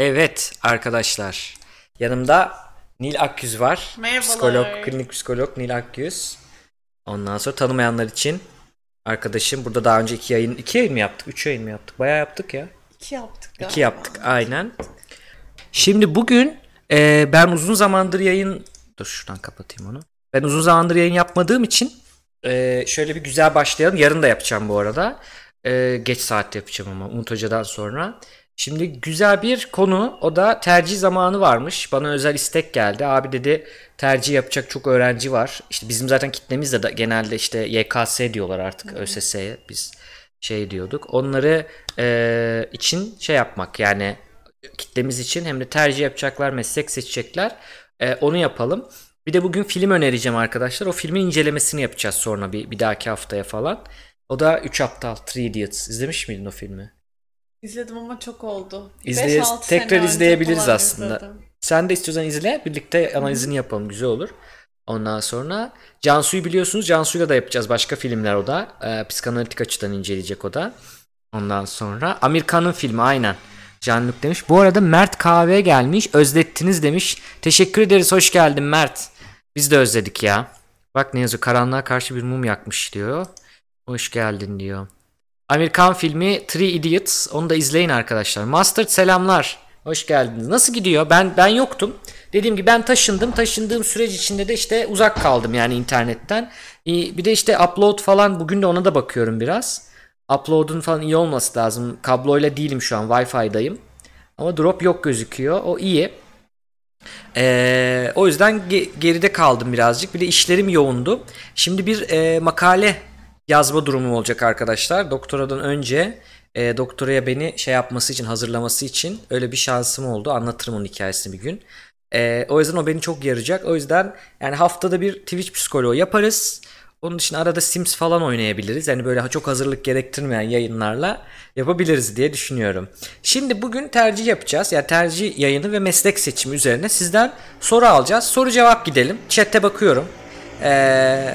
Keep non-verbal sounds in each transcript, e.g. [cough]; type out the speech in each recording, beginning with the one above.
Evet arkadaşlar. Yanımda Nil Akyüz var. Merhabalar. Psikolog, klinik psikolog Nil Akyüz. Ondan sonra tanımayanlar için arkadaşım burada daha önce iki yayın, iki yayın mı yaptık? Üç yayın mı yaptık? Bayağı yaptık ya. İki yaptık galiba. İki yaptık aynen. Şimdi bugün e, ben uzun zamandır yayın... Dur şuradan kapatayım onu. Ben uzun zamandır yayın yapmadığım için e, şöyle bir güzel başlayalım. Yarın da yapacağım bu arada. E, geç saatte yapacağım ama Umut Hoca'dan sonra. Şimdi güzel bir konu. O da tercih zamanı varmış. Bana özel istek geldi. Abi dedi tercih yapacak çok öğrenci var. İşte bizim zaten kitlemiz de, de genelde işte YKS diyorlar artık ÖSS'ye. Biz şey diyorduk. Onları e, için şey yapmak yani kitlemiz için hem de tercih yapacaklar, meslek seçecekler. E, onu yapalım. Bir de bugün film önereceğim arkadaşlar. O filmin incelemesini yapacağız sonra bir, bir dahaki haftaya falan. O da 3 Aptal, Three Idiots. İzlemiş miydin o filmi? İzledim ama çok oldu. İzleye- 5-6 tekrar sene izleyebiliriz aslında. izledim. Sen de istiyorsan izle. Birlikte analizini yapalım. Güzel olur. Ondan sonra Cansu'yu biliyorsunuz. Cansu'yla da yapacağız başka filmler o da. Ee, psikanalitik açıdan inceleyecek o da. Ondan sonra Amerikan'ın filmi aynen. Jean-Luc demiş. Bu arada Mert kahve gelmiş. Özlettiniz demiş. Teşekkür ederiz. Hoş geldin Mert. Biz de özledik ya. Bak ne yazıyor. Karanlığa karşı bir mum yakmış diyor. Hoş geldin diyor. Amerikan filmi Three Idiots. Onu da izleyin arkadaşlar. Mustard selamlar. Hoş geldiniz. Nasıl gidiyor? Ben ben yoktum. Dediğim gibi ben taşındım. Taşındığım süreç içinde de işte uzak kaldım yani internetten. Bir de işte upload falan bugün de ona da bakıyorum biraz. Upload'un falan iyi olması lazım. Kabloyla değilim şu an. Wi-Fi'dayım. Ama drop yok gözüküyor. O iyi. Ee, o yüzden ge- geride kaldım birazcık. Bir de işlerim yoğundu. Şimdi bir e, makale yazma durumum olacak arkadaşlar. Doktoradan önce e, doktoraya beni şey yapması için, hazırlaması için öyle bir şansım oldu. Anlatırım onun hikayesini bir gün. E, o yüzden o beni çok yarayacak. O yüzden yani haftada bir Twitch psikoloğu yaparız. Onun dışında arada Sims falan oynayabiliriz. Yani böyle çok hazırlık gerektirmeyen yayınlarla yapabiliriz diye düşünüyorum. Şimdi bugün tercih yapacağız. Yani tercih yayını ve meslek seçimi üzerine sizden soru alacağız. Soru cevap gidelim. Chat'te bakıyorum. Ee,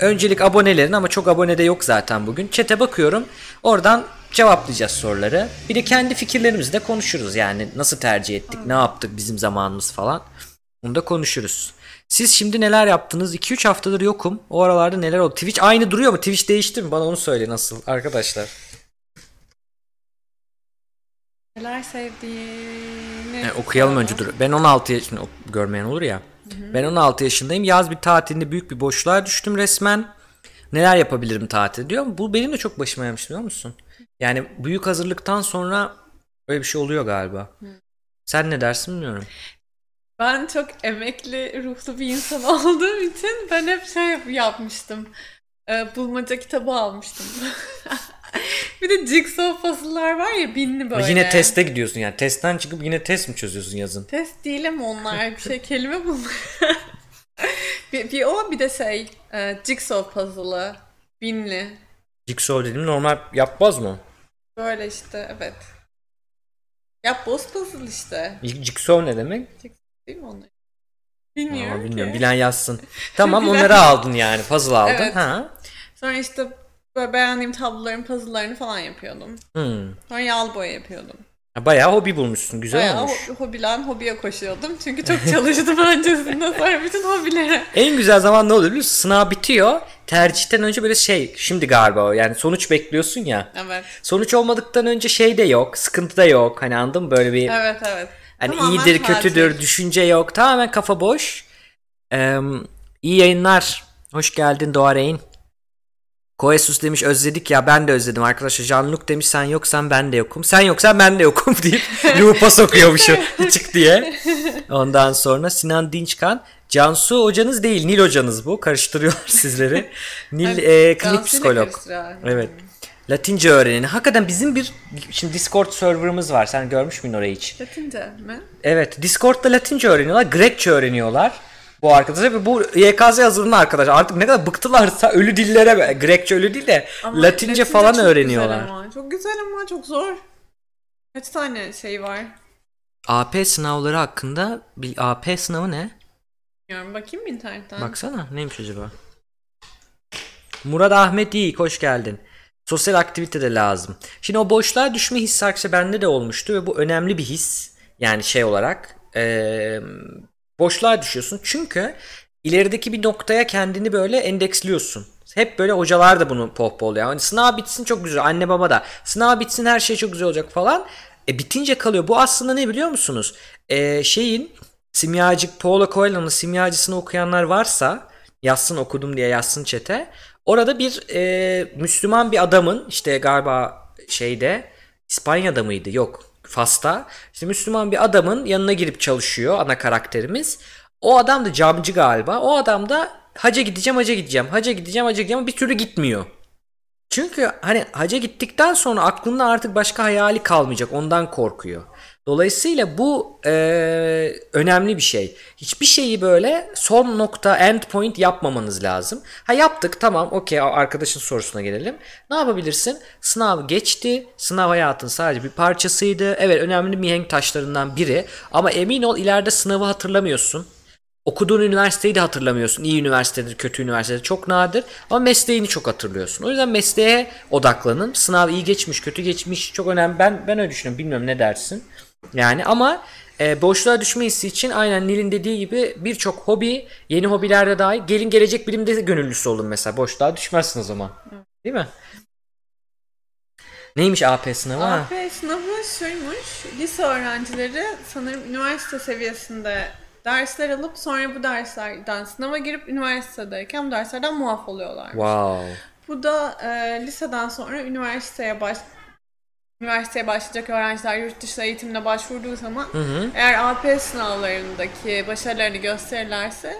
öncelik abonelerin ama çok abone de yok zaten bugün. Chat'e bakıyorum. Oradan cevaplayacağız soruları. Bir de kendi fikirlerimizi de konuşuruz. Yani nasıl tercih ettik, ne yaptık bizim zamanımız falan. Onu da konuşuruz. Siz şimdi neler yaptınız? 2-3 haftadır yokum. O aralarda neler oldu? Twitch aynı duruyor mu? Twitch değişti mi? Bana onu söyle nasıl arkadaşlar. Neler sevdiğini E, okuyalım önce dur. Ben 16 yaşında görmeyen olur ya. Ben 16 yaşındayım. Yaz bir tatilinde büyük bir boşluğa düştüm resmen. Neler yapabilirim tatilde diyor. Bu benim de çok başıma gelmiş biliyor musun? Yani büyük hazırlıktan sonra öyle bir şey oluyor galiba. Sen ne dersin bilmiyorum. Ben çok emekli ruhlu bir insan [laughs] olduğum için ben hep şey yapmıştım. Ee, bulmaca kitabı almıştım. [laughs] [laughs] bir de jigsaw puzzle'lar var ya binli böyle. Yine teste gidiyorsun yani. Testten çıkıp yine test mi çözüyorsun yazın? Test değil ama onlar bir [laughs] şey kelime bulma. [laughs] bir, bir o bir de şey e, jigsaw puzzle'ı binli. Jigsaw dedim normal yapmaz mı? Böyle işte evet. Ya boss puzzle işte. Jigsaw ne demek? Değil mi onlar? Bilmiyorum, Aa, ki. bilmiyorum. Bilen yazsın. Tamam Bilen- onları aldın yani. Puzzle aldın. Evet. Ha. Sonra işte böyle beğendiğim tabloların puzzle'larını falan yapıyordum. Hmm. Sonra yağlı boya yapıyordum. Ha, Bayağı hobi bulmuşsun. Güzel Bayağı olmuş. ho- hobiden hobiye koşuyordum. Çünkü çok çalıştım [laughs] öncesinde sonra bütün hobilere. En güzel zaman ne biliyor musun? Sınav bitiyor. Tercihten önce böyle şey şimdi galiba o yani sonuç bekliyorsun ya. Evet. Sonuç olmadıktan önce şey de yok. Sıkıntı da yok. Hani anladın mı? Böyle bir Evet evet. hani Tamamen iyidir tatil. kötüdür düşünce yok. Tamamen kafa boş. Ee, iyi yayınlar. Hoş geldin Doğa Reyn. Koesus demiş özledik ya ben de özledim arkadaşlar. Jean-Luc demiş sen yoksan ben de yokum. Sen yoksan ben de yokum [laughs] deyip loop'a sokuyormuşum [laughs] çık diye. Ondan sonra Sinan Dinçkan. Cansu hocanız değil Nil hocanız bu. Karıştırıyorlar [laughs] sizleri. Nil e, klinik psikolog. Evet. Latince öğreneni. Hakikaten bizim bir şimdi Discord serverımız var. Sen görmüş müydün orayı hiç? Latince mi? Evet. Discord'da Latince öğreniyorlar. Grekçe öğreniyorlar. Bu arkadaşlar ve bu YKS hazırlanan arkadaşlar artık ne kadar bıktılarsa ölü dillere Grekçe ölü değil de Ama Latince falan çok öğreniyorlar. Güzel ama. Çok güzel ama çok zor. Kaç tane şey var? AP sınavları hakkında bir AP sınavı ne? Bilmiyorum bakayım mı internetten? Baksana neymiş acaba? Murat Ahmet iyi hoş geldin. Sosyal aktivite de lazım. Şimdi o boşluğa düşme hissi arkadaşlar bende de olmuştu ve bu önemli bir his. Yani şey olarak e, boşluğa düşüyorsun. Çünkü ilerideki bir noktaya kendini böyle endeksliyorsun. Hep böyle hocalar da bunu pohpohluyor. Yani sınav bitsin çok güzel. Anne baba da. Sınav bitsin her şey çok güzel olacak falan. E bitince kalıyor. Bu aslında ne biliyor musunuz? E, şeyin simyacı Paulo Coelho'nun simyacısını okuyanlar varsa yazsın okudum diye yazsın çete. Orada bir e, Müslüman bir adamın işte galiba şeyde İspanya'da mıydı? Yok. Fas'ta. İşte Müslüman bir adamın yanına girip çalışıyor ana karakterimiz. O adam da camcı galiba. O adam da haca gideceğim, haca gideceğim, haca gideceğim, haca gideceğim ama bir türlü gitmiyor. Çünkü hani haca gittikten sonra aklında artık başka hayali kalmayacak. Ondan korkuyor. Dolayısıyla bu e, önemli bir şey. Hiçbir şeyi böyle son nokta end point yapmamanız lazım. Ha yaptık tamam okey arkadaşın sorusuna gelelim. Ne yapabilirsin? Sınav geçti. Sınav hayatın sadece bir parçasıydı. Evet önemli mihenk taşlarından biri. Ama emin ol ileride sınavı hatırlamıyorsun. Okuduğun üniversiteyi de hatırlamıyorsun. İyi üniversitedir, kötü üniversitedir. Çok nadir. Ama mesleğini çok hatırlıyorsun. O yüzden mesleğe odaklanın. Sınav iyi geçmiş, kötü geçmiş. Çok önemli. Ben ben öyle düşünüyorum. Bilmiyorum ne dersin. Yani ama e, boşluğa düşme hissi için aynen Nil'in dediği gibi birçok hobi, yeni hobilerde dahi gelin gelecek bilimde de gönüllüsü olun mesela. Boşluğa düşmezsin o zaman. Değil mi? Neymiş AP sınavı? AP sınavı şuymuş. Lise öğrencileri sanırım üniversite seviyesinde dersler alıp sonra bu derslerden sınava girip üniversitedeyken bu derslerden muaf oluyorlar. Wow. Bu da e, liseden sonra üniversiteye baş üniversiteye başlayacak öğrenciler yurt dışı eğitimine başvurduğu zaman Hı hı. eğer AP sınavlarındaki başarılarını gösterirlerse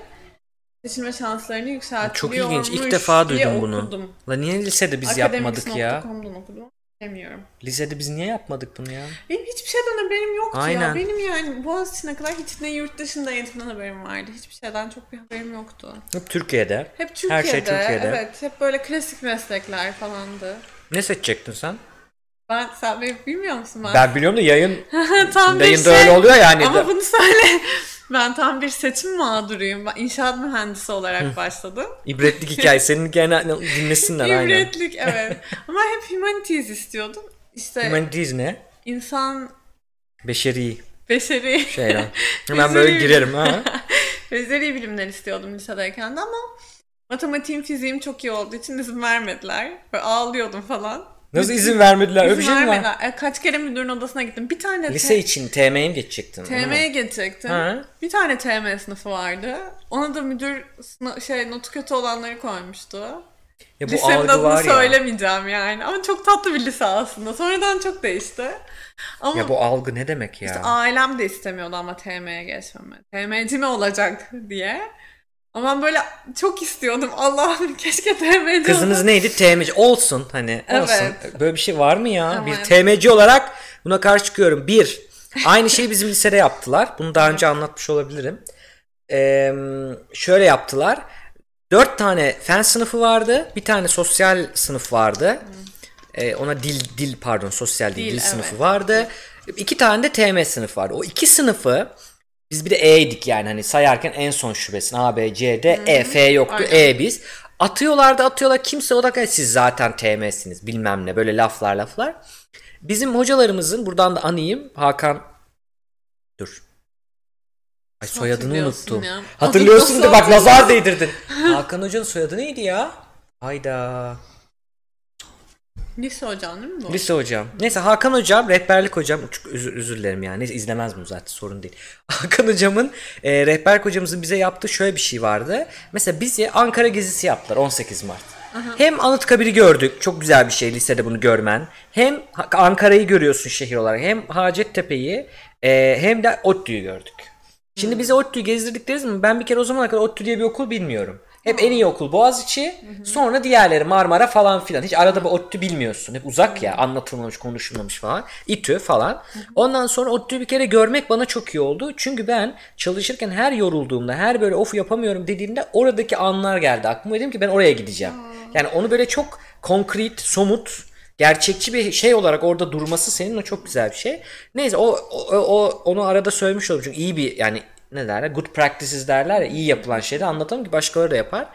seçilme şanslarını yükseltiliyormuş Çok ilginç. İlk defa duydum bunu. okudum. La niye lisede biz yapmadık ya? Okudum. Bilmiyorum. Lisede biz niye yapmadık bunu ya? Benim hiçbir şeyden haberim yoktu Aynen. ya. Benim yani Boğaziçi'ne kadar hiç ne yurt dışında eğitimden haberim vardı. Hiçbir şeyden çok bir haberim yoktu. Hep Türkiye'de. Hep Türkiye'de. Her şey Türkiye'de. Evet. Hep böyle klasik meslekler falandı. Ne seçecektin sen? Ben sen beni bilmiyor musun ben? Ben biliyorum da yayın [laughs] tam bir yayında şey. öyle oluyor yani. Ama bunu söyle. Ben tam bir seçim mağduruyum. Ben inşaat mühendisi olarak başladım. İbretlik [laughs] hikaye. Senin gene dinlesinler aynen. İbretlik [laughs] evet. Ama hep humanities istiyordum. İşte Humanities ne? insan Beşeri beşeri şeyler. Hemen böyle girerim ha. Bezeri bilimler istiyordum lisedeyken de ama matematiğim, fiziğim çok iyi olduğu için izin vermediler. Böyle ağlıyordum falan. Nasıl izin vermediler? Öyle bir İzin şey mi var? vermediler. E, kaç kere müdürün odasına gittim. Bir tane Lise için TM'ye mi geçecektin? TM'ye geçecektim. Ha. Bir tane TM sınıfı vardı. Ona da müdür sına- şey notu kötü olanları koymuştu. Ya bu Lisenin algı adını var ya. söylemeyeceğim yani. Ama çok tatlı bir lise aslında. Sonradan çok değişti. Ama Ya bu algı ne demek ya? işte ailem de istemiyordu ama TM'ye geçmemi. TM'ci mi olacak diye. Ama böyle çok istiyordum. [laughs] Allah'ım keşke TM'ci Kızınız olsa- neydi? TM'ci. Olsun hani olsun. Evet. Böyle bir şey var mı ya? Ama bir evet. TM'ci olarak buna karşı çıkıyorum. Bir, aynı şeyi bizim lisede yaptılar. Bunu daha önce anlatmış olabilirim. Ee, şöyle yaptılar. Dört tane fen sınıfı vardı. Bir tane sosyal sınıf vardı. Ee, ona dil dil pardon sosyal değil dil, Dil, sınıfı evet. vardı. İki tane de TM sınıfı vardı. O iki sınıfı biz bir de E'ydik yani hani sayarken en son şubesin A, B, C, D, E, F yoktu. Aynen. E biz. Atıyorlar da atıyorlar. Kimse odak siz zaten TM'siniz bilmem ne böyle laflar laflar. Bizim hocalarımızın buradan da anayım Hakan dur. Ay soyadını unuttum. ya. Hatırlıyorsun da bak nazar değdirdin. Hakan hocanın soyadı neydi ya? Hayda. Lise hocan değil mi bu? Lise hocam. Neyse Hakan hocam, rehberlik hocam. Çok özür, özür dilerim yani. Neyse izlemez bunu zaten sorun değil. [laughs] Hakan hocamın, e, rehberlik hocamızın bize yaptığı şöyle bir şey vardı. Mesela bizi Ankara gezisi yaptılar 18 Mart. Hem Anıtkabir'i gördük. Çok güzel bir şey lisede bunu görmen. Hem Ankara'yı görüyorsun şehir olarak. Hem Hacettepe'yi e, hem de ODTÜ'yü gördük. Şimdi bize ODTÜ'yü gezdirdikleri zaman ben bir kere o zamana kadar ODTÜ diye bir okul bilmiyorum. Hep en iyi okul Boğaziçi, sonra diğerleri Marmara falan filan. Hiç arada bir ODTÜ bilmiyorsun. Hep uzak ya, anlatılmamış, konuşulmamış falan. İTÜ falan. Ondan sonra ODTÜ'yü bir kere görmek bana çok iyi oldu. Çünkü ben çalışırken her yorulduğumda, her böyle of yapamıyorum dediğimde oradaki anlar geldi aklıma. Dedim ki ben oraya gideceğim. Yani onu böyle çok konkret, somut, gerçekçi bir şey olarak orada durması senin o çok güzel bir şey. Neyse o, o, o onu arada söylemiş oldum çünkü iyi bir yani ne derler good practices derler ya iyi yapılan şeyleri anlatalım ki başkaları da yapar.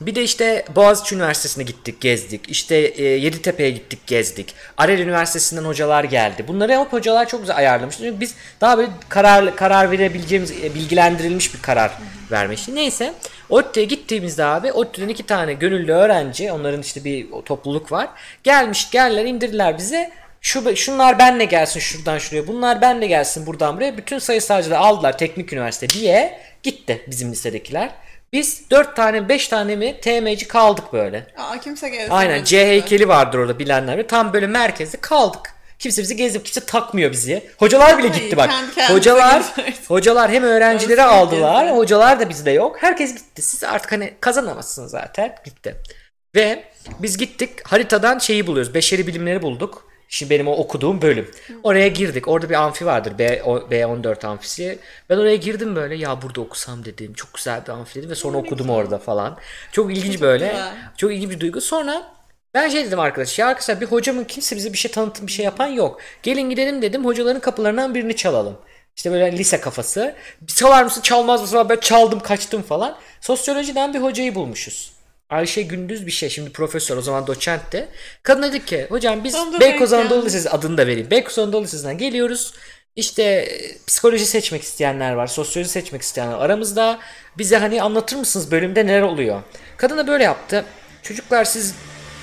Bir de işte Boğaziçi Üniversitesi'ne gittik, gezdik. İşte e, Yeditepe'ye gittik, gezdik. Arel Üniversitesi'nden hocalar geldi. Bunları hep hocalar çok güzel ayarlamış. Çünkü biz daha böyle karar karar verebileceğimiz, e, bilgilendirilmiş bir karar vermiş. Neyse. ODTÜ'ye gittiğimizde abi ODTÜ'den iki tane gönüllü öğrenci, onların işte bir topluluk var. Gelmiş, geldiler, indirdiler bize. Şu, şunlar benle gelsin şuradan şuraya, bunlar benle gelsin buradan buraya. Bütün sayısalcıları aldılar teknik üniversite diye gitti bizim lisedekiler. Biz 4 tane 5 tane mi TM'ci kaldık böyle. Aa, kimse gezmedi. Aynen C heykeli vardır orada bilenler. Tam böyle merkezde kaldık. Kimse bizi gezip kimse takmıyor bizi. Hocalar bile gitti bak. kendi Hocalar hocalar hem öğrencileri aldılar. Hocalar da bizde yok. Herkes gitti. Siz artık hani kazanamazsınız zaten. Gitti. Ve biz gittik haritadan şeyi buluyoruz. Beşeri bilimleri bulduk. Şimdi benim o okuduğum bölüm. Oraya girdik. Orada bir amfi vardır. B, o- B14 amfisi. Ben oraya girdim böyle. Ya burada okusam dedim. Çok güzel bir amfi dedim. Ve sonra okudum orada falan. Çok ilginç Çok böyle. güzel. Çok ilginç bir duygu. Sonra ben şey dedim arkadaş. Ya arkadaşlar bir hocamın kimse bize bir şey tanıtım bir şey yapan yok. Gelin gidelim dedim. Hocaların kapılarından birini çalalım. İşte böyle lise kafası. Bir çalar mısın çalmaz mısın? Ben çaldım kaçtım falan. Sosyolojiden bir hocayı bulmuşuz. Ayşe Gündüz bir şey şimdi profesör o zaman doçentti. Kadın dedi ki hocam biz Beykoz Anadolu. Lisesi adını da vereyim. Beykoz Anadolu Lisesi'nden geliyoruz. İşte e, psikoloji seçmek isteyenler var. Sosyoloji seçmek isteyenler var. Aramızda bize hani anlatır mısınız bölümde neler oluyor? Kadın da böyle yaptı. Çocuklar siz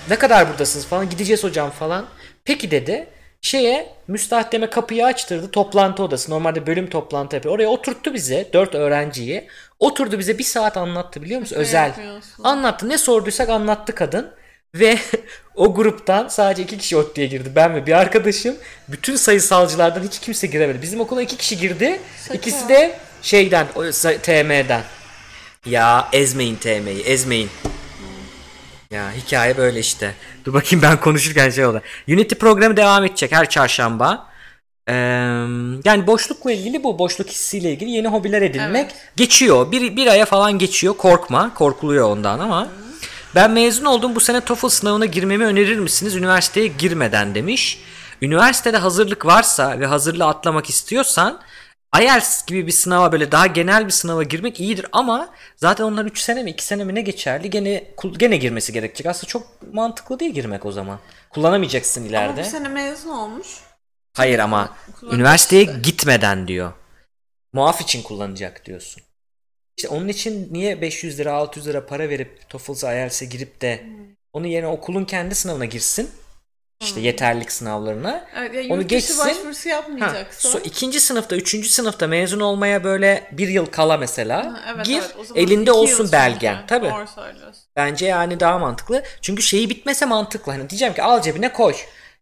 ne kadar buradasınız falan gideceğiz hocam falan. Peki dedi. Şeye müstahdeme kapıyı açtırdı toplantı odası. Normalde bölüm toplantı yapıyor. Oraya oturttu bize dört öğrenciyi. Oturdu bize bir saat anlattı biliyor musun? Özel. yapıyorsun. Anlattı. Ne sorduysak anlattı kadın. Ve [laughs] o gruptan sadece iki kişi ODTÜ'ye girdi. Ben ve bir arkadaşım. Bütün sayısalcılardan hiç kimse giremedi. Bizim okula iki kişi girdi. Şaka. İkisi de şeyden, o sa- TM'den. Ya ezmeyin TM'yi, ezmeyin. Ya hikaye böyle işte. Dur bakayım ben konuşurken şey oldu. Unity programı devam edecek her çarşamba. Ee, yani boşlukla ilgili bu boşluk hissiyle ilgili yeni hobiler edinmek Evet. geçiyor. Bir, bir aya falan geçiyor. Korkma. Korkuluyor ondan ama. Ben mezun oldum. Bu sene TOEFL sınavına girmemi önerir misiniz? Üniversiteye girmeden demiş. Üniversitede hazırlık varsa ve hazırlığı atlamak istiyorsan IELTS gibi bir sınava böyle daha genel bir sınava girmek iyidir ama zaten onlar 3 sene mi 2 sene mi ne geçerli gene gene girmesi gerekecek. Aslında çok mantıklı değil girmek o zaman. Kullanamayacaksın Ama ileride. bu sene mezun olmuş. Hayır ama üniversiteye işte. gitmeden diyor. Muaf için kullanacak diyorsun. İşte onun için niye 500 lira 600 lira para verip TOEFL IELTS'e girip de Hmm. onun yerine okulun kendi sınavına girsin. İşte yeterlilik sınavlarına. Evet, Onu geçsin. başvurusu Ha, yapmayacaksa. so, ikinci sınıfta, üçüncü sınıfta mezun olmaya böyle bir yıl kala mesela Ha, evet, gir evet, elinde olsun belgen. Tabii. Doğru söylüyorsun. Bence yani daha mantıklı. Çünkü şeyi bitmese mantıklı. Hani diyeceğim ki al cebine koy.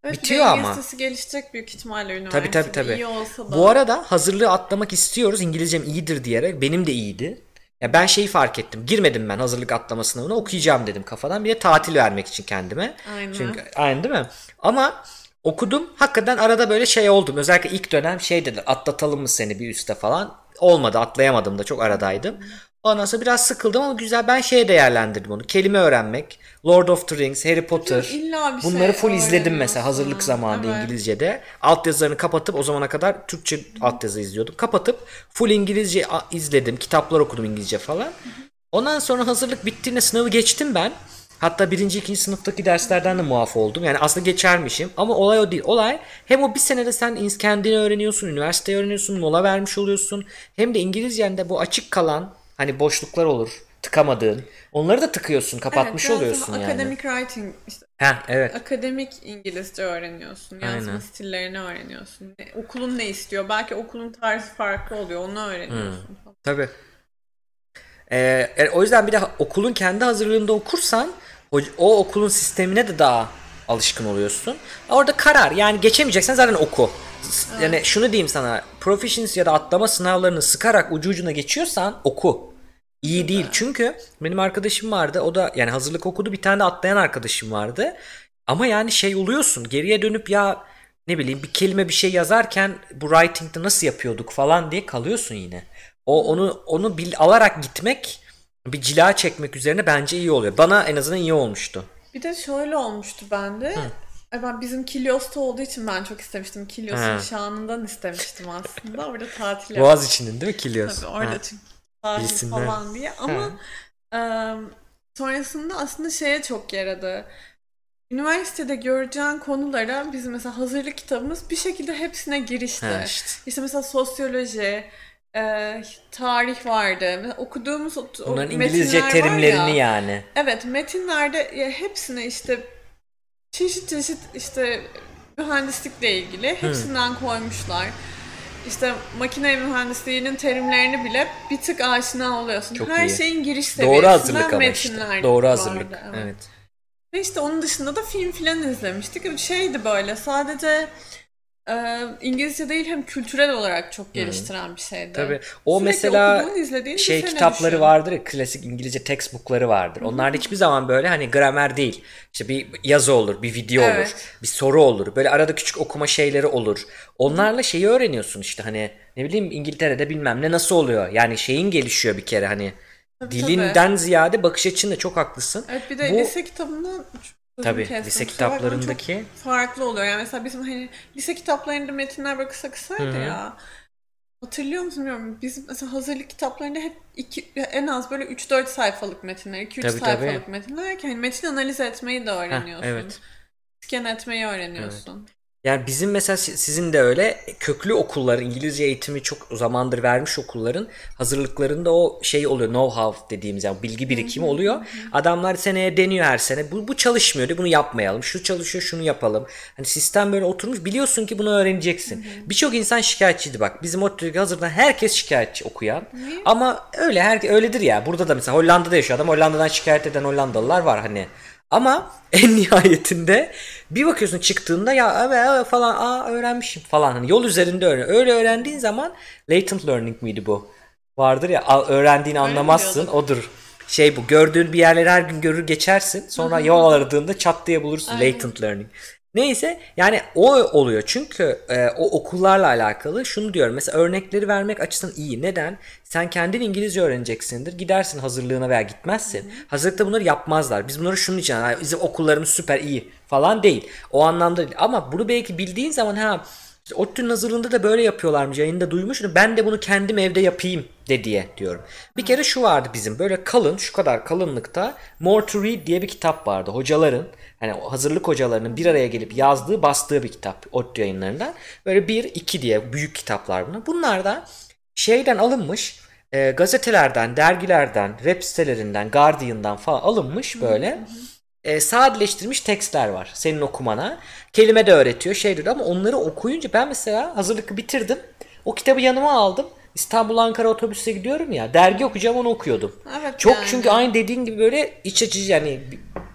Evet, Bitiyor ama. listesi gelişecek büyük ihtimalle üniversitede. Tabii tabii tabii. İyi olsa da. Bu arada hazırlığı atlamak istiyoruz. İngilizcem iyidir diyerek. Benim de iyiydi. Ya ben şeyi fark ettim. Girmedim ben hazırlık atlama sınavına. Okuyacağım dedim kafadan. Bir de tatil vermek için kendime. Aynen. Çünkü aynı değil mi? Ama okudum. Hakikaten arada böyle şey oldum. Özellikle ilk dönem şey dediler. Atlatalım mı seni bir üste falan. Olmadı. Atlayamadım da çok aradaydım. Ondan sonra biraz sıkıldım ama güzel. Ben şeye değerlendirdim onu. Kelime öğrenmek. Lord of the Rings, Harry Potter. İlla bir şey Bunları full izledim mesela hazırlık zamanında Evet. İngilizce'de. Altyazılarını kapatıp o zamana kadar Türkçe altyazı izliyordum. Kapatıp full İngilizce izledim. Kitaplar okudum İngilizce falan. Ondan sonra hazırlık bittiğinde sınavı geçtim ben. Hatta birinci, ikinci sınıftaki derslerden de muaf oldum. Yani aslında geçermişim. Ama olay o değil. Olay hem o bir senede sen kendini öğreniyorsun, üniversiteyi öğreniyorsun, mola vermiş oluyorsun. Hem de İngilizcende bu açık kalan hani boşluklar olur. Tıkamadığın. Onları da tıkıyorsun, kapatmış evet, oluyorsun yani. Academic writing, işte Heh, evet. akademik İngilizce öğreniyorsun. Yazma Aynen. stillerini öğreniyorsun. Okulun ne istiyor? Belki okulun tarzı farklı oluyor. Onu öğreniyorsun. Hmm. falan. Tabii. Ee, e, o yüzden bir de okulun kendi hazırlığında okursan o, o okulun sistemine de daha alışkın oluyorsun. Orada karar yani geçemeyeceksen zaten oku. Yani şunu diyeyim sana proficiency ya da atlama sınavlarını sıkarak ucu ucuna geçiyorsan oku. İyi değil çünkü benim arkadaşım vardı o da yani hazırlık okudu bir tane de atlayan arkadaşım vardı. Ama yani şey oluyorsun geriye dönüp ya ne bileyim bir kelime bir şey yazarken bu writing'de nasıl yapıyorduk falan diye kalıyorsun yine. O onu onu bil, alarak gitmek bir cila çekmek üzerine bence iyi oluyor. Bana en azından iyi olmuştu. Bir de şöyle olmuştu bende. Ay Ben bizim Kilyos'ta olduğu için ben çok istemiştim. Kilyos'un Ha. şanından istemiştim aslında. Orada tatil yapmak. Boğaz içinin değil mi Kilios? Tabii orada Ha. çünkü sahil Bilsinler. falan diye. Ama eee, sonrasında aslında şeye çok yaradı. Üniversitede göreceğin konulara bizim mesela hazırlık kitabımız bir şekilde hepsine girişti. Ha, işte. İşte mesela sosyoloji, e, tarih vardı. Mesela okuduğumuz o, o Bunların İngilizce metinler var terimlerini ya, yani. Evet metinlerde ya hepsine işte çeşit çeşit işte mühendislikle ilgili hepsinden koymuşlar. İşte makine mühendisliğinin terimlerini bile bir tık aşina oluyorsun. Çok Her iyi. şeyin giriş seviyesinden Doğru hazırlık ama işte. metinler Doğru vardı, hazırlık. evet. Evet. Ve işte onun dışında da film filan izlemiştik. Şeydi böyle sadece e, İngilizce değil hem kültürel olarak çok geliştiren bir şeydi. Tabii. O Sürekli mesela okuduğun, şey kitapları düşün. vardır ya klasik İngilizce textbookları vardır. Onlar hiçbir zaman böyle hani gramer değil. İşte bir yazı olur, bir video Evet. olur, bir soru olur. Böyle arada küçük okuma şeyleri olur. Onlarla şeyi öğreniyorsun işte hani ne bileyim İngiltere'de bilmem ne nasıl oluyor. Yani şeyin gelişiyor bir kere hani Tabii, dilinden ziyade bakış açında çok haklısın. Evet bir de Bu- lise kitabından Tabii kestim, lise kitaplarındaki farklı oluyor. Yani mesela bizim hani lise kitaplarında metinler böyle kısa kısaydı Hı hı. ya. Hatırlıyor musun bilmiyorum. Biz mesela hazırlık kitaplarında hep iki, en az böyle 3-4 sayfalık metinler, 2-3 Tabii, sayfalık tabii. metinler ki hani metin analiz etmeyi de öğreniyorsun. evet. Scan etmeyi öğreniyorsun. Yani bizim mesela si- sizin de öyle köklü okullar İngilizce eğitimi çok zamandır vermiş okulların hazırlıklarında o şey oluyor know-how dediğimiz yani bilgi birikimi oluyor. Adamlar seneye deniyor her sene. Bu, bu çalışmıyor diyor bunu yapmayalım. Şu çalışıyor şunu yapalım. Hani sistem böyle oturmuş biliyorsun ki bunu öğreneceksin. Birçok insan şikayetçiydi bak. Bizim ODTÜ'deki hazırdan herkes şikayetçi okuyan. Ama öyle her öyledir ya. Burada da mesela Hollanda'da yaşıyor adam. Hollanda'dan şikayet eden Hollandalılar var hani. Ama [laughs] en nihayetinde bir bakıyorsun çıktığında ya evet, evet falan aa öğrenmişim falan hani yol üzerinde öğren. Öyle öğrendiğin zaman latent learning miydi bu? Vardır ya öğrendiğini anlamazsın odur. Şey bu gördüğün bir yerleri her gün görür geçersin sonra yol aradığında çat diye bulursun Aynen. latent learning. Neyse yani o oluyor çünkü e, o okullarla alakalı şunu diyorum mesela örnekleri vermek açısından iyi. Neden? Sen kendin İngilizce öğreneceksindir. Gidersin hazırlığına veya gitmezsin. Hazırlıkta bunları yapmazlar. Biz bunları şunun için "Ha, bizim okullarımız süper iyi falan değil. O anlamda değil. Ama bunu belki bildiğin zaman ha ODTÜ'nün hazırlığında da böyle yapıyorlarmış. Yayında duymuştum. Ben de bunu kendim evde yapayım de diye diyorum. Bir kere şu vardı bizim böyle kalın şu kadar kalınlıkta More to Read diye bir kitap vardı. Hocaların o hazırlık hocalarının bir araya gelip yazdığı bastığı bir kitap ODTÜ yayınlarından. Böyle bir iki diye büyük kitaplar bunlar. Bunlar da şeyden alınmış e, gazetelerden, dergilerden, web sitelerinden, Guardian'dan falan alınmış böyle e, sadeleştirilmiş tekstler var senin okumana. Kelime de öğretiyor şey diyor ama onları okuyunca ben mesela hazırlıkı bitirdim. O kitabı yanıma aldım. İstanbul Ankara otobüse gidiyorum ya. Dergi okuyacağım onu okuyordum. Evet Çok yani. çünkü aynı dediğin gibi böyle iç açıcı yani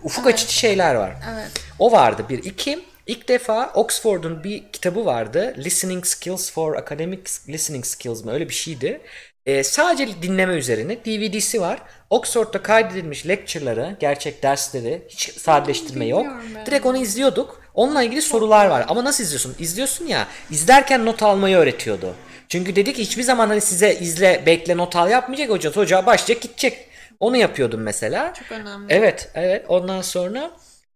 ufuk açıcı şeyler var. Evet. O vardı bir. iki ilk defa Oxford'un bir kitabı vardı. Listening Skills for Academic Listening Skills mı öyle bir şeydi. Ee, sadece dinleme üzerine DVD'si var. Oxford'da kaydedilmiş lecture'ları, gerçek dersleri, hiç sadeleştirme yok. ben. Direkt onu izliyorduk. Onunla ilgili sorular var. Ama nasıl izliyorsun? İzliyorsun ya, izlerken not almayı öğretiyordu. Çünkü dedi ki hiçbir zaman hani size izle, bekle, not al yapmayacak hoca. Hoca başlayacak, gidecek. Onu yapıyordum mesela. Çok önemli. Evet, evet. Ondan sonra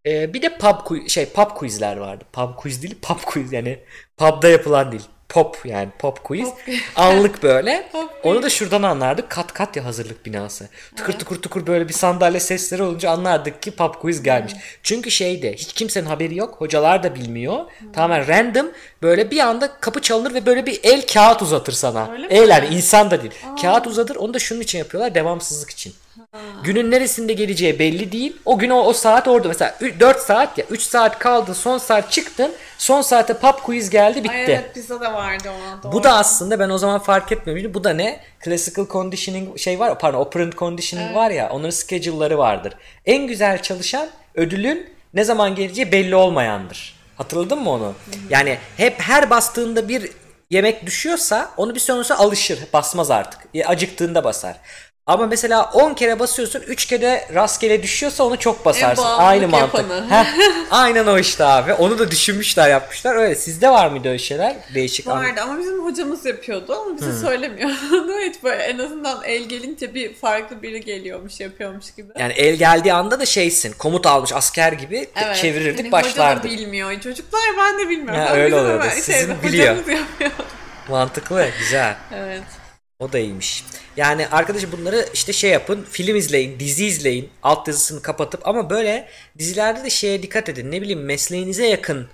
e, bir de pub şey pub quizler vardı. Pub quiz değil, pub quiz yani pub'da yapılan değil. Pop yani pop quiz. Pop. [laughs] Anlık böyle. Pop Onu da şuradan anlardık. Kat kat ya hazırlık binası. Tıkır tıkır tıkır böyle bir sandalye sesleri olunca anlardık ki pub quiz gelmiş. Çünkü şeyde hiç kimsenin haberi yok. Hocalar da bilmiyor. Tamamen random böyle bir anda kapı çalınır ve böyle bir el kağıt uzatır sana. Öyle mi? El yani insan da değil. Kağıt uzatır. Onu da şunun için yapıyorlar. Devamsızlık için. Günün neresinde geleceği belli değil. O gün o, o saat orada. Mesela 4 saat ya 3 saat kaldın son saat çıktın. Son saate pub quiz geldi bitti. Ay evet bizde de vardı ona. Doğru. Bu da aslında ben o zaman fark etmemiştim. Bu da ne? Classical conditioning şey var. Pardon operant conditioning var ya. Onların schedule'ları vardır. En güzel çalışan ödülün ne zaman geleceği belli olmayandır. Hatırladın mı onu? Yani hep her bastığında bir yemek düşüyorsa onu bir süre sonra alışır. Basmaz artık. Ya Acıktığında basar. Ama mesela 10 kere basıyorsun 3 kere rastgele düşüyorsa onu çok basarsın. bağımlılık Aynı mantık. Heh, [laughs] aynen o işte abi. Onu da düşünmüşler yapmışlar. Öyle sizde var mıydı öyle şeyler? Değişik Vardı ama bizim hocamız yapıyordu ama bize söylemiyordu. [laughs] Hiç böyle en azından el gelince bir farklı biri geliyormuş yapıyormuş gibi. Yani el geldiği anda da şeysin. Komut almış asker gibi Evet. çevirirdik Hani başlardık. Hoca da bilmiyor. Çocuklar ben de bilmiyorum. Ha, öyle oluyordu. Sizin şeyde, biliyor. Mantıklı güzel. Evet. O da iyiymiş. Yani arkadaşım bunları işte şey yapın. Film izleyin, dizi izleyin. Alt yazısını kapatıp ama böyle dizilerde de şeye dikkat edin. Ne bileyim mesleğinize yakın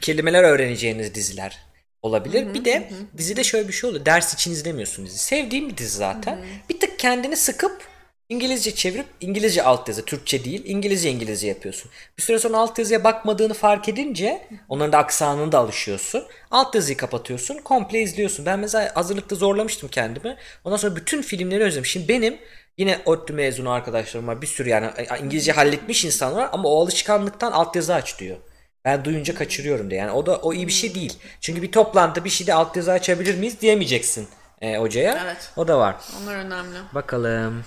kelimeler öğreneceğiniz diziler olabilir. bir de dizide şöyle bir şey oluyor. Ders için izlemiyorsun dizi. Sevdiğim bir dizi zaten. Bir tık kendini sıkıp İngilizce çevirip İngilizce altyazı, Türkçe değil, İngilizce İngilizce yapıyorsun. Bir süre sonra altyazıya bakmadığını fark edince onların da aksanına da alışıyorsun. Altyazıyı kapatıyorsun, komple izliyorsun. Ben mesela hazırlıkta zorlamıştım kendimi. Ondan sonra bütün filmleri özledim. Şimdi benim yine ODTÜ mezunu arkadaşlarım var. Bir sürü yani İngilizce halletmiş insan var ama o alışkanlıktan altyazı aç diyor. Ben duyunca kaçırıyorum diye. Yani o da o iyi bir şey değil. Çünkü bir toplantı bir şeyde altyazı açabilir miyiz diyemeyeceksin e, hocaya. Evet. O da var. Onlar önemli. Bakalım.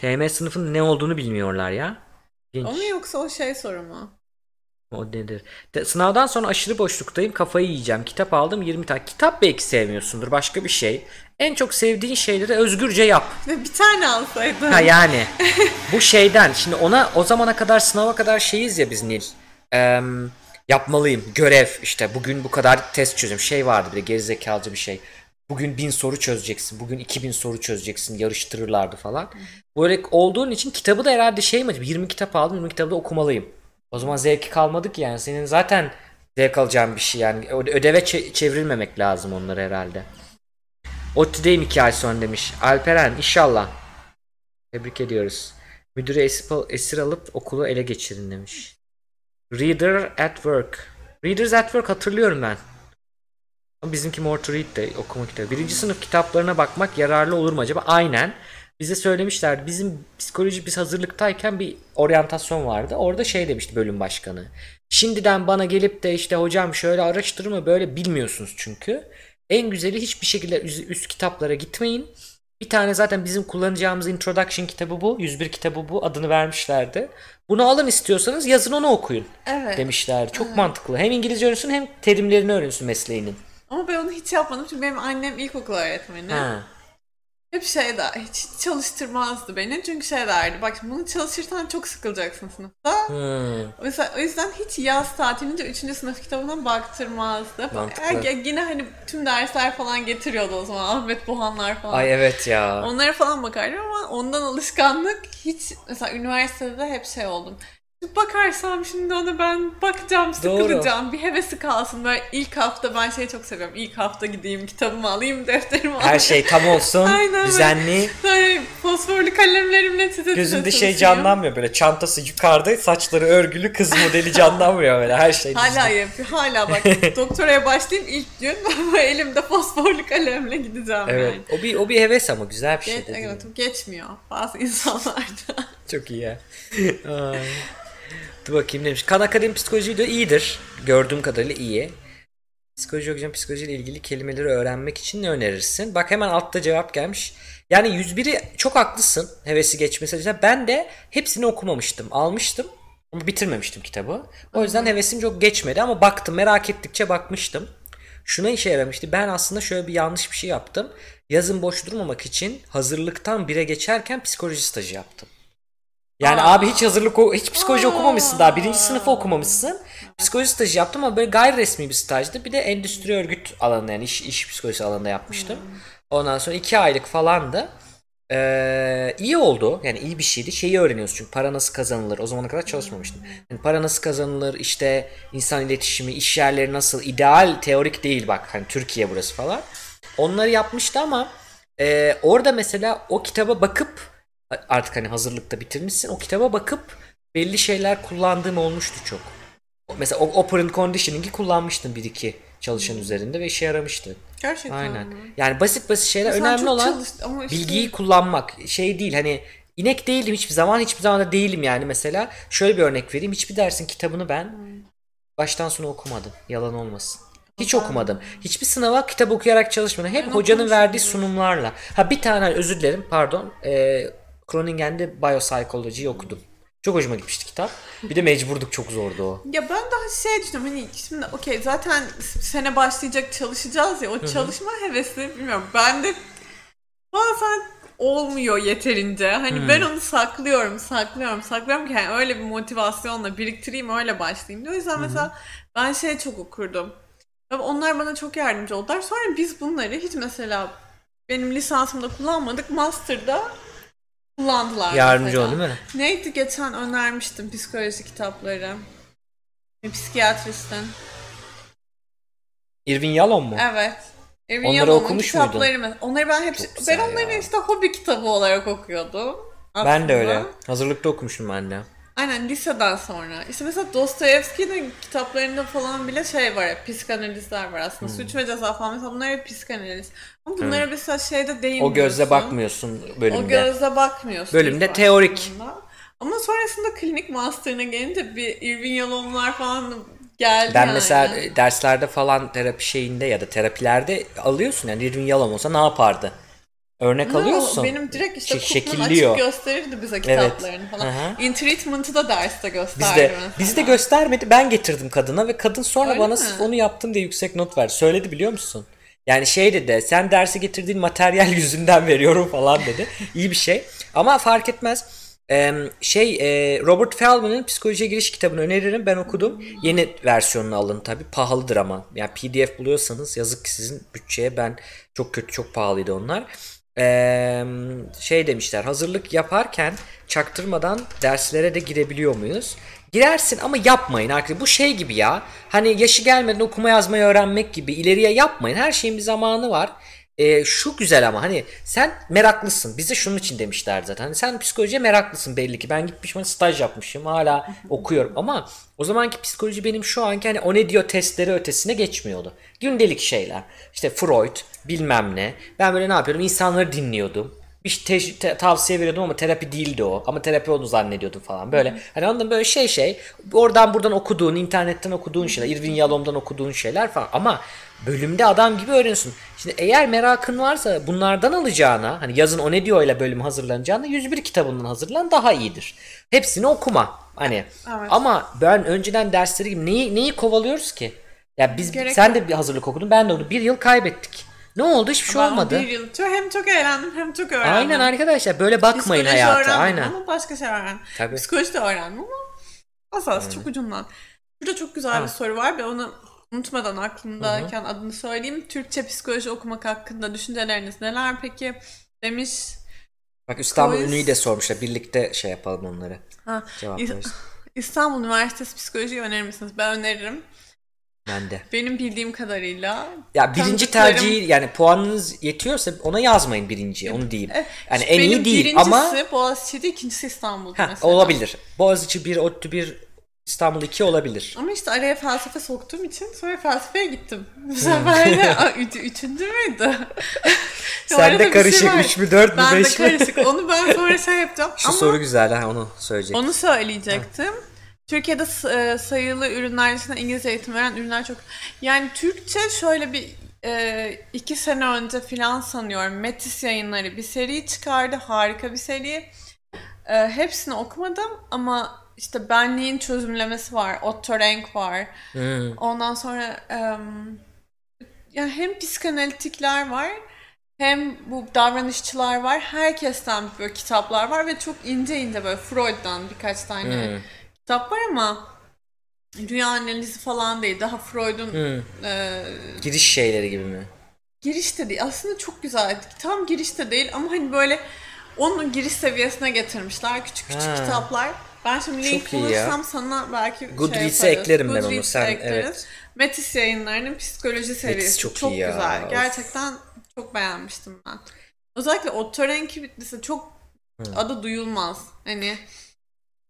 TM sınıfın ne olduğunu bilmiyorlar ya. O mu yoksa o şey soru mu? O nedir? De, sınavdan sonra aşırı boşluktayım. Kafayı yiyeceğim. Kitap aldım 20 tane. Kitap belki sevmiyorsundur. Başka bir şey. En çok sevdiğin şeyleri özgürce yap. Ve bir tane alsaydın. Ha yani. [laughs] bu şeyden. Şimdi ona o zamana kadar sınava kadar şeyiz ya biz Nil. Eee yapmalıyım. Görev işte bugün bu kadar test çözüm. Şey vardı bir de gerizekalıcı bir şey. Bugün bin soru çözeceksin. Bugün 2000 soru çözeceksin. Yarıştırırlardı falan. Böyle olduğun için kitabı da herhalde şey mi? 20 kitap aldım. 20 kitabı da okumalıyım. O zaman zevki kalmadı ki yani. Senin zaten zevk alacağın bir şey yani. Ödeve çe- çevrilmemek lazım onları herhalde. ODTÜ'deyim iki ay sonra demiş. Alperen inşallah. Tebrik ediyoruz. Müdüre esir, esir alıp okulu ele geçirin demiş. Reader at Work. Readers at Work hatırlıyorum ben. Bizimki More to Read de okuma kitabı. Birinci sınıf kitaplarına bakmak yararlı olur mu acaba? Aynen. Bize söylemişler. Bizim psikoloji biz hazırlıktayken bir oryantasyon vardı. Orada şey demişti bölüm başkanı. Şimdiden bana gelip de işte hocam şöyle araştırma böyle bilmiyorsunuz çünkü. En güzeli hiçbir şekilde üst, üst kitaplara gitmeyin. Bir tane zaten bizim kullanacağımız introduction kitabı bu. 101 kitabı bu. Adını vermişlerdi. Bunu alın istiyorsanız yazın onu okuyun. Evet. Demişler. Çok evet. mantıklı. Hem İngilizce öğrensün hem terimlerini öğrensün mesleğinin. Ama ben onu hiç yapmadım çünkü benim annem ilkokul öğretmeni. Ha. Hep şey der, hiç çalıştırmazdı beni. Çünkü şey derdi, bak bunu çalışırsan çok sıkılacaksın sınıfta. Hmm. Mesela o yüzden hiç yaz tatilince 3. sınıf kitabına baktırmazdı. Er, yine hani tüm dersler falan getiriyordu o zaman. Ahmet Buhanlar falan. Ay evet ya. Onlara falan bakardım ama ondan alışkanlık hiç mesela üniversitede hep şey oldum. Bakarsam şimdi ona ben bakacağım, sıkılacağım. Doğru. Bir hevesi kalsın. Böyle ilk hafta ben şeyi çok seviyorum. İlk hafta gideyim, kitabımı alayım, [laughs] defterimi alayım. Her şey tam olsun, Aynen düzenli. Böyle fosforlu kalemlerimle tite Gözünde şey canlanmıyor böyle. Çantası yukarıda, saçları örgülü kız modeli canlanmıyor böyle. Her şey Hala yapıyor. Hala bak [laughs] doktoraya başlayayım ilk gün [laughs] elimde fosforlu kalemle gideceğim evet. yani. O bir, o bir heves ama güzel bir şey. Geç, evet, geçmiyor bazı insanlarda. çok iyi ya. Dur bakayım demiş. Kan Akademi Psikoloji de iyidir. Gördüğüm kadarıyla iyi. Psikoloji hocam psikolojiyle ilgili kelimeleri öğrenmek için ne önerirsin? Bak hemen altta cevap gelmiş. Yani 101'i çok haklısın. Hevesi geçmesi. Ben de hepsini okumamıştım. Almıştım ama bitirmemiştim kitabı. O yüzden hevesim çok geçmedi ama baktım merak ettikçe bakmıştım. Şuna işe yaramıştı. Ben aslında şöyle bir yanlış bir şey yaptım. Yazın boş durmamak için hazırlıktan bire geçerken psikoloji stajı yaptım. Yani Aa. abi hiç hazırlık hiç psikoloji Aa. okumamışsın daha. Birinci sınıfı okumamışsın. Psikoloji stajı yaptım ama böyle gayri resmi bir stajdı. Bir de endüstri örgüt alanında yani iş, iş psikolojisi alanında yapmıştım. Hmm. Ondan sonra iki aylık falandı. Ee, iyi oldu. Yani iyi bir şeydi. Şeyi öğreniyoruz çünkü para nasıl kazanılır. O zamana kadar çalışmamıştım. Yani para nasıl kazanılır, işte insan iletişimi, iş yerleri nasıl, ideal teorik değil bak. Hani Türkiye burası falan. Onları yapmıştı ama e, orada mesela o kitaba bakıp artık hani hazırlıkta bitirmişsin. O kitaba bakıp belli şeyler kullandığım olmuştu çok. Mesela operant conditioning'i kullanmıştım bir iki çalışan hmm. üzerinde ve işe yaramıştı. Gerçekten Aynen. Mi? Yani basit basit şeyler Mesela önemli olan ama işte... bilgiyi kullanmak. Şey değil hani inek değilim hiçbir zaman hiçbir zaman da değilim yani mesela. Şöyle bir örnek vereyim. Hiçbir dersin kitabını ben hmm. baştan sona okumadım. Yalan olmasın. Hiç okumadım. Hiçbir sınava kitap okuyarak çalışmadım. Hep ben hocanın verdiği sunumlarla. Ha bir tane özür dilerim pardon. Ee, Groningen'de Biopsychology'yi okudum. Çok hoşuma gitmişti kitap. Bir de mecburduk çok zordu o. Ya ben daha şey düşünüyorum hani şimdi okey zaten sene başlayacak çalışacağız ya o çalışma hevesi bilmiyorum. Ben de bazen olmuyor yeterince. Hani hmm. ben onu saklıyorum, saklıyorum, saklıyorum ki yani öyle bir motivasyonla biriktireyim öyle başlayayım. O yüzden mesela ben şey çok okurdum. Onlar bana çok yardımcı oldular. Sonra biz bunları hiç mesela benim lisansımda kullanmadık. Master'da kullandılar. Yardımcı mesela. ol değil mi? Neydi geçen önermiştim psikoloji kitapları. Bir psikiyatristin. Irvin Yalom mu? Evet. Evin Onları Yalom'un okumuş kitapları mı? Onları ben hepsi Çok güzel ben onları ya. işte hobi kitabı olarak okuyordum. Ben de öyle. aslında. Hazırlıkta okumuşum ben de. Aynen liseden sonra. İşte mesela Dostoyevski'nin kitaplarında falan bile şey var ya, psikanalizler var Hmm. aslında. Suç ve ceza falan mesela bunlar hep psikanaliz. Ama bunlara mesela şeyde değinmiyorsun. O gözle bakmıyorsun bölümde. O gözle bakmıyorsun. Bölümde teorik. Ama sonrasında klinik master'ına gelince bir Irving Yalomlar falan geldi Ben yani. mesela e, derslerde falan terapi şeyinde ya da terapilerde alıyorsun yani Irvin Yalom olsa ne yapardı? Örnek No, alıyorsun. Benim direkt işte Kupman şekilliyor. açık gösterirdi bize kitaplarını falan. Hı hı. In Treatment'ı da derste gösterdi Bizde, bizde göstermedi. Ben getirdim kadına ve kadın sonra Öyle bana mi? onu yaptım diye yüksek not verdi. Söyledi biliyor musun? Yani şey dedi sen dersi getirdiğin materyal [laughs] yüzünden veriyorum falan dedi. İyi bir şey. Ama fark etmez. Ee, şey e, Robert Feldman'ın psikolojiye giriş kitabını öneririm. Ben okudum. Yeni versiyonunu alın tabi. Pahalıdır ama. Yani PDF buluyorsanız yazık ki sizin bütçeye ben çok kötü çok pahalıydı onlar. Ee, şey demişler hazırlık yaparken çaktırmadan derslere de girebiliyor muyuz? Girersin ama yapmayın arkadaşlar. Bu şey gibi ya. Hani yaşı gelmeden okuma yazmayı öğrenmek gibi ileriye yapmayın. Her şeyin bir zamanı var. Ee, şu güzel ama hani sen meraklısın. Bize şunun için demişler zaten. Hani sen psikolojiye meraklısın belli ki. Ben gitmişim staj yapmışım. Hala [laughs] okuyorum ama o zamanki psikoloji benim şu anki hani o ne diyor testleri ötesine geçmiyordu. Gündelik şeyler. İşte Freud bilmem ne. Ben böyle ne yapıyordum? İnsanları dinliyordum. Bir te- te- tavsiye veriyordum ama terapi değildi o. Ama terapi onu zannediyordum falan. Böyle hani anladın böyle şey şey. Oradan buradan okuduğun, internetten okuduğun şeyler. Irvin Yalom'dan okuduğun şeyler falan. Ama bölümde adam gibi öğreniyorsun. Şimdi eğer merakın varsa bunlardan alacağına hani yazın o ne diyor ile bölüm hazırlanacağına 101 kitabından hazırlan daha iyidir. Hepsini okuma. Hani Evet. ama ben önceden dersleri gibi neyi neyi kovalıyoruz ki? Ya biz Gerek sen de bir hazırlık okudun. Ben de onu bir yıl kaybettik. Ne oldu? Hiçbir şey olmadı. Bir yıl çok- hem çok eğlendim hem çok öğrendim. Aynen arkadaşlar böyle bakmayın Psikoloji hayata. Aynen. Ama başka şey öğrendim. Tabii. Psikoloji de öğrendim ama asas çok ucundan. Burada çok güzel Ha. bir soru var ve onu unutmadan aklımdayken adını söyleyeyim. Türkçe psikoloji okumak hakkında düşünceleriniz neler peki? Demiş. Bak İstanbul Quiz. Ünlü'yü de sormuşlar. Birlikte şey yapalım onları. Ha, Cevaplarız. İstanbul Üniversitesi psikolojiyi önerir misiniz? Ben öneririm. Ben de. Benim bildiğim kadarıyla. Ya birinci tercihi yani puanınız yetiyorsa ona yazmayın birinciyi onu diyeyim. Yani en iyi değil birincisi ama Boğaziçi'de, ikincisi İstanbul'da mesela. olabilir. Boğaziçi 1, ODTÜ 1, İstanbul 2 olabilir. Ama işte araya felsefe soktuğum için sonra felsefeye gittim. Bu sefer de [laughs] Aa, üç, üçüncü müydü? [laughs] Sen de şey karışık var. 3 mü 4 mü Ben de 5 mi? karışık. Onu ben sonra şey yapacağım. Şu Ama soru güzel ha onu söyleyecek. onu söyleyecektim. Türkiye'de e, sayılı ürünler dışında İngilizce eğitim veren ürünler çok... Yani Türkçe şöyle bir e, iki sene önce filan sanıyorum Metis yayınları bir seri çıkardı. Harika bir seri. E, hepsini okumadım ama işte benliğin çözümlemesi var. Otto Rank var. Hmm. Ondan sonra em, yani hem psikanalitikler var hem bu davranışçılar var. Herkesten böyle kitaplar var ve çok ince ince böyle Freud'dan birkaç tane Hmm. kitap var ama rüya analizi falan değil. Daha Freud'un Hmm. e, Giriş şeyleri gibi mi? girişte değil. Aslında çok güzel. Tam girişte değil ama hani böyle onun giriş seviyesine getirmişler. Küçük küçük Ha. kitaplar. Ben şimdi link Çok iyi ya. bulursam sana belki Goodreads'e şey eklerim ben onu. Sen- ekleriz. evet. Metis yayınlarının psikoloji serisi çok çok, iyi ya. güzel. Of. Gerçekten çok beğenmiştim ben. Özellikle Otto Renki mesela çok Hı. adı duyulmaz. Hani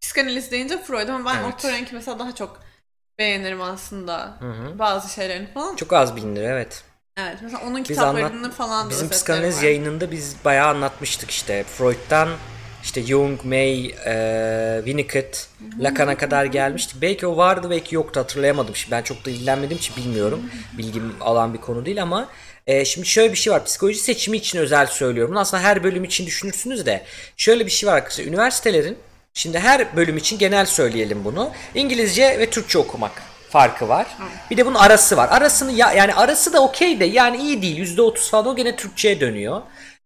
psikanaliz deyince Freud ama ben Evet. Renki mesela daha çok beğenirim aslında. Hı hı. Bazı şeylerini falan. Çok az bilinir evet. Evet mesela onun Biz kitaplarını anlat- falan da Bizim psikanaliz var. yayınında biz bayağı anlatmıştık işte. Freud'dan işte Jung, May, e, Winnicott, Lacan'a kadar gelmiştik. Belki o vardı belki yoktu hatırlayamadım. Şimdi ben çok da ilgilenmediğim için bilmiyorum. Bilgim alan bir konu değil ama e, şimdi şöyle bir şey var. Psikoloji seçimi için özel söylüyorum. Bunu aslında her bölüm için düşünürsünüz de. Şöyle bir şey var arkadaşlar. Üniversitelerin şimdi her bölüm için genel söyleyelim bunu. İngilizce ve Türkçe okumak farkı var. Bir de bunun arası var. Arasını ya, yani arası da okey de yani iyi değil. %30 falan o gene Türkçe'ye dönüyor.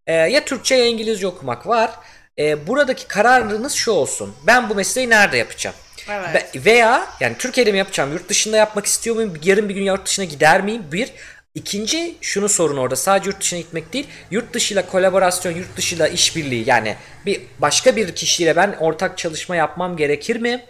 Ee, ya Türkçe ya İngilizce okumak var. Ee, buradaki kararınız şu olsun. Ben bu mesleği nerede yapacağım? Evet. Ve- veya yani Türkiye'de mi yapacağım? Yurt dışında yapmak istiyor muyum? Yarın bir gün yurt dışına gider miyim? Bir. İkinci şunu sorun orada sadece yurt dışına gitmek değil yurt dışıyla kolaborasyon yurt dışıyla işbirliği yani bir başka bir kişiyle ben ortak çalışma yapmam gerekir mi?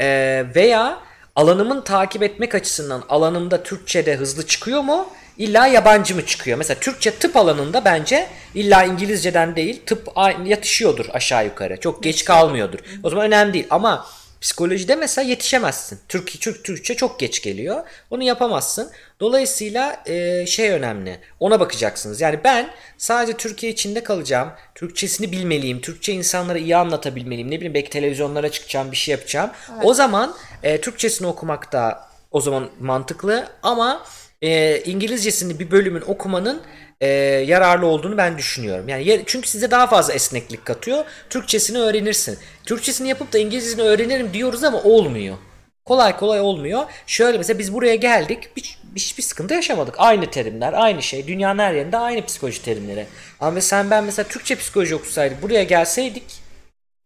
Ee, veya alanımın takip etmek açısından alanımda Türkçe'de hızlı çıkıyor mu? İlla yabancı mı çıkıyor? Mesela Türkçe tıp alanında bence illa İngilizceden değil tıp yatışıyordur aşağı yukarı. Çok geç kalmıyordur. O zaman önemli değil ama psikolojide mesela yetişemezsin. Türk, Türk Türkçe çok geç geliyor. Onu yapamazsın. Dolayısıyla e, şey önemli. Ona bakacaksınız. Yani ben sadece Türkiye içinde kalacağım. Türkçesini bilmeliyim. Türkçe insanlara iyi anlatabilmeliyim. Ne bileyim belki televizyonlara çıkacağım, bir şey yapacağım. O zaman e, Türkçesini okumak da o zaman mantıklı ama e, İngilizcesini bir bölümün okumanın e, yararlı olduğunu ben düşünüyorum. Yani yer- çünkü size daha fazla esneklik katıyor. Türkçesini öğrenirsin. Türkçesini yapıp da İngilizcesini öğrenirim diyoruz ama olmuyor. Kolay kolay olmuyor. Şöyle mesela biz buraya geldik. Hiç, hiçbir sıkıntı yaşamadık. Aynı terimler, aynı şey. Dünyanın her yerinde aynı psikoloji terimleri. Ama sen ben mesela Türkçe psikoloji okusaydık, buraya gelseydik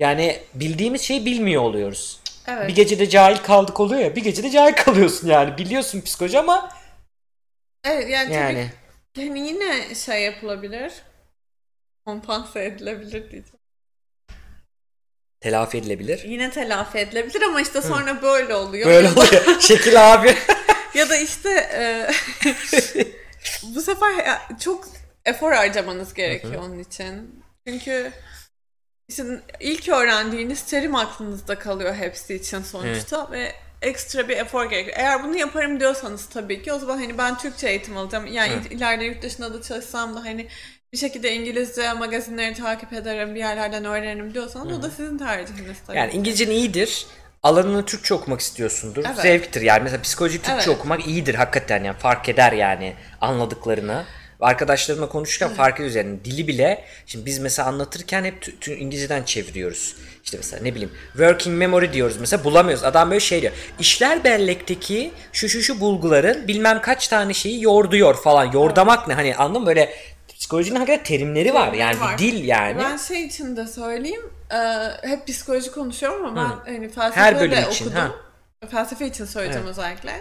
yani bildiğimiz şeyi bilmiyor oluyoruz. Evet. Bir gecede cahil kaldık oluyor ya. Bir gecede cahil [laughs] kalıyorsun yani. Biliyorsun psikoloji ama Evet yani, yani. tabii yani yine şey yapılabilir. Kompanse edilebilir diyeceğim. Telafi edilebilir. Yine telafi edilebilir ama işte sonra böyle oluyor. Böyle oluyor. [laughs] Şekil abi. Ya da işte e, [laughs] bu sefer çok efor harcamanız gerekiyor onun için. Çünkü işte ilk öğrendiğiniz terim aklınızda kalıyor hepsi için sonuçta ve ekstra bir efor gerekiyor. Eğer bunu yaparım diyorsanız tabii ki o zaman hani ben Türkçe eğitim alacağım. Yani ileride yurt dışında da çalışsam da hani bir şekilde İngilizce magazinleri takip ederim, bir yerlerden öğrenirim diyorsanız o da sizin tercihiniz tabii. Yani İngilizcen iyidir. Alanını Türkçe okumak istiyorsundur. Evet. Zevktir yani. Mesela psikoloji Türkçe Evet. okumak iyidir hakikaten yani. Fark eder yani anladıklarını. Arkadaşlarımla konuşurken fark ediyoruz yani dili bile şimdi biz mesela anlatırken hep tü- tü- İngilizceden çeviriyoruz. İşte mesela ne bileyim working memory diyoruz mesela bulamıyoruz. Adam böyle şey diyor. İşler bellekteki şu şu şu bulguların bilmem kaç tane şeyi yorduyor falan. Yordamak ne hani anladın mı? Böyle psikolojinin hakikaten terimleri var yani var. bir dil yani. Ben şey için de söyleyeyim. e, hep psikoloji konuşuyorum ama ben hani felsefe Her bölüm de için, okudum. ha. Felsefe için söyleyeceğim özellikle.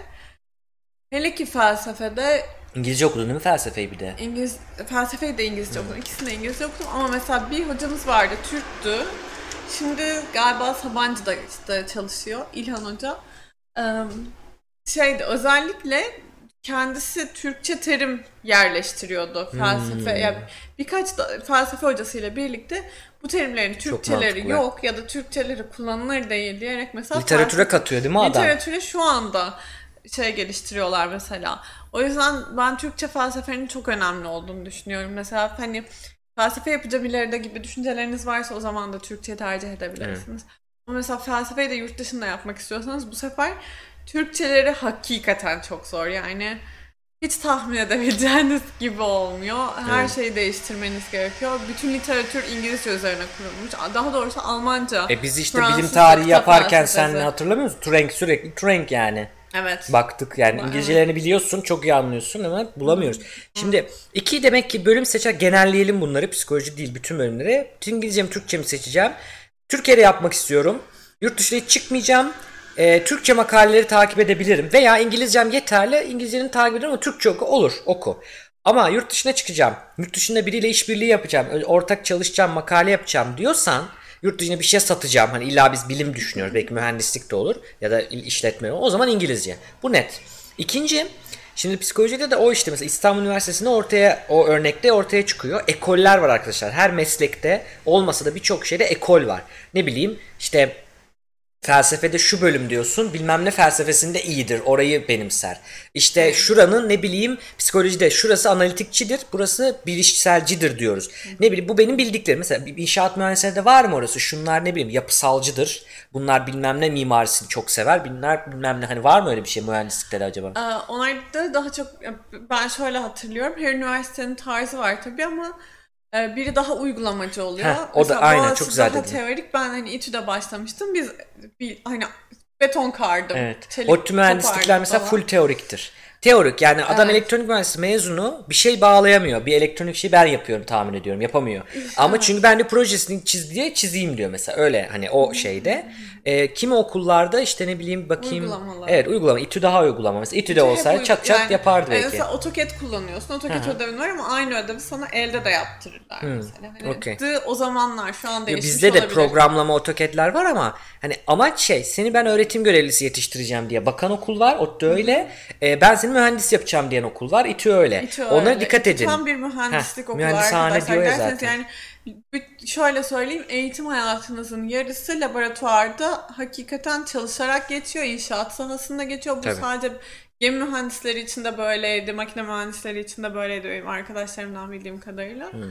Hele ki felsefede İngilizce okudun değil mi felsefeyi bir de? İngiliz felsefeyi de İngilizce okudum. İkisini de İngilizce okudum ama mesela bir hocamız vardı Türktü. Şimdi galiba Sabancı'da işte çalışıyor İlhan Hoca. Ee, şeydi özellikle kendisi Türkçe terim yerleştiriyordu felsefe. Hmm. Yani birkaç da felsefe hocasıyla birlikte bu terimlerin Türkçeleri yok ya da Türkçeleri kullanılır değil diyerek mesela Literatüre felsefe- katıyor değil mi adam? Literatüre şu anda şey geliştiriyorlar mesela. O yüzden ben Türkçe felsefenin çok önemli olduğunu düşünüyorum. Mesela hani felsefe yapacağım ileride gibi düşünceleriniz varsa o zaman da Türkçe tercih edebilirsiniz. Ama mesela felsefeyi de yurt dışında yapmak istiyorsanız bu sefer Türkçeleri hakikaten çok zor. Yani hiç tahmin edebileceğiniz [laughs] gibi olmuyor. Her Evet. şeyi değiştirmeniz gerekiyor. Bütün literatür İngilizce üzerine kurulmuş. Daha doğrusu Almanca. E biz işte Fransızca bilim tarihi yaparken sen hatırlamıyor musun? Turing sürekli Turing yani. Evet. Baktık yani İngilizcelerini biliyorsun çok iyi anlıyorsun ama bulamıyoruz. Şimdi iki demek ki bölüm seçer genelleyelim bunları psikoloji değil bütün bölümleri. İngilizce mi Türkçe mi seçeceğim? Türkiye'de yapmak istiyorum. Yurt dışına hiç çıkmayacağım. Ee, Türkçe makaleleri takip edebilirim. Veya İngilizcem yeterli. İngilizcenin takip ederim ama Türkçe oku. Olur oku. Ama yurt dışına çıkacağım. Yurt dışında biriyle işbirliği yapacağım. Ortak çalışacağım, makale yapacağım diyorsan yurt dışına bir şey satacağım. Hani illa biz bilim düşünüyoruz. Belki mühendislik de olur ya da işletme. O zaman İngilizce. Bu net. İkinci Şimdi psikolojide de o işte mesela İstanbul Üniversitesi'nde ortaya o örnekte ortaya çıkıyor. Ekoller var arkadaşlar. Her meslekte olmasa da birçok şeyde ekol var. Ne bileyim işte felsefede şu bölüm diyorsun bilmem ne felsefesinde iyidir orayı benimser. İşte şuranın ne bileyim psikolojide şurası analitikçidir burası bilişselcidir diyoruz. Ne bileyim bu benim bildiklerim mesela inşaat mühendisliğinde var mı orası şunlar ne bileyim yapısalcıdır bunlar bilmem ne mimarisini çok sever bunlar bilmem ne hani var mı öyle bir şey mühendislikte de acaba? Ee, Onlarda daha çok ben şöyle hatırlıyorum. Her üniversitenin tarzı var tabii ama biri daha uygulamacı oluyor. Heh, o da Mesela aynen, Boğaziçi çok güzel daha dedin. teorik. Ben hani İTÜ'de başlamıştım. Biz bir hani beton kardım. Evet. çelik ODTÜ mühendislikler mesela falan. full teoriktir. Teorik yani adam Evet. elektronik mühendisliği mezunu bir şey bağlayamıyor. Bir elektronik şey ben yapıyorum tahmin ediyorum yapamıyor. Ama çünkü ben de projesini çiz diye çizeyim diyor mesela öyle hani o şeyde. Ee, kimi okullarda işte ne bileyim bakayım. Uygulamalı. Evet uygulama. İTÜ daha uygulama mesela. İTÜ'de olsaydı çat çat yani, yapardı e, belki. Mesela AutoCAD kullanıyorsun. AutoCAD ödevin var ama aynı ödevi sana elde de yaptırırlar mesela. Hani okey. dı- o zamanlar şu an Ya değişmiş bizde de olabilir. programlama AutoCAD'ler var ama hani amaç şey seni ben öğretim görevlisi yetiştireceğim diye bakan okul var. ODTÜ öyle. Ee, ben seni mühendis yapacağım diyen okul var. İTÜ öyle. İTÜ Onlara öyle. dikkat edin. Tam bir mühendislik Heh, okulu arkadaşlar. diyor ya zaten. yani şöyle söyleyeyim eğitim hayatınızın yarısı laboratuvarda hakikaten çalışarak geçiyor. inşaat sahasında geçiyor. Bu Tabii. sadece gemi mühendisleri için de böyleydi. Makine mühendisleri için de böyleydi benim arkadaşlarımdan bildiğim kadarıyla. Hmm.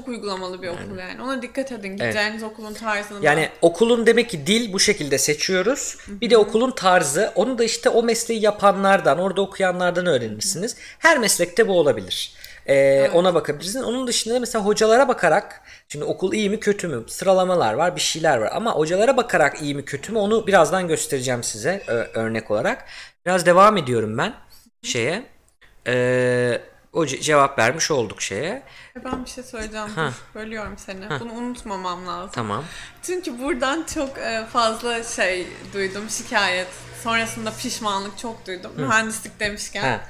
Çok uygulamalı bir okul yani. Ona dikkat edin. Gideceğiniz okulun tarzına. da. Yani okulun demek ki dil bu şekilde seçiyoruz. Bir de okulun tarzı. Onu da işte o mesleği yapanlardan, orada okuyanlardan öğrenirsiniz. Her meslekte bu olabilir. Ee, Ona bakabilirsiniz. Onun dışında mesela hocalara bakarak, şimdi okul iyi mi kötü mü? Sıralamalar var, bir şeyler var. Ama hocalara bakarak iyi mi kötü mü onu birazdan göstereceğim size ö- örnek olarak. Biraz devam ediyorum ben şeye. Ee, o ce- cevap vermiş olduk şeye. Ben bir şey söyleyeceğim. Ha. Dur, bölüyorum seni. Bunu unutmamam lazım. Tamam. Çünkü buradan çok e, fazla şey duydum, şikayet. Sonrasında pişmanlık çok duydum. Mühendislik demişken. Ha.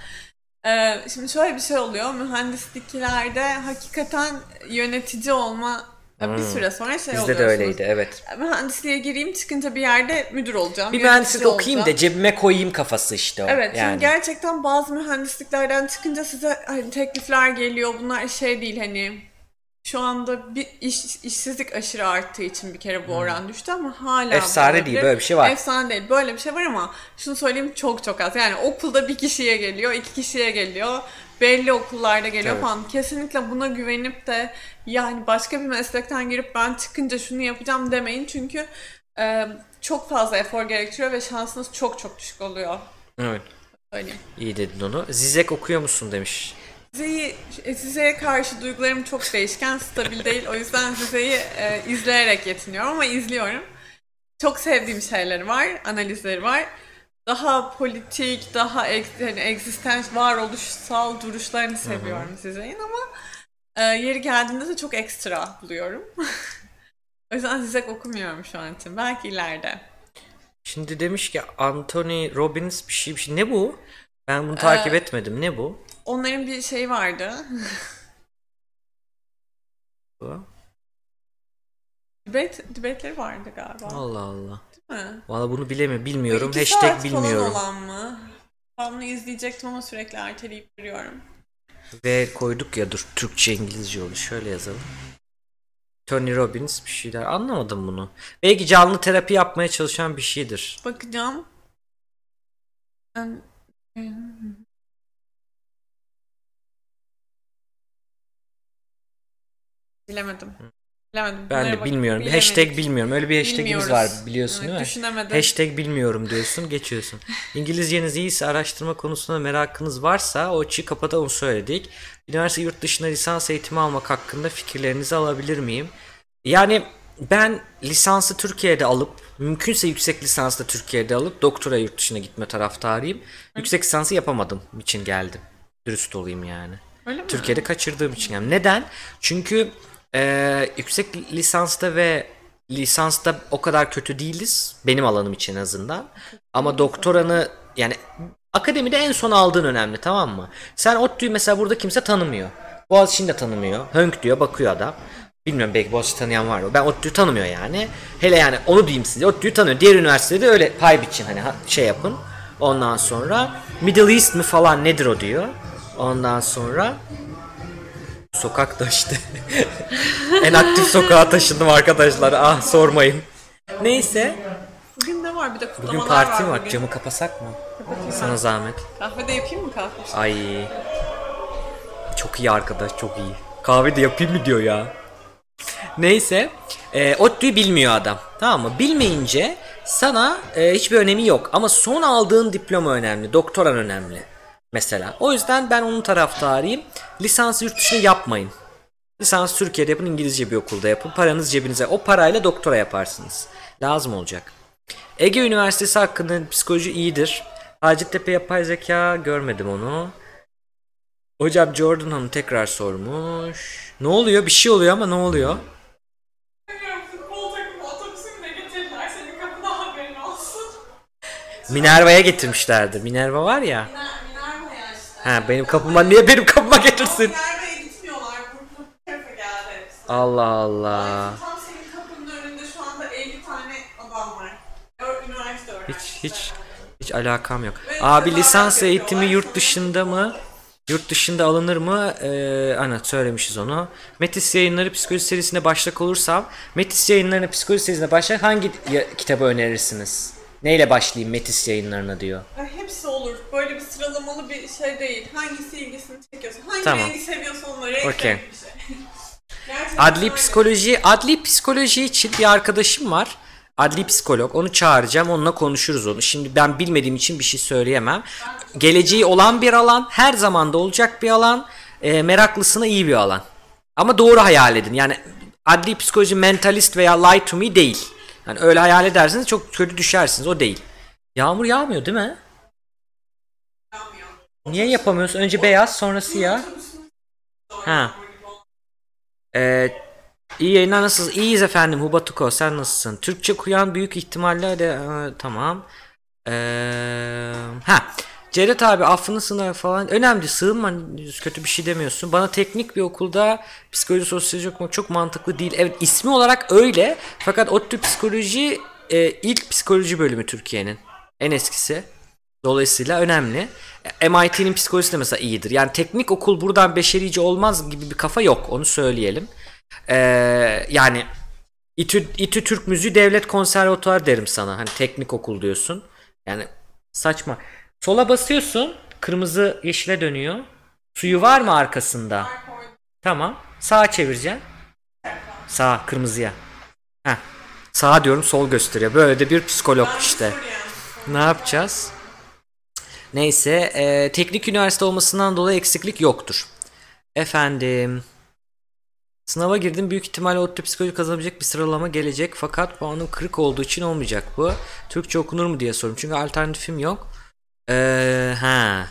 E, şimdi şöyle bir şey oluyor. Mühendisliklerde hakikaten yönetici olma bir süre sonra şey Hmm. Bizde de öyleydi evet. Mühendisliğe gireyim çıkınca bir yerde müdür olacağım. Bir mühendislik okuyayım da olacağım. cebime koyayım kafası işte o. Evet yani. çünkü gerçekten bazı mühendisliklerden çıkınca size hani teklifler geliyor. Bunlar şey değil hani şu anda bir iş, işsizlik aşırı arttığı için bir kere bu oran düştü ama hala Hmm. Efsane olabilir. değil, böyle bir şey var. Efsane değil. Böyle bir şey var ama şunu söyleyeyim çok çok az. Yani okulda bir kişiye geliyor, iki kişiye geliyor. Belli okullarda geliyor Tabii. falan. Kesinlikle buna güvenip de yani başka bir meslekten girip ben çıkınca şunu yapacağım demeyin. Çünkü e, çok fazla efor gerektiriyor ve şansınız çok çok düşük oluyor. Evet. Söyleyeyim. İyi dedin onu. Zizek okuyor musun demiş. Zize'yi, Zize'ye karşı duygularım çok değişken, stabil değil. O yüzden Zize'yi e, izleyerek yetiniyorum ama izliyorum. Çok sevdiğim şeyleri var, analizleri var. Daha politik, daha ek, hani egzistens, varoluşsal duruşlarını seviyorum Zize'nin ama e, yeri geldiğinde de çok ekstra buluyorum. [laughs] o yüzden Zizek okumuyorum şu an için. Belki ileride. Şimdi demiş ki Anthony Robbins bir şey bir şey. Ne bu? Ben bunu takip Ee, etmedim. Ne bu? Onların bir şeyi vardı. bu? Debate, debate'leri vardı galiba. Allah Allah. Değil mi? Valla bunu bilemiyorum. Bilmiyorum. İki Hashtag saat bilmiyorum. falan olan mı? Ben bunu izleyecektim ama sürekli erteleyip duruyorum. Ve koyduk ya dur Türkçe İngilizce oldu. Şöyle yazalım. Tony Robbins bir şeyler. Anlamadım bunu. Belki canlı terapi yapmaya çalışan bir şeydir. Bakacağım. Ben... Bilemedim. Bilemedim. Ben Bunlara de bilmiyorum. bilemedik. Hashtag bilmiyorum. Öyle bir hashtagimiz Bilmiyoruz. var biliyorsun Evet, değil mi? Düşünemedim. Hashtag bilmiyorum diyorsun geçiyorsun. İngilizceniz iyiyse araştırma konusunda merakınız varsa o açığı kapatalım söyledik. Üniversite yurt dışında lisans eğitimi almak hakkında fikirlerinizi alabilir miyim? Yani ben lisansı Türkiye'de alıp mümkünse yüksek lisansı da Türkiye'de alıp doktora yurt dışına gitme taraftarıyım. Yüksek lisansı yapamadığım için geldim. Dürüst olayım yani. Öyle mi? Türkiye'de kaçırdığım için. Yani neden? Çünkü e, yüksek lisansta ve lisansta o kadar kötü değiliz. Benim alanım için en azından. Ama doktoranı yani akademide en son aldığın önemli tamam mı? Sen ODTÜ'yü mesela burada kimse tanımıyor. Boğaziçi'ni de tanımıyor. Hönk diyor bakıyor adam. Bilmiyorum belki Boğaziçi tanıyan var mı? Ben ODTÜ'yü tanımıyor yani. Hele yani onu diyeyim size. ODTÜ'yü tanıyor. Diğer üniversitede öyle pay biçin hani ha- şey yapın. Ondan sonra Middle East mi falan nedir o diyor. Ondan sonra Sokakta işte. [laughs] en aktif sokağa taşındım arkadaşlar. Ah sormayın. Neyse. Bugün ne var? Bir de kutlamalar Bugün parti var. bugün. Camı kapasak mı? Kapatayım Sana ben. zahmet. Kahve de yapayım mı kahve? Ay. Çok iyi arkadaş çok iyi. Kahve de yapayım mı diyor ya. Neyse. E, ODTÜ'yü bilmiyor adam. Tamam mı? Bilmeyince sana e, hiçbir önemi yok. Ama son aldığın diploma önemli. Doktoran önemli. Mesela. O yüzden ben onun taraftarıyım. Lisansı yurt dışında yapmayın. Lisans Türkiye'de yapın, İngilizce bir okulda yapın. Paranız cebinize. O parayla doktora yaparsınız. Lazım olacak. Ege Üniversitesi hakkında psikoloji iyidir. Hacettepe yapay zeka görmedim onu. Hocam Jordan Hanım tekrar sormuş. Ne oluyor? Bir şey oluyor ama ne oluyor? Minerva'ya getirmişlerdi. Minerva var ya. Minerva'ya Ha benim kapıma niye benim kapıma getirsin? Minerva'ya gitmiyorlar. Bu tarafa geldi hepsi. Allah Allah. Tam senin kapının önünde şu anda 50 tane adam var. Ö- Üniversite öğrencisi. Hiç hiç hiç alakam yok. Abi lisans eğitimi yurt dışında mı? Yurt dışında alınır mı? Ee, ana söylemişiz onu. Metis yayınları psikoloji serisine başlak olursam Metis yayınlarına psikoloji serisine başlayan hangi ya- kitabı önerirsiniz? Neyle başlayayım Metis yayınlarına diyor. Hepsi olur. Böyle bir sıralamalı bir şey değil. Hangisi ilgisini çekiyorsa, hangi Tamam. rengi seviyorsa onunla renk Okey. bir şey. [laughs] Gerçekten Adli öyle. psikoloji, adli psikoloji için bir arkadaşım var. Adli psikolog. Onu çağıracağım. Onunla konuşuruz onu. Şimdi ben bilmediğim için bir şey söyleyemem. Geleceği olan bir alan. Her zaman da olacak bir alan. E, meraklısına iyi bir alan. Ama doğru hayal edin. Yani adli psikoloji mentalist veya lie to me değil. Yani öyle hayal ederseniz çok kötü düşersiniz. O değil. Yağmur yağmıyor değil mi? Yapmıyor. Niye yapamıyorsun? Önce beyaz sonra siyah. Ha. Ee, iyi yayınlar nasılsınız? İyiyiz efendim Hubatuko sen nasılsın? Türkçe kuyan büyük ihtimalle de Ee, tamam. Ee, ha Cevdet abi affını sığınarak falan önemli sığınma kötü bir şey demiyorsun. Bana teknik bir okulda psikoloji sosyoloji okumak çok mantıklı değil. Evet ismi olarak öyle fakat ODTÜ psikoloji e, ilk psikoloji bölümü Türkiye'nin en eskisi. Dolayısıyla önemli. E, MIT'nin psikolojisi de mesela iyidir. Yani teknik okul buradan beşerici olmaz gibi bir kafa yok. Onu söyleyelim. Ee, yani İTÜ, İTÜ Türk Müziği Devlet Konservatuar derim sana. Hani teknik okul diyorsun. Yani saçma. Sola basıyorsun. Kırmızı yeşile dönüyor. Suyu var mı arkasında? Tamam. Sağa çevireceksin. Sağ kırmızıya. Heh. Sağ diyorum sol gösteriyor. Böyle de bir psikolog işte. Ne yapacağız? Neyse, e, teknik üniversite olmasından dolayı eksiklik yoktur. Efendim, sınava girdim. Büyük ihtimalle ODTÜ psikoloji kazanabilecek bir sıralama gelecek. Fakat puanım kırık olduğu için olmayacak bu. Türkçe okunur mu diye sorum. Çünkü alternatifim yok. Ee, ha.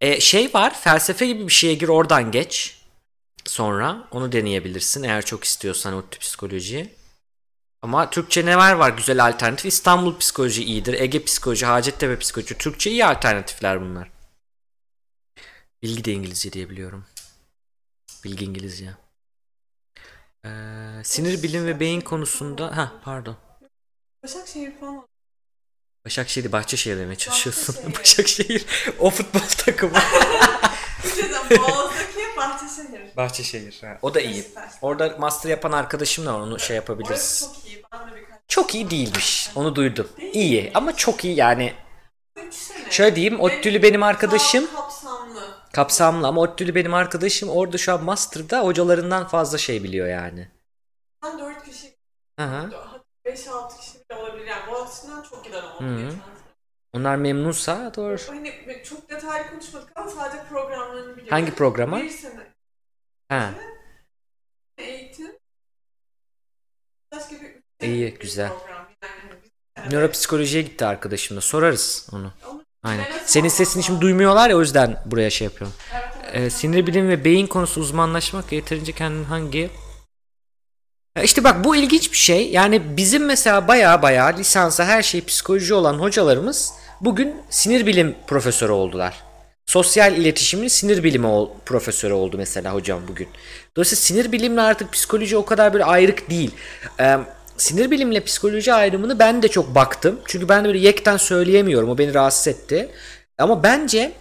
E, şey var, felsefe gibi bir şeye gir oradan geç. Sonra onu deneyebilirsin eğer çok istiyorsan ODTÜ psikoloji. Ama Türkçe ne var var güzel alternatif. İstanbul psikoloji iyidir. Ege psikoloji, Hacettepe psikoloji. Türkçe iyi alternatifler bunlar. Bilgi de İngilizce diye biliyorum. Bilgi İngilizce. Ee, sinir bilim ve beyin konusunda... ha pardon. Başakşehir falan. Başakşehir, Bahçeşehir demeye çalışıyorsun. Bahçeşehir. [laughs] Başakşehir o futbol takımı. [laughs] Boğaz'daki Bahçeşehir. Bahçeşehir. Ha, o da iyi. Beşiktaş. Orada master yapan arkadaşım da var. Onu şey Orası yapabiliriz. çok iyi. Ben de birkaç Çok iyi değilmiş. Onu duydum. İyi ama çok iyi yani. Üç sene. Şöyle diyeyim. ODTÜ'lü benim arkadaşım. Kapsamlı. Kapsamlı ama ODTÜ'lü benim arkadaşım. Orada şu an master'da hocalarından fazla şey biliyor yani. Ben 4 kişi, Hı hı. 5-6 kişi olabilir. Yani çok giden oldu. Hı. geçen sene. Onlar memnunsa doğru. Hani çok detaylı konuşmadık ama sadece programlarını biliyorum. Hangi programa? Bir sene Ha. eğitim. Başka bir İyi, güzel. program. Yani Nöropsikolojiye gitti arkadaşım da. Sorarız onu. Aynen. Senin sesini şimdi duymuyorlar ya o yüzden buraya şey yapıyorum. Evet, evet. Ee, sinir bilimi ve beyin konusu uzmanlaşmak yeterince kendini hangi işte bak bu ilginç bir şey. Yani bizim mesela baya baya lisansa her şey psikoloji olan hocalarımız bugün sinir bilim profesörü oldular. Sosyal iletişimin sinir bilimi profesörü oldu mesela hocam bugün. Dolayısıyla sinir bilimle artık psikoloji o kadar böyle ayrık değil. Ee, sinir bilimle psikoloji ayrımını ben de çok baktım. Çünkü ben de böyle yekten söyleyemiyorum. O beni rahatsız etti. Ama bence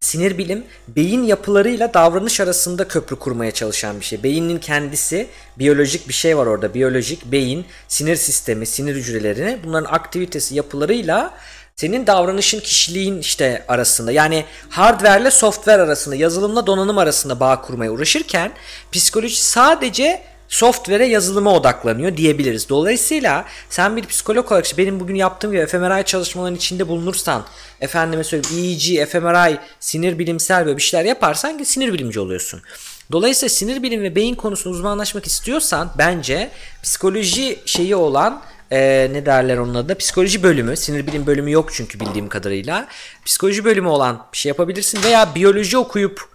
Sinir bilim beyin yapılarıyla davranış arasında köprü kurmaya çalışan bir şey. Beynin kendisi biyolojik bir şey var orada. Biyolojik beyin, sinir sistemi, sinir hücrelerini bunların aktivitesi yapılarıyla senin davranışın, kişiliğin işte arasında yani hardware ile software arasında, yazılımla donanım arasında bağ kurmaya uğraşırken psikoloji sadece software'e yazılıma odaklanıyor diyebiliriz. Dolayısıyla sen bir psikolog olarak işte benim bugün yaptığım gibi fMRI çalışmaların içinde bulunursan efendime söyleyeyim EEG, fMRI, sinir bilimsel böyle bir şeyler yaparsan sinir bilimci oluyorsun. Dolayısıyla sinir bilim ve beyin konusunda uzmanlaşmak istiyorsan bence psikoloji şeyi olan e, ne derler onun adı psikoloji bölümü sinir bilim bölümü yok çünkü bildiğim kadarıyla psikoloji bölümü olan bir şey yapabilirsin veya biyoloji okuyup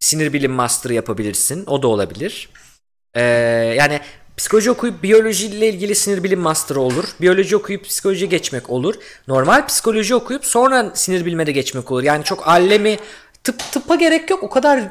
sinir bilim master yapabilirsin o da olabilir E, yani psikoloji okuyup biyolojiyle ilgili sinir bilim master olur biyoloji okuyup psikoloji geçmek olur normal psikoloji okuyup sonra sinir bilime de geçmek olur yani çok allemi tıp tıpa gerek yok. O kadar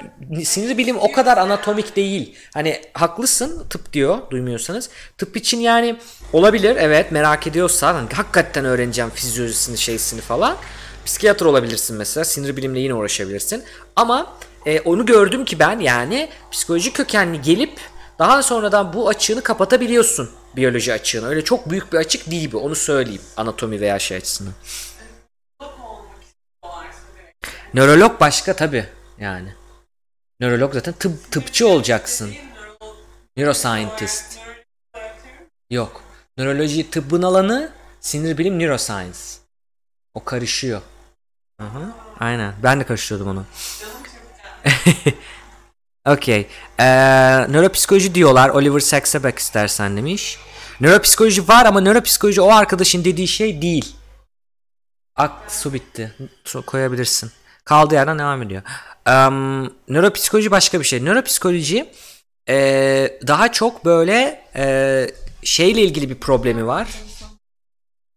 sinir bilim o kadar anatomik değil. Hani haklısın tıp diyor duymuyorsanız. Tıp için yani olabilir evet merak ediyorsan hani hakikaten öğreneceğim fizyolojisini şeysini falan. Psikiyatr olabilirsin mesela. Sinir bilimle yine uğraşabilirsin. Ama e, onu gördüm ki ben yani psikoloji kökenli gelip daha sonradan bu açığını kapatabiliyorsun. Biyoloji açığını. Öyle çok büyük bir açık değil bu. Onu söyleyeyim. Anatomi veya şey açısından. Nörolog başka tabi yani. Nörolog zaten tıp, tıpçı olacaksın. Neuroscientist. Yok. Nöroloji tıbbın alanı sinir bilim neuroscience. O karışıyor. Aha, aynen. Ben de karıştırıyordum onu. [laughs] Okey. Ee, nöropsikoloji diyorlar. Oliver Sacks'e bak istersen demiş. Nöropsikoloji var ama nöropsikoloji o arkadaşın dediği şey değil. Ak su bitti. Su koyabilirsin. Kaldığı yerden devam ediyor. Um, nöropsikoloji başka bir şey. Nöropsikoloji e, daha çok böyle e, şeyle ilgili bir problemi var.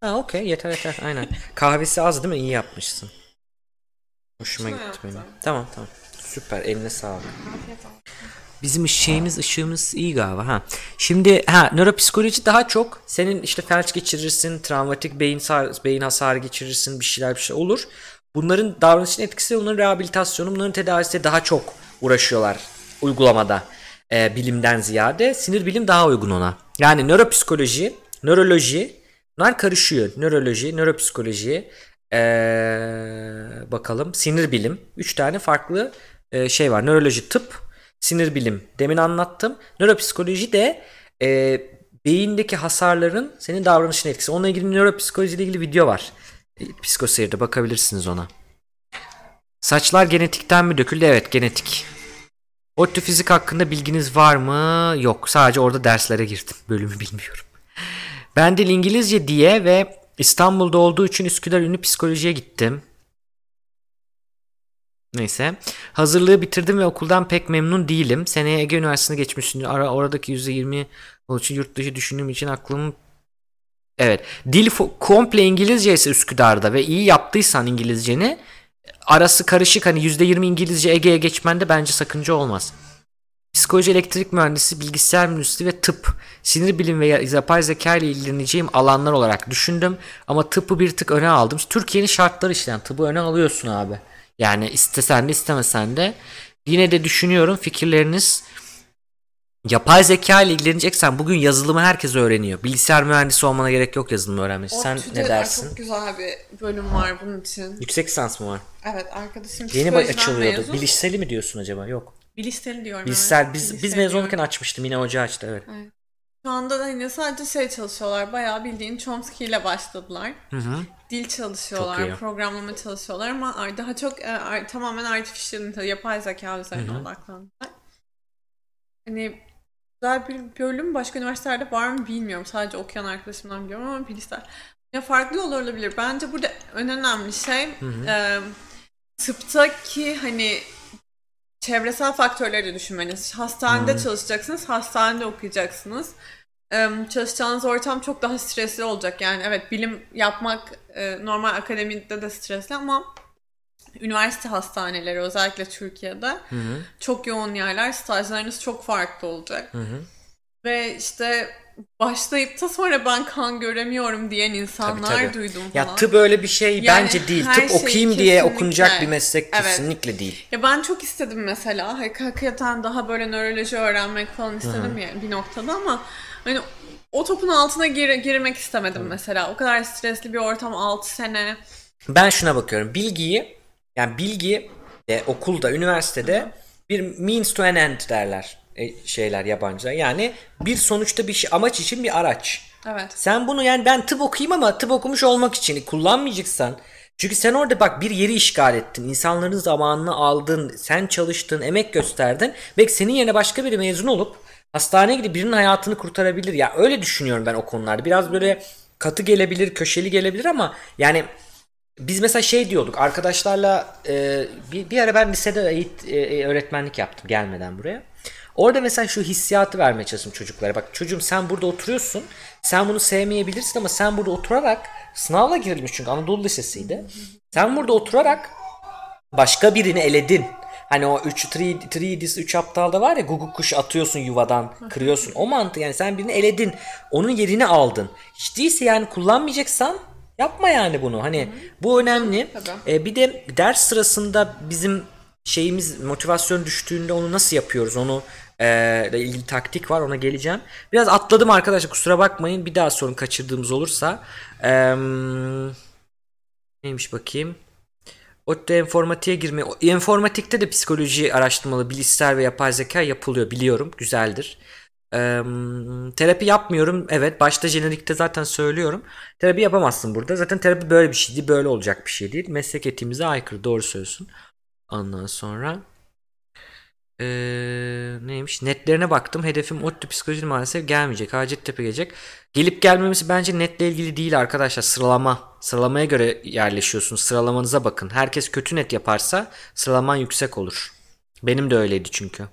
Ha okey yeter yeter aynen. Kahvesi az değil mi? İyi yapmışsın. Hoşuma gitti benim. Tamam tamam. Süper eline sağlık. Bizim şeyimiz ışığımız iyi galiba ha. Şimdi ha nöropsikoloji daha çok senin işte felç geçirirsin, travmatik beyin beyin hasarı geçirirsin, bir şeyler bir şey olur. Bunların davranışın etkisi, onların rehabilitasyonu, bunların tedavisi daha çok uğraşıyorlar uygulamada e, bilimden ziyade. Sinir bilim daha uygun ona. Yani nöropsikoloji, nöroloji bunlar karışıyor. Nöroloji, nöropsikoloji, ee, bakalım sinir bilim. Üç tane farklı e, şey var. Nöroloji tıp, sinir bilim demin anlattım. Nöropsikoloji de e, beyindeki hasarların senin davranışına etkisi. Onunla ilgili nöropsikoloji ile ilgili video var. Psikoseyir'de bakabilirsiniz ona. Saçlar genetikten mi döküldü? Evet genetik. ODTÜ fizik hakkında bilginiz var mı? Yok. Sadece orada derslere girdim. [laughs] Bölümü bilmiyorum. Ben dil İngilizce diye ve İstanbul'da olduğu için Üsküdar Ünlü Psikoloji'ye gittim. Neyse. Hazırlığı bitirdim ve okuldan pek memnun değilim. Seneye Ege Üniversitesi'ne geçmişim. Ara, oradaki %20 için yurt dışı düşündüğüm için aklım Evet. Dil komple İngilizce ise Üsküdar'da ve iyi yaptıysan İngilizceni arası karışık hani %20 İngilizce Ege'ye geçmende bence sakınca olmaz. Psikoloji, elektrik mühendisi, bilgisayar mühendisliği ve tıp, sinir bilim ve yapay zeka ile ilgileneceğim alanlar olarak düşündüm. Ama tıbbı bir tık öne aldım. Türkiye'nin şartları işte yani tıbbı öne alıyorsun abi. Yani istesen de istemesen de. Yine de düşünüyorum fikirleriniz Yapay zeka ile ilgileneceksen bugün yazılımı herkes öğreniyor. Bilgisayar mühendisi olmana gerek yok yazılımı öğrenmesi. Sen ne dersin? Çok güzel bir bölüm var bunun için. Yüksek lisans mı var? Evet arkadaşım Yeni açılıyordu. Mezun. Bilişseli mi diyorsun acaba? Yok. Bilişseli diyorum. Bilişsel evet. biz Bilişsel biz mezun olurken açmıştım yine hoca açtı evet. evet. Şu anda da yine sadece şey çalışıyorlar. Bayağı bildiğin Chomsky ile başladılar. Hı hı. Dil çalışıyorlar, programlama çalışıyorlar ama daha çok e, tamamen artificial yapay zeka üzerine odaklandılar. Hani güzel bir bölüm başka üniversitelerde var mı bilmiyorum. Sadece okuyan arkadaşımdan biliyorum ama bilgisayar. Ya farklı yol olabilir. Bence burada en önemli şey e, tıptaki hani çevresel faktörleri de düşünmeniz. Hastanede hı çalışacaksınız, hastanede okuyacaksınız. Çalışacağınız ortam çok daha stresli olacak. Yani evet bilim yapmak e, normal akademide de stresli ama üniversite hastaneleri özellikle Türkiye'de hı hı. çok yoğun yerler. Stajlarınız çok farklı olacak. Hı hı. Ve işte başlayıp da sonra ben kan göremiyorum diyen insanlar tabii, tabii. duydum falan. Ya tıp öyle bir şey yani bence değil. Tıp şey okuyayım diye okunacak bir meslek evet. kesinlikle değil. Ya ben çok istedim mesela. Hakikaten daha böyle nöroloji öğrenmek falan istedim Hı-hı. yani bir noktada ama hani o topun altına gir- girmek istemedim mesela. O kadar stresli bir ortam 6 sene. Ben şuna bakıyorum. Bilgiyi yani bilgi de okulda, üniversitede bir means to an end derler e, şeyler yabancılar. Yani bir sonuçta bir şey, amaç için bir araç. Evet. Sen bunu yani ben tıp okuyayım ama tıp okumuş olmak için kullanmayacaksan çünkü sen orada bak bir yeri işgal ettin. İnsanların zamanını aldın. Sen çalıştın, emek gösterdin. Belki senin yerine başka biri mezun olup hastaneye gidip birinin hayatını kurtarabilir. Ya öyle düşünüyorum ben o konularda. Biraz böyle katı gelebilir, köşeli gelebilir ama yani biz mesela şey diyorduk arkadaşlarla e, bir, bir ara ben lisede eğit, e, öğretmenlik yaptım gelmeden buraya. Orada mesela şu hissiyatı vermeye çalıştım çocuklara. Bak çocuğum sen burada oturuyorsun. Sen bunu sevmeyebilirsin ama sen burada oturarak sınavla girilmiş çünkü Anadolu Lisesi'ydi. Sen burada oturarak başka birini eledin. Hani o 3 3 3 3 aptalda var ya guguk kuş atıyorsun yuvadan kırıyorsun. O mantığı yani sen birini eledin. Onun yerini aldın. Hiç değilse yani kullanmayacaksan yapma yani bunu. Hani bu önemli. Ee, bir de ders sırasında bizim şeyimiz motivasyon düştüğünde onu nasıl yapıyoruz onu e, ile ilgili taktik var ona geleceğim. Biraz atladım arkadaşlar kusura bakmayın bir daha sorun kaçırdığımız olursa. Eee neymiş bakayım. ODTÜ informatiğe girme. o- Informatikte de psikoloji araştırmalı, bilişsel ve yapay zeka yapılıyor biliyorum. Güzeldir. Eee, terapi yapmıyorum. Evet başta jenerikte zaten söylüyorum. Terapi yapamazsın burada. Zaten terapi böyle bir şey değil. Böyle olacak bir şey değil. Meslek etiğimize aykırı. Doğru söylüyorsun. Ondan sonra eee, neymiş? Netlerine baktım. Hedefim ODTÜ psikoloji maalesef gelmeyecek. Hacettepe gelecek. Gelip gelmemesi bence netle ilgili değil arkadaşlar. Sıralama. Sıralamaya göre yerleşiyorsunuz. Sıralamanıza bakın. Herkes kötü net yaparsa sıralaman yüksek olur. Benim de öyleydi çünkü.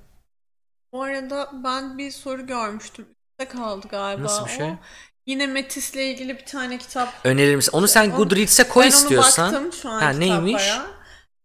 Bu arada ben bir soru görmüştüm. Üstte kaldı galiba Nasıl bir şey? o. Yine Metis'le ilgili bir tane kitap. Önerir misin? Onu sen Onu- Goodreads'e koy ben istiyorsan. onu baktım şu an Ha, neymiş? kitaplara. Ee,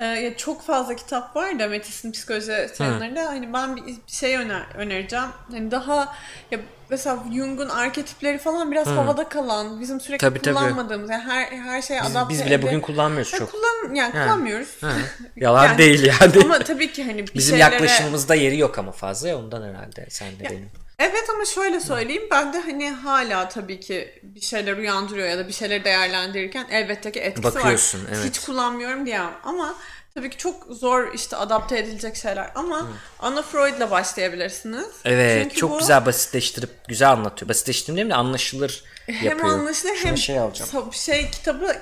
ya çok fazla kitap var da Metis'in psikoloji terimlerinde. Hani ben bir şey öner önereceğim. Hani daha ya mesela Jung'un arketipleri falan biraz havada kalan, bizim sürekli Tabii, tabii. kullanmadığımız, yani her her şeye Biz, adapte biz bile ede- bugün kullanmıyoruz Ya çok. kullan yani kullanmıyoruz. Ha, [laughs] Yalan Yani- değil yani. Ama tabii ki hani bir Bizim şeylere... yaklaşımımızda yeri yok ama fazla ya ondan herhalde sen de benim. Evet ama şöyle söyleyeyim ben de hani hala tabii ki bir şeyler uyandırıyor ya da bir şeyleri değerlendirirken elbette ki etkisi Bakıyorsun, var. evet. Hiç kullanmıyorum diyemem ama tabii ki çok zor işte adapte edilecek şeyler ama Anna Freud'la başlayabilirsiniz. Evet Çünkü çok bu güzel basitleştirip güzel anlatıyor. Basitleştirdim değil mi? Anlaşılır hem yapıyor. anlaşılır Şuna hem şey alacağım. şey kitabı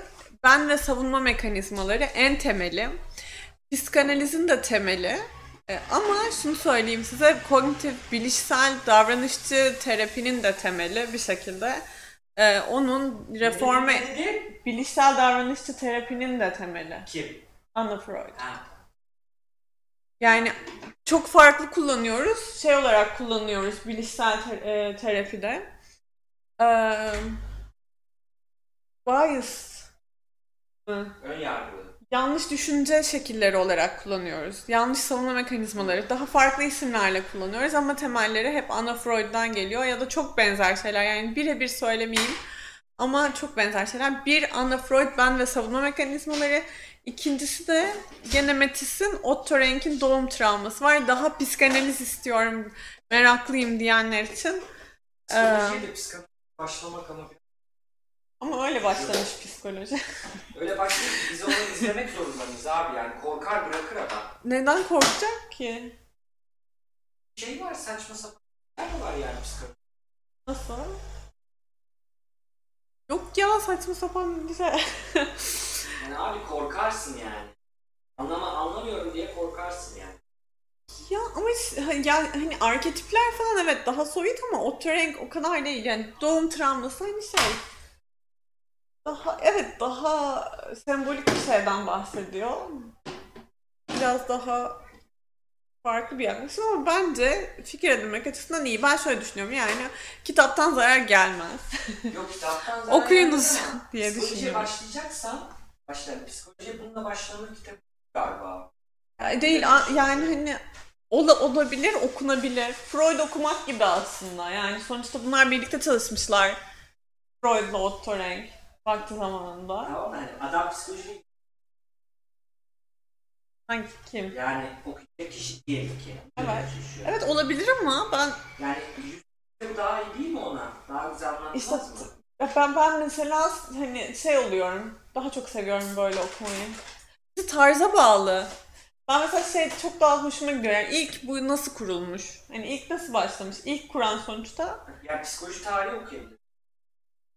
ben ve savunma mekanizmaları en temeli. Psikanalizin de temeli. E, Ama şunu söyleyeyim size kognitif bilişsel davranışçı terapinin de temeli bir şekilde. E, onun reforme bilişsel davranışçı terapinin de temeli. Kim? Anna Freud. Yani çok farklı kullanıyoruz. Şey olarak kullanıyoruz bilişsel te- e, terapide. Eee bias? Ön yargılı. Yanlış düşünce şekilleri olarak kullanıyoruz. Yanlış savunma mekanizmaları daha farklı isimlerle kullanıyoruz ama temelleri hep Anna Freud'dan geliyor ya da çok benzer şeyler. Yani birebir söylemeyeyim ama çok benzer şeyler. Bir Anna Freud ben ve savunma mekanizmaları. İkincisi de gene Metis'in Otto Renk'in doğum travması var. Daha psikanaliz istiyorum, meraklıyım diyenler için. Ee, başlamak ama ama öyle başlamış psikoloji. öyle başlayıp biz onu izlemek zorundayız abi yani korkar bırakır adam. Neden korkacak ki? Şey var saçma sapan şeyler var yani psikoloji. Nasıl? Yok ya saçma sapan bir şey. [laughs] Yani abi korkarsın yani. Anlama, anlamıyorum diye korkarsın yani. ya ama ya hani arketipler falan evet daha soyut ama o renk o kadar değil. Yani doğum travması hani şey. Daha evet daha sembolik bir şeyden bahsediyor. Biraz daha farklı bir yaklaşım ama bence fikir edinmek açısından iyi. Ben şöyle düşünüyorum yani kitaptan zarar gelmez. [laughs] Yok kitaptan zaten Okuyunuz yani [laughs] diye Psikolojiye düşünüyorum. başlayacaksan başla. Psikolojiye bununla başlanır kitap galiba. Ya Değil yani hani ola, olabilir, okunabilir. Freud okumak gibi aslında. Yani sonuçta bunlar birlikte çalışmışlar. Freud'la Otto Rank vakti zamanında. Tamam yani adam psikoloji Hangi kim? yani okuyacak kişi diyelim ki. Evet. Şu- Evet olabilir ama ben Yani yüz bu daha iyi değil mi ona? Daha güzel anlatmaz işte mı? ben ben mesela hani şey oluyorum. Daha çok seviyorum böyle okumayı. İşte Tarza bağlı. Ben mesela şey çok daha hoşuma gidiyor. Yani ilk bu nasıl kurulmuş? Hani ilk nasıl başlamış? İlk kuran sonuçta Yani psikoloji tarihi okuyabilir.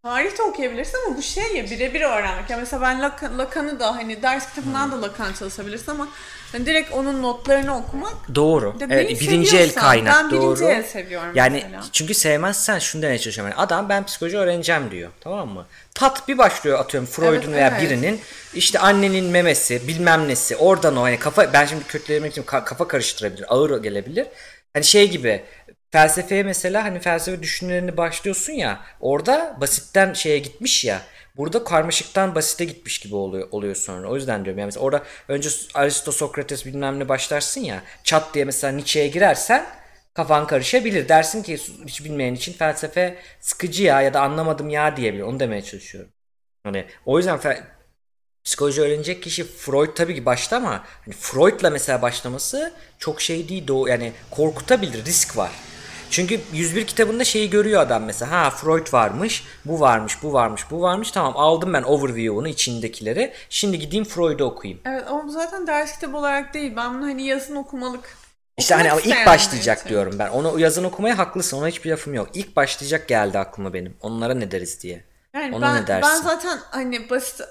Tarih de okuyabilirsin ama bu şey ya birebir öğrenmek. Ya mesela ben Lacan'ı da hani ders kitabından da Lacan çalışabilirsin ama hani direkt onun notlarını okumak Doğru. de Evet, birinci el kaynak ben doğru. birinci el seviyorum Yani mesela. çünkü sevmezsen şunu demeye çalışıyorum. Yani adam ben psikoloji öğreneceğim diyor. Tamam mı? Tat bir başlıyor atıyorum Freud'un Evet, veya evet. birinin işte annenin memesi bilmem nesi oradan o hani kafa ben şimdi kötülemek için ka- kafa karıştırabilir ağır gelebilir. Hani şey gibi felsefeye mesela hani felsefe düşüncelerini başlıyorsun ya orada basitten şeye gitmiş ya burada karmaşıktan basite gitmiş gibi oluyor oluyor sonra. O yüzden diyorum yani mesela orada önce Aristo, Sokrates bilmem ne başlarsın ya çat diye mesela Nietzsche'ye girersen kafan karışabilir. Dersin ki hiç bilmeyen için felsefe sıkıcı ya ya da anlamadım ya diyebilir. Onu demeye çalışıyorum. Hani o yüzden fe- psikoloji öğrenecek kişi Freud tabii ki başta ama hani Freud'la mesela başlaması çok şey değil doğu yani korkutabilir risk var. Çünkü 101 kitabında şeyi görüyor adam mesela. Ha Freud varmış, bu varmış, bu varmış, bu varmış. Tamam aldım ben overview'unu içindekileri. Şimdi gideyim Freud'u okuyayım. Evet ama zaten ders kitabı olarak değil. Ben bunu hani yazın okumalık. İşte okumak hani ama ilk başlayacak için. diyorum ben. Onu yazın okumaya haklısın. Ona hiçbir lafım yok. İlk başlayacak geldi aklıma benim. Onlara ne deriz diye. Yani Ona ben, ne dersin? ben zaten hani basit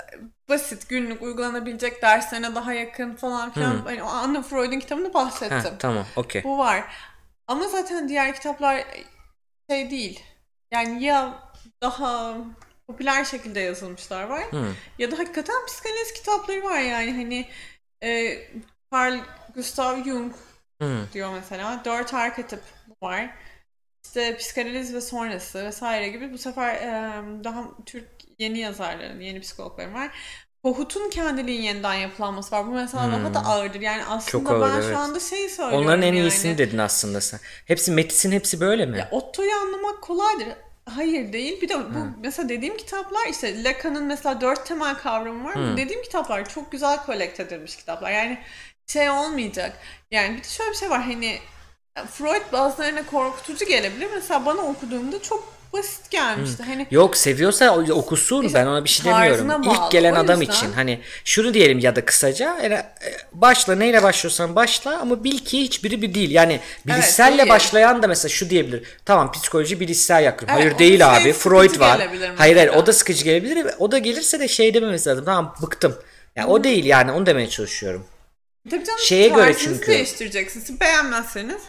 basit günlük uygulanabilecek derslerine daha yakın falan filan. Hani o Anna Freud'un kitabını bahsettim. Ha, tamam okey. Bu var. Ama zaten diğer kitaplar şey değil. Yani ya daha popüler şekilde yazılmışlar var Hı. ya da hakikaten psikanaliz kitapları var yani hani e, Carl Gustav Jung Hı. diyor mesela. Dört arketip var. İşte psikanaliz ve sonrası vesaire gibi bu sefer e, daha Türk yeni yazarların, yeni psikologların var. Kohut'un kendiliğin yeniden yapılanması var. Bu mesela daha da ağırdır. Yani aslında Hmm. Çok ağır, ben evet. şu anda şey söylüyorum Onların en yani. iyisini dedin aslında sen. Hepsi Metis'in hepsi böyle mi? Ya Otto'yu anlamak kolaydır. Hayır değil. Bir de bu mesela dediğim kitaplar işte Lacan'ın mesela dört temel kavramı var. Bu dediğim kitaplar çok güzel kolekte edilmiş kitaplar. Yani şey olmayacak. Yani bir de şöyle bir şey var hani Freud bazılarına korkutucu gelebilir. Mesela bana okuduğumda çok basit gelmişti. Hani Yok seviyorsa okusun İşte ben ona bir şey demiyorum. bağlı. İlk gelen adam yüzden- için hani şunu diyelim ya da kısaca yani, e, başla neyle başlıyorsan başla ama bil ki hiçbiri bir değil. Yani bilişselle değil. başlayan da mesela şu diyebilir. Tamam psikolojik bilişsel yakın. Evet, hayır değil şey abi. Freud var. Hayır hayır o da sıkıcı gelebilir. O da gelirse de şey dememesi lazım. Tamam bıktım. Yani o değil yani onu demeye çalışıyorum. tabii canım Şeye göre çünkü- değiştireceksiniz. Beğenmezseniz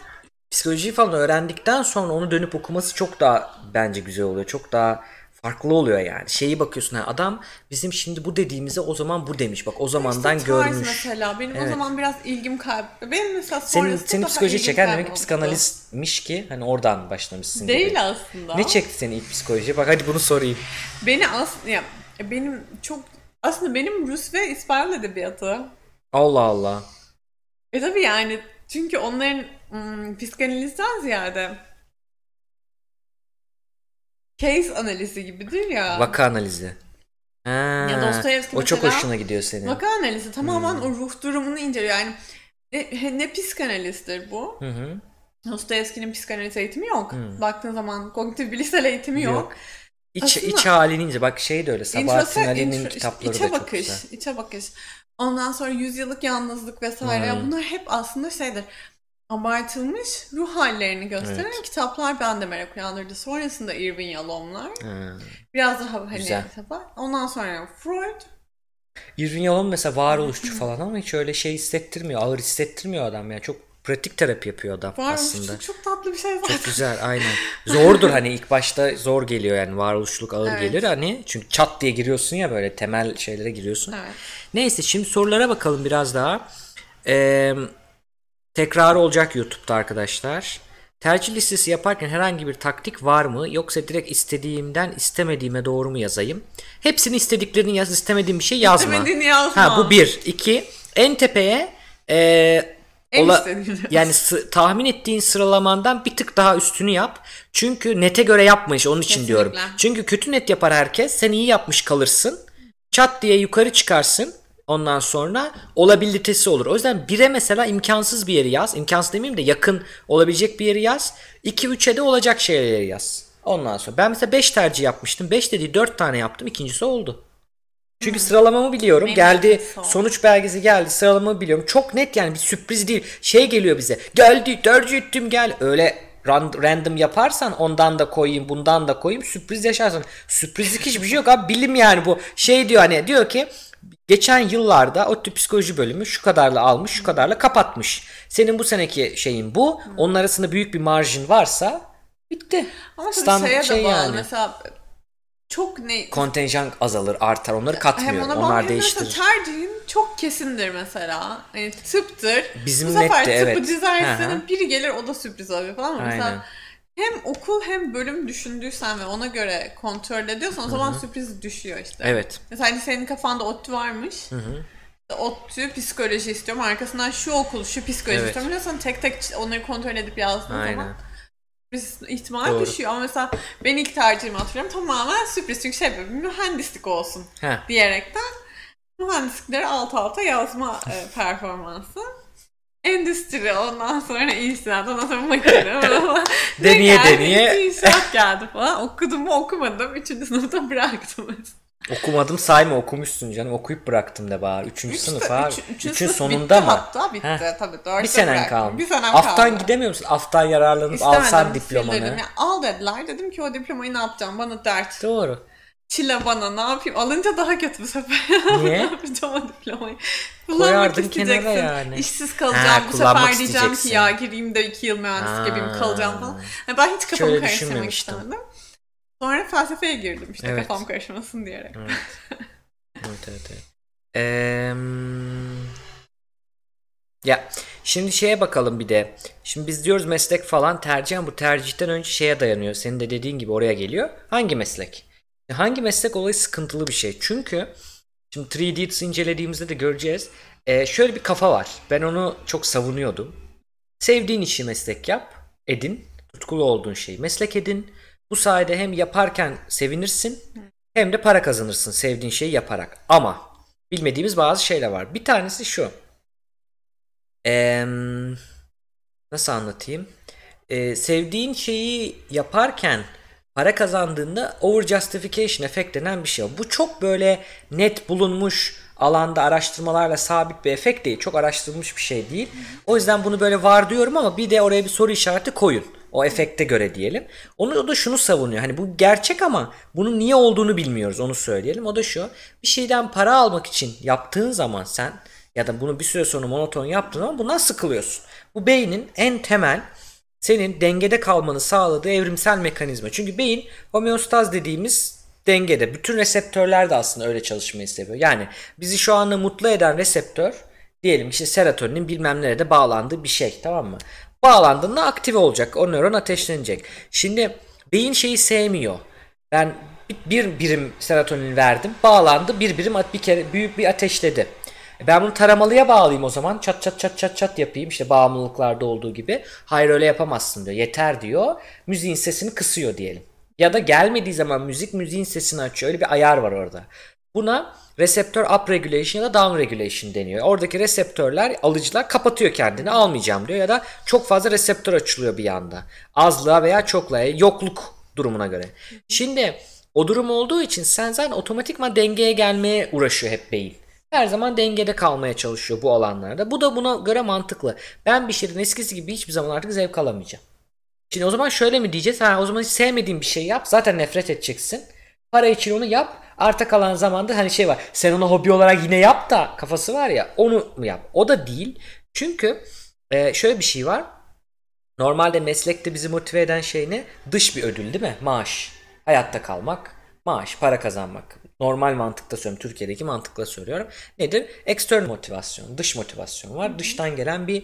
Psikolojiyi falan öğrendikten sonra onu dönüp okuması çok daha bence güzel oluyor. Çok daha farklı oluyor yani. Şeyi bakıyorsun ha, adam bizim şimdi bu dediğimize o zaman bu demiş. Bak o zamandan İşte tarz görmüş. mesela. Benim o Evet. zaman biraz ilgim kayb... Benim mesela Senin, senin psikoloji çeken demek ki psikanalistmiş ki hani oradan başlamışsın Değil gibi. aslında. Ne çekti seni ilk psikoloji? Bak hadi bunu sorayım. Beni aslında ya benim çok aslında benim Rus ve İspanyol edebiyatı. Allah Allah. E tabii yani çünkü onların ım, psikanalizden ziyade case analizi gibidir ya. Vaka analizi. Ha, Ya Dostoyevski o çok mesela- hoşuna gidiyor senin. Vaka analizi tamamen Hmm. o ruh durumunu inceliyor. Yani ne, ne psikanalizdir bu? Hı hı. Dostoyevski'nin psikanaliz eğitimi yok. Baktığın zaman kognitif bilişsel eğitimi yok. Yok. İç, Aslında- iç halini. Bak şey de öyle. Sabahattin Ali'nin kitapları içe da çok bakış, güzel. içe bakış. Ondan sonra yüzyıllık yalnızlık vesaire. Hmm. Bunlar hep aslında şeydir. Abartılmış ruh hallerini gösteren Evet. kitaplar bende merak uyandırdı. Sonrasında Irving Yalomlar. Ha. Biraz daha hani Güzel. kitaplar. Ondan sonra Freud. Irving Yalom mesela varoluşçu falan ama hiç öyle şey hissettirmiyor. Ağır hissettirmiyor adam ya. Çok pratik terapi yapıyor adam Varmış. aslında. Çok, çok tatlı bir şey zaten. Çok güzel aynen. Zordur hani ilk başta zor geliyor yani varoluşluk ağır Evet. gelir hani. Çünkü çat diye giriyorsun ya böyle temel şeylere giriyorsun. Evet. Neyse şimdi sorulara bakalım biraz daha. Ee, tekrar olacak YouTube'da arkadaşlar. Tercih listesi yaparken herhangi bir taktik var mı? Yoksa direkt istediğimden istemediğime doğru mu yazayım? Hepsini istediklerini yaz, istemediğin bir şey yazma. İstemediğini yazma. Ha bu bir. iki. En tepeye e, En ola- yani tahmin ettiğin sıralamandan bir tık daha üstünü yap. Çünkü nete göre yapma işte onun için Kesinlikle. diyorum. Çünkü kötü net yapar herkes. Sen iyi yapmış kalırsın. Çat diye yukarı çıkarsın. Ondan sonra olabilitesi olur. O yüzden 1'e mesela imkansız bir yeri yaz. İmkansız demeyeyim de yakın olabilecek bir yeri yaz. 2-3'e de olacak şeyleri yaz. Ondan sonra ben mesela 5 tercih yapmıştım. 5 dediği 4 tane yaptım. İkincisi oldu. Çünkü sıralamamı biliyorum. Benim geldi sonuç belgesi geldi. Sıralamamı biliyorum. Çok net yani bir sürpriz değil. Şey geliyor bize. Geldi tercih ettim gel. Öyle ran- random yaparsan ondan da koyayım bundan da koyayım sürpriz yaşarsın. Sürprizlik hiçbir şey yok abi bilim yani bu. Şey diyor hani diyor ki geçen yıllarda o tip psikoloji bölümü şu kadarla almış şu kadarla kapatmış. Senin bu seneki şeyin bu. Onun arasında büyük bir marjin varsa bitti. Ama Stand- şeye de şey bağlı. yani. Mesela çok ne... Kontenjan azalır artar onları Hem katmıyor. ona Onlar hem de değiştirir. tercihin çok kesindir mesela. Hani tıptır. Bizim Bu sefer netti, tıpı evet. dizersin Hı hı. biri gelir o da sürpriz oluyor falan. Ama Aynen. Mesela hem okul hem bölüm düşündüysen ve ona göre kontrol ediyorsan o zaman sürpriz düşüyor işte. Evet. Mesela hani senin kafanda ODTÜ varmış. İşte ODTÜ psikoloji istiyorum. Arkasından şu okul, şu psikoloji Evet. istiyorum. Biliyorsan tek tek onları kontrol edip yazdığın Aynen. zaman sürpriz ihtimal Doğru. düşüyor. Ama mesela ben ilk tercihimi hatırlıyorum. Tamamen sürpriz. Çünkü şey mühendislik olsun Heh. diyerekten mühendislikleri alt alta yazma e, performansı. Endüstri ondan sonra inşaat ondan sonra makine [laughs] Deneye geldi? deneye. İnşaat geldi falan. Okudum mu okumadım. Üçüncü sınıfta bıraktım. Okumadım sayma okumuşsun canım. Okuyup bıraktım de bari. Üçüncü İşte sınıf abi. üç- üçüncü Üçün sınıf sonunda bitti mı? Hatta bitti Heh. tabii. Dörtte Bir senen bıraktım. kaldı. Bir senem Aftan kaldı. gidemiyor musun? Aftan yararlanıp İstemedim, alsan diplomanı. sildirdim. Ya, al dediler. Dedim ki o diplomayı ne yapacağım? Bana dert. Doğru. Çile bana ne yapayım? Alınca daha kötü bu sefer. Niye? [laughs] yapacağım o diplomayı? Koyardın Kullanmak kenara isteyeceksin. yani. İşsiz kalacağım. Ha, bu kullanmak sefer diyeceğim isteyeceksin. ki ya gireyim de iki yıl mühendis gibiyim Ha. kalacağım falan. Yani ben hiç kafamı öyle karıştırmak düşünmemiştim. istemedim. Sonra felsefeye girdim işte Evet. kafam karışmasın diyerek. Evet. evet, evet, evet. Ya şimdi şeye bakalım bir de. Şimdi biz diyoruz meslek falan tercih ama bu tercihten önce şeye dayanıyor. Senin de dediğin gibi oraya geliyor. Hangi meslek? Hangi meslek olayı sıkıntılı bir şey. Çünkü şimdi 3 Idiots incelediğimizde de göreceğiz. Ee, şöyle bir kafa var. Ben onu çok savunuyordum. Sevdiğin işi meslek yap, edin. Tutkulu olduğun şeyi meslek edin. Bu sayede hem yaparken sevinirsin hem de para kazanırsın sevdiğin şeyi yaparak. Ama bilmediğimiz bazı şeyler var. Bir tanesi şu. Eee, nasıl anlatayım? Eee, sevdiğin şeyi yaparken para kazandığında over justification efekt denen bir şey. Bu çok böyle net bulunmuş alanda araştırmalarla sabit bir efekt değil. Çok araştırılmış bir şey değil. O yüzden bunu böyle var diyorum ama bir de oraya bir soru işareti koyun. O efekte göre diyelim. Onu o da şunu savunuyor. Hani bu gerçek ama bunun niye olduğunu bilmiyoruz. Onu söyleyelim. O da şu. Bir şeyden para almak için yaptığın zaman sen ya da bunu bir süre sonra monoton yaptığın zaman bundan sıkılıyorsun. Bu beynin en temel senin dengede kalmanı sağladığı evrimsel mekanizma. Çünkü beyin homeostaz dediğimiz dengede. Bütün reseptörler de aslında öyle çalışmayı seviyor. Yani bizi şu anda mutlu eden reseptör diyelim işte serotoninin bilmem nerede bağlandığı bir şey tamam mı? Bağlandığında aktive olacak. O nöron ateşlenecek. Şimdi beyin şeyi sevmiyor. Ben bir- bir birim serotonin verdim. Bağlandı. Bir birim bir kere büyük bir ateşledi. E Ben bunu taramalıya bağlayayım o zaman. Çat çat çat çat çat yapayım işte bağımlılıklarda olduğu gibi. Hayır öyle yapamazsın diyor. Yeter diyor. Müziğin sesini kısıyor diyelim. Ya da gelmediği zaman müzik müziğin sesini açıyor. Öyle bir ayar var orada. Buna reseptör upregulation ya da downregulation deniyor. Oradaki reseptörler, alıcılar kapatıyor kendini almayacağım diyor ya da çok fazla reseptör açılıyor bir anda. Azlığa veya çokluğa, yokluk durumuna göre. Şimdi o durum olduğu için sen zaten otomatikman dengeye gelmeye uğraşıyor hep beyin. Her zaman dengede kalmaya çalışıyor bu alanlarda. Bu da buna göre mantıklı. Ben bir şeyden eskisi gibi hiçbir zaman artık zevk alamayacağım. Şimdi o zaman şöyle mi diyeceğiz? Ha, o zaman hiç sevmediğin bir şey yap. Zaten nefret edeceksin. Para için onu yap. Arta kalan zamanda hani şey var. Sen onu hobi olarak yine yap da kafası var ya onu mu yap? O da değil. Çünkü e, şöyle bir şey var. Normalde meslekte bizi motive eden şey ne? Dış bir ödül değil mi? Maaş. Hayatta kalmak. Maaş, para kazanmak. Normal mantıkta söylüyorum. Türkiye'deki mantıkla söylüyorum. Nedir? External motivasyon. Dış motivasyon var. Dıştan gelen bir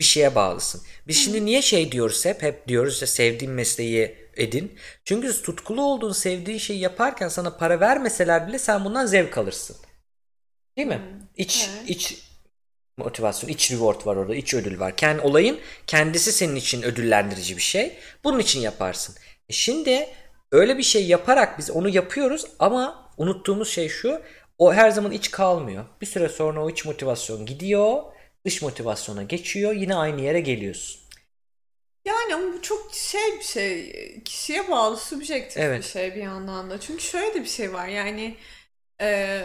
bir şeye bağlısın. Biz şimdi niye şey diyoruz hep? Hep diyoruz işte sevdiğin mesleği edin. Çünkü tutkulu olduğun sevdiğin şeyi yaparken sana para vermeseler bile sen bundan zevk alırsın. Değil mi? İç evet. iç motivasyon, iç reward var orada, iç ödül var. Kendi olayın kendisi senin için ödüllendirici bir şey. Bunun için yaparsın. E şimdi öyle bir şey yaparak biz onu yapıyoruz ama unuttuğumuz şey şu. O her zaman iç kalmıyor. Bir süre sonra o iç motivasyon gidiyor. Dış motivasyona geçiyor. Yine aynı yere geliyorsun. Yani ama bu çok şey bir şey. Kişiye bağlı, subjektif Evet. bir şey bir yandan da. Çünkü şöyle de bir şey var. Yani e,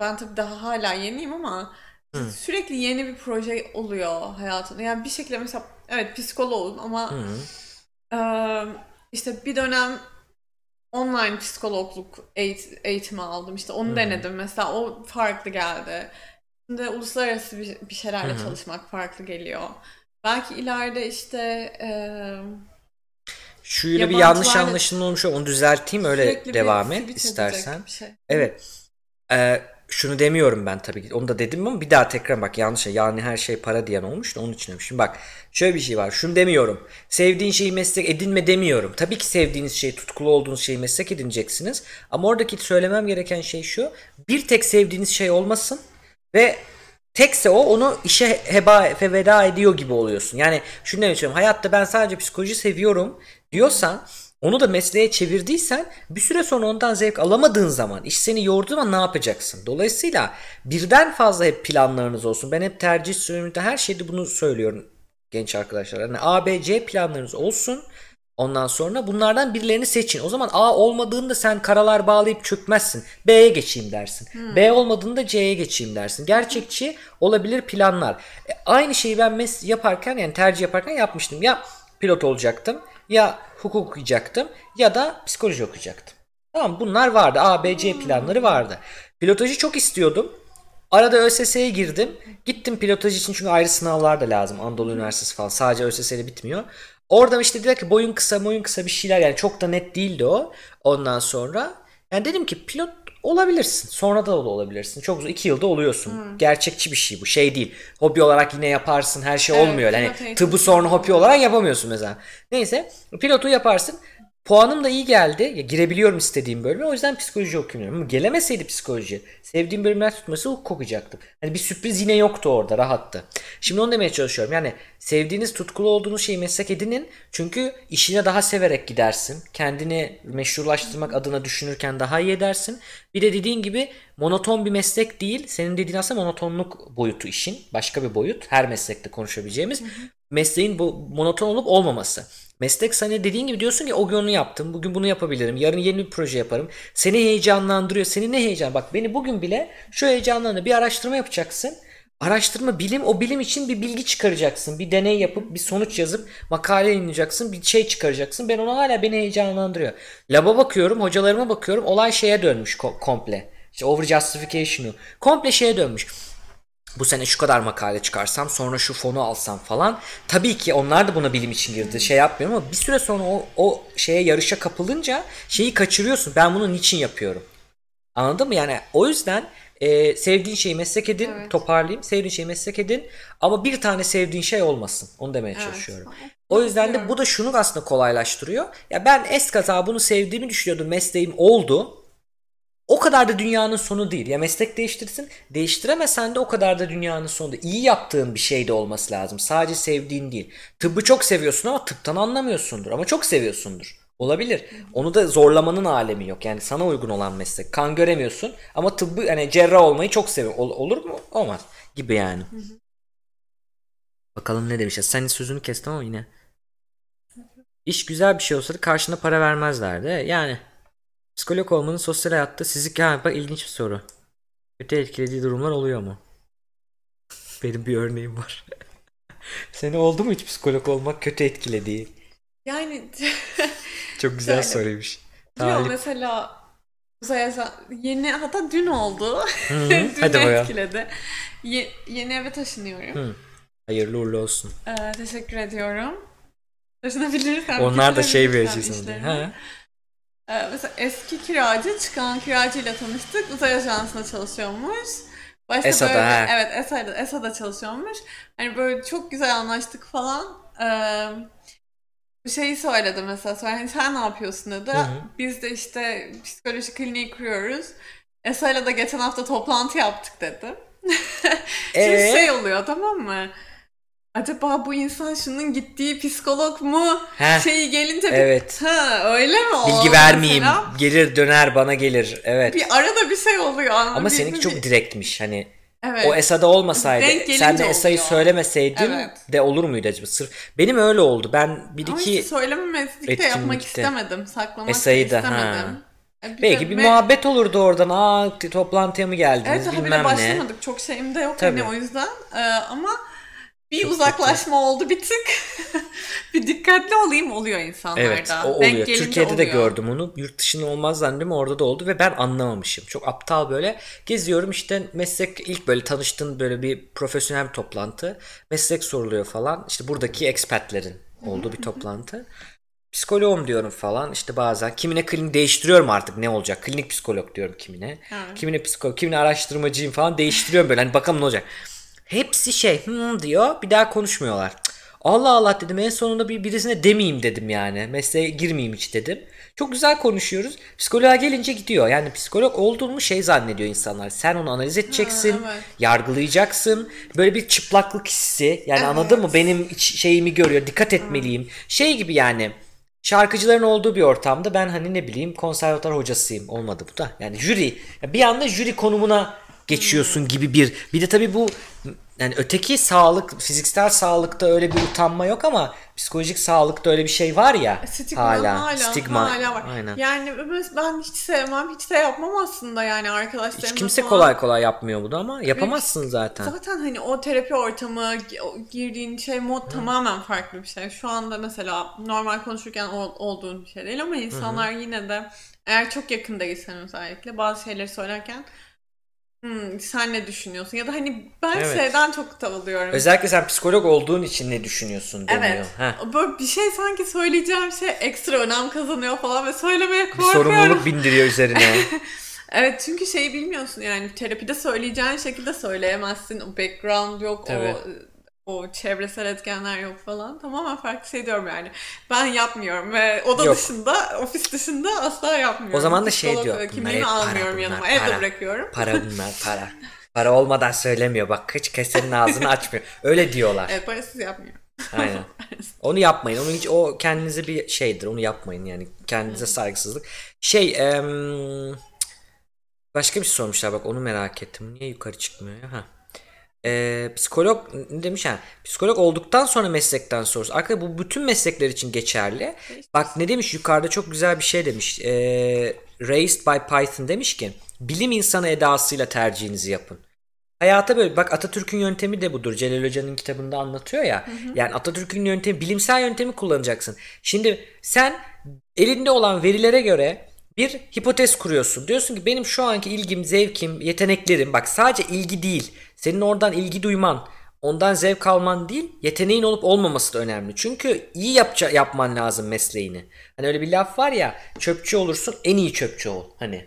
ben tabii daha hala yeniyim ama Hı. sürekli yeni bir proje oluyor hayatımda. Yani bir şekilde mesela evet psikoloğum ama Hı. Ee, işte bir dönem online psikologluk eğit- eğitimi aldım. İşte onu hı. denedim mesela. O farklı geldi. Şimdi uluslararası bir, bir şeylerle hı. çalışmak farklı geliyor. Belki ileride işte eee Şuyla bir yanlış anlaşılma olmuş. Onu düzelteyim öyle devam et istersen. şey. Evet. Ee, şunu demiyorum ben tabii ki. Onu da dedim ama bir daha tekrar bak yanlış. Yani her şey para diyen olmuş da onun için demişim. Bak şöyle bir şey var. Şunu demiyorum. Sevdiğin şeyi meslek edinme demiyorum. Tabii ki sevdiğiniz şey, tutkulu olduğunuz şeyi meslek edineceksiniz. Ama oradaki söylemem gereken şey şu. Bir tek sevdiğiniz şey olmasın ve tekse o onu işe heba ve veda ediyor gibi oluyorsun. Yani şunu demek istiyorum. Hayatta ben sadece psikoloji seviyorum diyorsan onu da mesleğe çevirdiysen bir süre sonra ondan zevk alamadığın zaman iş seni yorduğu zaman ne yapacaksın? Dolayısıyla birden fazla hep planlarınız olsun. Ben hep tercih sürümünde her şeyde bunu söylüyorum genç arkadaşlar. Yani A, B, C planlarınız olsun. Ondan sonra bunlardan birilerini seçin. O zaman A olmadığında sen karalar bağlayıp çökmezsin. B'ye geçeyim dersin. B olmadığında C'ye geçeyim dersin. Gerçekçi olabilir planlar. E, aynı şeyi ben mes yaparken yani tercih yaparken yapmıştım. Ya pilot olacaktım ya hukuk okuyacaktım ya da psikoloji okuyacaktım. Tamam bunlar vardı. A, B, C planları vardı. Pilotajı çok istiyordum. Arada ÖSS'ye girdim. Gittim pilotaj için çünkü ayrı sınavlar da lazım. Anadolu Üniversitesi falan. Sadece ÖSS ile bitmiyor. Orada işte dediler ki boyun kısa boyun kısa bir şeyler yani çok da net değildi o. Ondan sonra yani dedim ki pilot olabilirsin. Sonra da olabilirsin. Çok uzun. iki yılda oluyorsun. Gerçekçi bir şey bu. Şey değil. Hobi olarak yine yaparsın. Her şey Evet, olmuyor. Eğitimi. tıbbı sonra hobi olarak yapamıyorsun mesela. Neyse pilotu yaparsın. Puanım da iyi geldi. Ya, girebiliyorum istediğim bölüme. O yüzden psikoloji okumuyorum. Ama gelemeseydi psikoloji. Sevdiğim bölümler tutması hukuk okuyacaktım. Hani bir sürpriz yine yoktu orada. Rahattı. Şimdi onu demeye çalışıyorum. Yani sevdiğiniz, tutkulu olduğunuz şeyi meslek edinin. Çünkü işine daha severek gidersin. Kendini meşrulaştırmak adına düşünürken daha iyi edersin. Bir de dediğin gibi monoton bir meslek değil. Senin dediğin aslında monotonluk boyutu işin. Başka bir boyut. Her meslekte konuşabileceğimiz. Mesleğin bu monoton olup olmaması. Meslek sana dediğin gibi diyorsun ki o gün onu yaptım. Bugün bunu yapabilirim. Yarın yeni bir proje yaparım. Seni heyecanlandırıyor. Seni ne heyecan? Bak beni bugün bile şu heyecanlandı. Bir araştırma yapacaksın. Araştırma bilim o bilim için bir bilgi çıkaracaksın. Bir deney yapıp bir sonuç yazıp makale yayınlayacaksın. Bir şey çıkaracaksın. Ben onu hala beni heyecanlandırıyor. Laba bakıyorum, hocalarıma bakıyorum. Olay şeye dönmüş ko- komple. İşte over justification'u. Komple şeye dönmüş bu sene şu kadar makale çıkarsam sonra şu fonu alsam falan. Tabii ki onlar da buna bilim için girdi. Şey yapmıyorum ama bir süre sonra o, o şeye yarışa kapılınca şeyi kaçırıyorsun. Ben bunu niçin yapıyorum? Anladın mı? Yani o yüzden e, sevdiğin şeyi meslek edin. Evet. Toparlayayım. Sevdiğin şeyi meslek edin. Ama bir tane sevdiğin şey olmasın. Onu demeye Evet. çalışıyorum. O yüzden de bu da şunu aslında kolaylaştırıyor. Ya ben eskaza bunu sevdiğimi düşünüyordum. Mesleğim oldu. O kadar da dünyanın sonu değil. Ya meslek değiştirsin. Değiştiremesen de o kadar da dünyanın sonu değil. İyi yaptığın bir şey de olması lazım. Sadece sevdiğin değil. Tıbbı çok seviyorsun ama tıptan anlamıyorsundur. Ama çok seviyorsundur. Olabilir. Onu da zorlamanın alemi yok. Yani sana uygun olan meslek. Kan göremiyorsun ama tıbbı hani cerrah olmayı çok seviyor. Ol- olur mu? Olmaz. Gibi yani. Bakalım ne demişler. Senin sözünü kestim ama yine. İş güzel bir şey olsaydı karşına para vermezlerdi. Yani psikolog olmanın sosyal hayatta sizi bak ilginç bir soru. Kötü etkilediği durumlar oluyor mu? Benim bir örneğim var. [laughs] Seni oldu mu hiç psikolog olmak kötü etkilediği? Yani [laughs] Çok güzel Şöyle. soruymuş. diyor Talip. mesela Uzay Ajan- yeni hatta dün oldu. [laughs] Dün Hadi etkiledi. Ye- yeni eve taşınıyorum. Hı. Hayırlı uğurlu olsun. Ee, teşekkür ediyorum. Taşınabilirsem. Onlar da şey işlerimi. Ha. Ee, mesela eski kiracı çıkan kiracıyla tanıştık. Uzay ajansında çalışıyormuş. Başta ESA'da, böyle, ha. Evet ESA'da, ESA'da çalışıyormuş. Hani böyle çok güzel anlaştık falan. Ee, bir şeyi söyledi mesela. Sonra hani sen ne yapıyorsun dedi. Hı hı. Biz de işte psikoloji kliniği kuruyoruz. ESA'yla da geçen hafta toplantı yaptık dedi. [laughs] Şimdi Ee? şey oluyor tamam mı? Acaba bu insan şunun gittiği psikolog mu? Heh, Şeyi gelince bir, evet. ha öyle mi Bilgi vermeyeyim. mesela? Gelir döner bana gelir. Evet. Bir arada bir şey oluyor. Ama Bir- seninki bir- çok direktmiş. Hani Evet. o Esa'da olmasaydı sen de Esa'yı söylemeseydin Evet. de olur muydu acaba? Sırf benim öyle oldu. Ben bir Ama iki işte söylememezlik de yapmak istemedim. Saklamak Esa'yı da da, ha. istemedim. E, belki de bir me- muhabbet olurdu oradan. Aa toplantıya mı geldiniz Evet bilmem ne. başlamadık. Çok şeyim de yok Tabii. hani o yüzden. Ee, ama bir Çok uzaklaşma oldu bir tık. [laughs] bir dikkatli olayım oluyor insanlarda. Evet o Denk oluyor. gelince Türkiye'de de oluyor. gördüm onu. Yurt dışında olmaz zannediyorum orada da oldu ve ben anlamamışım. Çok aptal böyle. Geziyorum işte meslek ilk böyle tanıştığın böyle bir profesyonel bir toplantı. Meslek soruluyor falan. İşte buradaki expatlerin olduğu bir toplantı. Psikoloğum diyorum falan işte bazen kimine klinik değiştiriyorum artık ne olacak klinik psikolog diyorum kimine Evet. kimine psikolog kimine araştırmacıyım falan değiştiriyorum böyle hani bakalım ne olacak hepsi şey hmm diyor. Bir daha konuşmuyorlar. Cık, Allah Allah dedim. En sonunda bir birisine demeyeyim dedim yani. Mesleğe girmeyeyim hiç dedim. Çok güzel konuşuyoruz. Psikoloğa gelince gidiyor. Yani psikolog olduğumu şey zannediyor insanlar. Sen onu analiz edeceksin Ha, evet. yargılayacaksın. Böyle bir çıplaklık hissi. Yani anladın mı? Benim şeyimi görüyor. Dikkat etmeliyim. Şey gibi yani şarkıcıların olduğu bir ortamda ben hani ne bileyim konservatuar hocasıyım. Olmadı bu da. Yani jüri bir anda jüri konumuna geçiyorsun gibi bir bir de tabii bu yani öteki sağlık fiziksel sağlıkta öyle bir utanma yok ama psikolojik sağlıkta öyle bir şey var ya Stigma hala, hala, stigma hala var. aynen Yani ben hiç sevmem, hiç de yapmam aslında yani arkadaşlarımla hiç kimse falan. kolay kolay yapmıyor bunu ama yapamazsın zaten Zaten hani o terapi ortamı, girdiğin şey mod tamamen farklı bir şey. Şu anda mesela normal konuşurken ol- olduğun bir şey değil ama insanlar yine de eğer çok yakın değilsen özellikle bazı şeyleri söylerken "Hmm, sen ne düşünüyorsun? Ya da hani ben Evet. şeyden çok tavalıyorum. özellikle sen psikolog olduğun için ne düşünüyorsun deniyor Evet. Heh. Böyle bir şey sanki söyleyeceğim şey ekstra önem kazanıyor falan ve söylemeye bir korkuyorum. sorumluluk bindiriyor üzerine [laughs] Evet çünkü şeyi bilmiyorsun yani terapide söyleyeceğin şekilde söyleyemezsin. O background yok, Evet. o o çevresel etkenler yok falan. Tamamen farklı şey diyorum yani. Ben yapmıyorum ve oda Yok. dışında, ofis dışında asla yapmıyorum. O zaman da şey diyor, Kimliğimi almıyorum bunlar yanıma. para. Evde bırakıyorum. Para bunlar para. Para olmadan söylemiyor. Bak hiç kesenin ağzını açmıyor. Öyle diyorlar. Evet parasız yapmıyorum. Aynen. [laughs] Onu yapmayın. Onu hiç o kendinize bir şeydir. Onu yapmayın yani. Kendinize saygısızlık. Şey em, başka bir şey sormuşlar bak onu merak ettim. Niye yukarı çıkmıyor ya? Ha. Ee, psikolog ne demiş ha? Psikolog olduktan sonra meslekten sorusu. Arkadaşlar bu bütün meslekler için geçerli. Bak ne demiş yukarıda çok güzel bir şey demiş. Ee, Raised by Python demiş ki bilim insanı edasıyla tercihinizi yapın. Hayata böyle bak Atatürk'ün yöntemi de budur. Celal Hoca'nın kitabında anlatıyor ya. Yani Atatürk'ün yöntemi bilimsel yöntemi kullanacaksın. Şimdi sen elinde olan verilere göre bir hipotez kuruyorsun. Diyorsun ki benim şu anki ilgim, zevkim, yeteneklerim bak sadece ilgi değil. Senin oradan ilgi duyman, ondan zevk alman değil, yeteneğin olup olmaması da önemli. Çünkü iyi yapça yapman lazım mesleğini. Hani öyle bir laf var ya, çöpçü olursun, en iyi çöpçü ol. Hani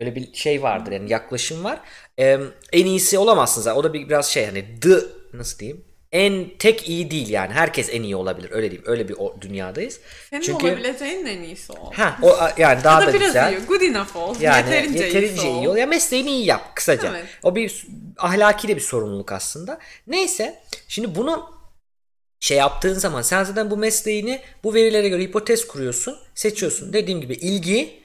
öyle bir şey vardır yani yaklaşım var. Ee, en iyisi olamazsın zaten. O da bir biraz şey hani the nasıl diyeyim? En tek iyi değil yani. Herkes en iyi olabilir. Öyle diyeyim. Öyle bir o- dünyadayız. Senin Çünkü olabileceğin en iyisi ol. ha o yani daha ya da, da biraz güzel. iyi. Good enough ol. Yani yeterince, yeterince, iyisi iyi ol. Ya mesleğini iyi yap kısaca. Evet. O bir ahlaki de bir sorumluluk aslında. Neyse şimdi bunu şey yaptığın zaman sen zaten bu mesleğini bu verilere göre hipotez kuruyorsun, seçiyorsun. Dediğim gibi ilgi,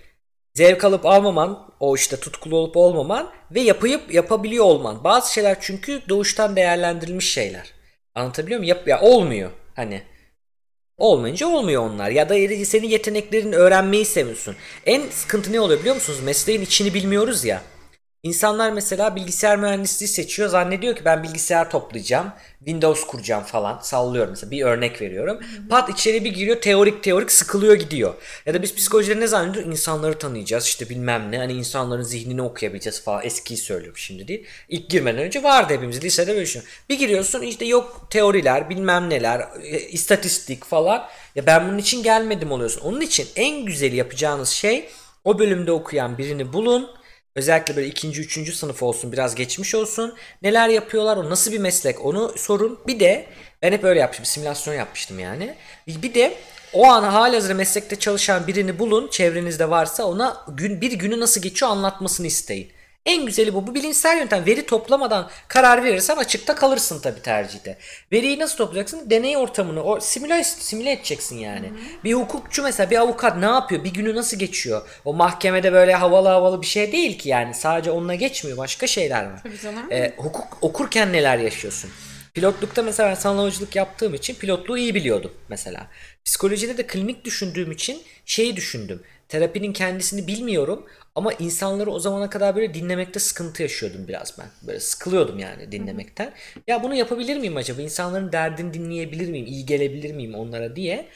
zevk alıp almaman, o işte tutkulu olup olmaman ve yapayıp yapabiliyor olman. Bazı şeyler çünkü doğuştan değerlendirilmiş şeyler. Anlatabiliyor muyum? Yap, ya olmuyor hani. Olmayınca olmuyor onlar. Ya da senin yeteneklerini öğrenmeyi seviyorsun. En sıkıntı ne oluyor biliyor musunuz? Mesleğin içini bilmiyoruz ya. İnsanlar mesela bilgisayar mühendisliği seçiyor. Zannediyor ki ben bilgisayar toplayacağım. Windows kuracağım falan. Sallıyorum mesela bir örnek veriyorum. Pat içeri bir giriyor teorik teorik sıkılıyor gidiyor. Ya da biz psikolojileri ne zannediyoruz? İnsanları tanıyacağız işte bilmem ne. Hani insanların zihnini okuyabileceğiz falan. Eskiyi söylüyorum şimdi değil. İlk girmeden önce vardı hepimiz. Lisede böyle şey. Bir giriyorsun işte yok teoriler bilmem neler. e, istatistik falan. Ya ben bunun için gelmedim oluyorsun. Onun için en güzeli yapacağınız şey o bölümde okuyan birini bulun. Özellikle böyle ikinci, üçüncü sınıf olsun biraz geçmiş olsun. Neler yapıyorlar o nasıl bir meslek onu sorun. Bir de ben hep öyle yapmıştım simülasyon yapmıştım yani. Bir de o an halihazırda meslekte çalışan birini bulun çevrenizde varsa ona gün bir günü nasıl geçiyor anlatmasını isteyin. En güzeli bu. Bu bilimsel yöntem. Veri toplamadan karar verirsen açıkta kalırsın tabii tercihte. Veriyi nasıl toplayacaksın? Deney ortamını o simüle, simüle edeceksin yani. Bir hukukçu mesela bir avukat ne yapıyor? Bir günü nasıl geçiyor? O mahkemede böyle havalı havalı bir şey değil ki yani. Sadece onunla geçmiyor. Başka şeyler var. Tabii canım. Ee, hukuk okurken neler yaşıyorsun? Pilotlukta mesela ben sanal havacılık yaptığım için pilotluğu iyi biliyordum mesela. Psikolojide de klinik düşündüğüm için şeyi düşündüm. Terapinin kendisini bilmiyorum ama insanları o zamana kadar böyle dinlemekte sıkıntı yaşıyordum biraz ben. Böyle sıkılıyordum yani dinlemekten. Ya bunu yapabilir miyim acaba? İnsanların derdini dinleyebilir miyim? İyi gelebilir miyim onlara diye.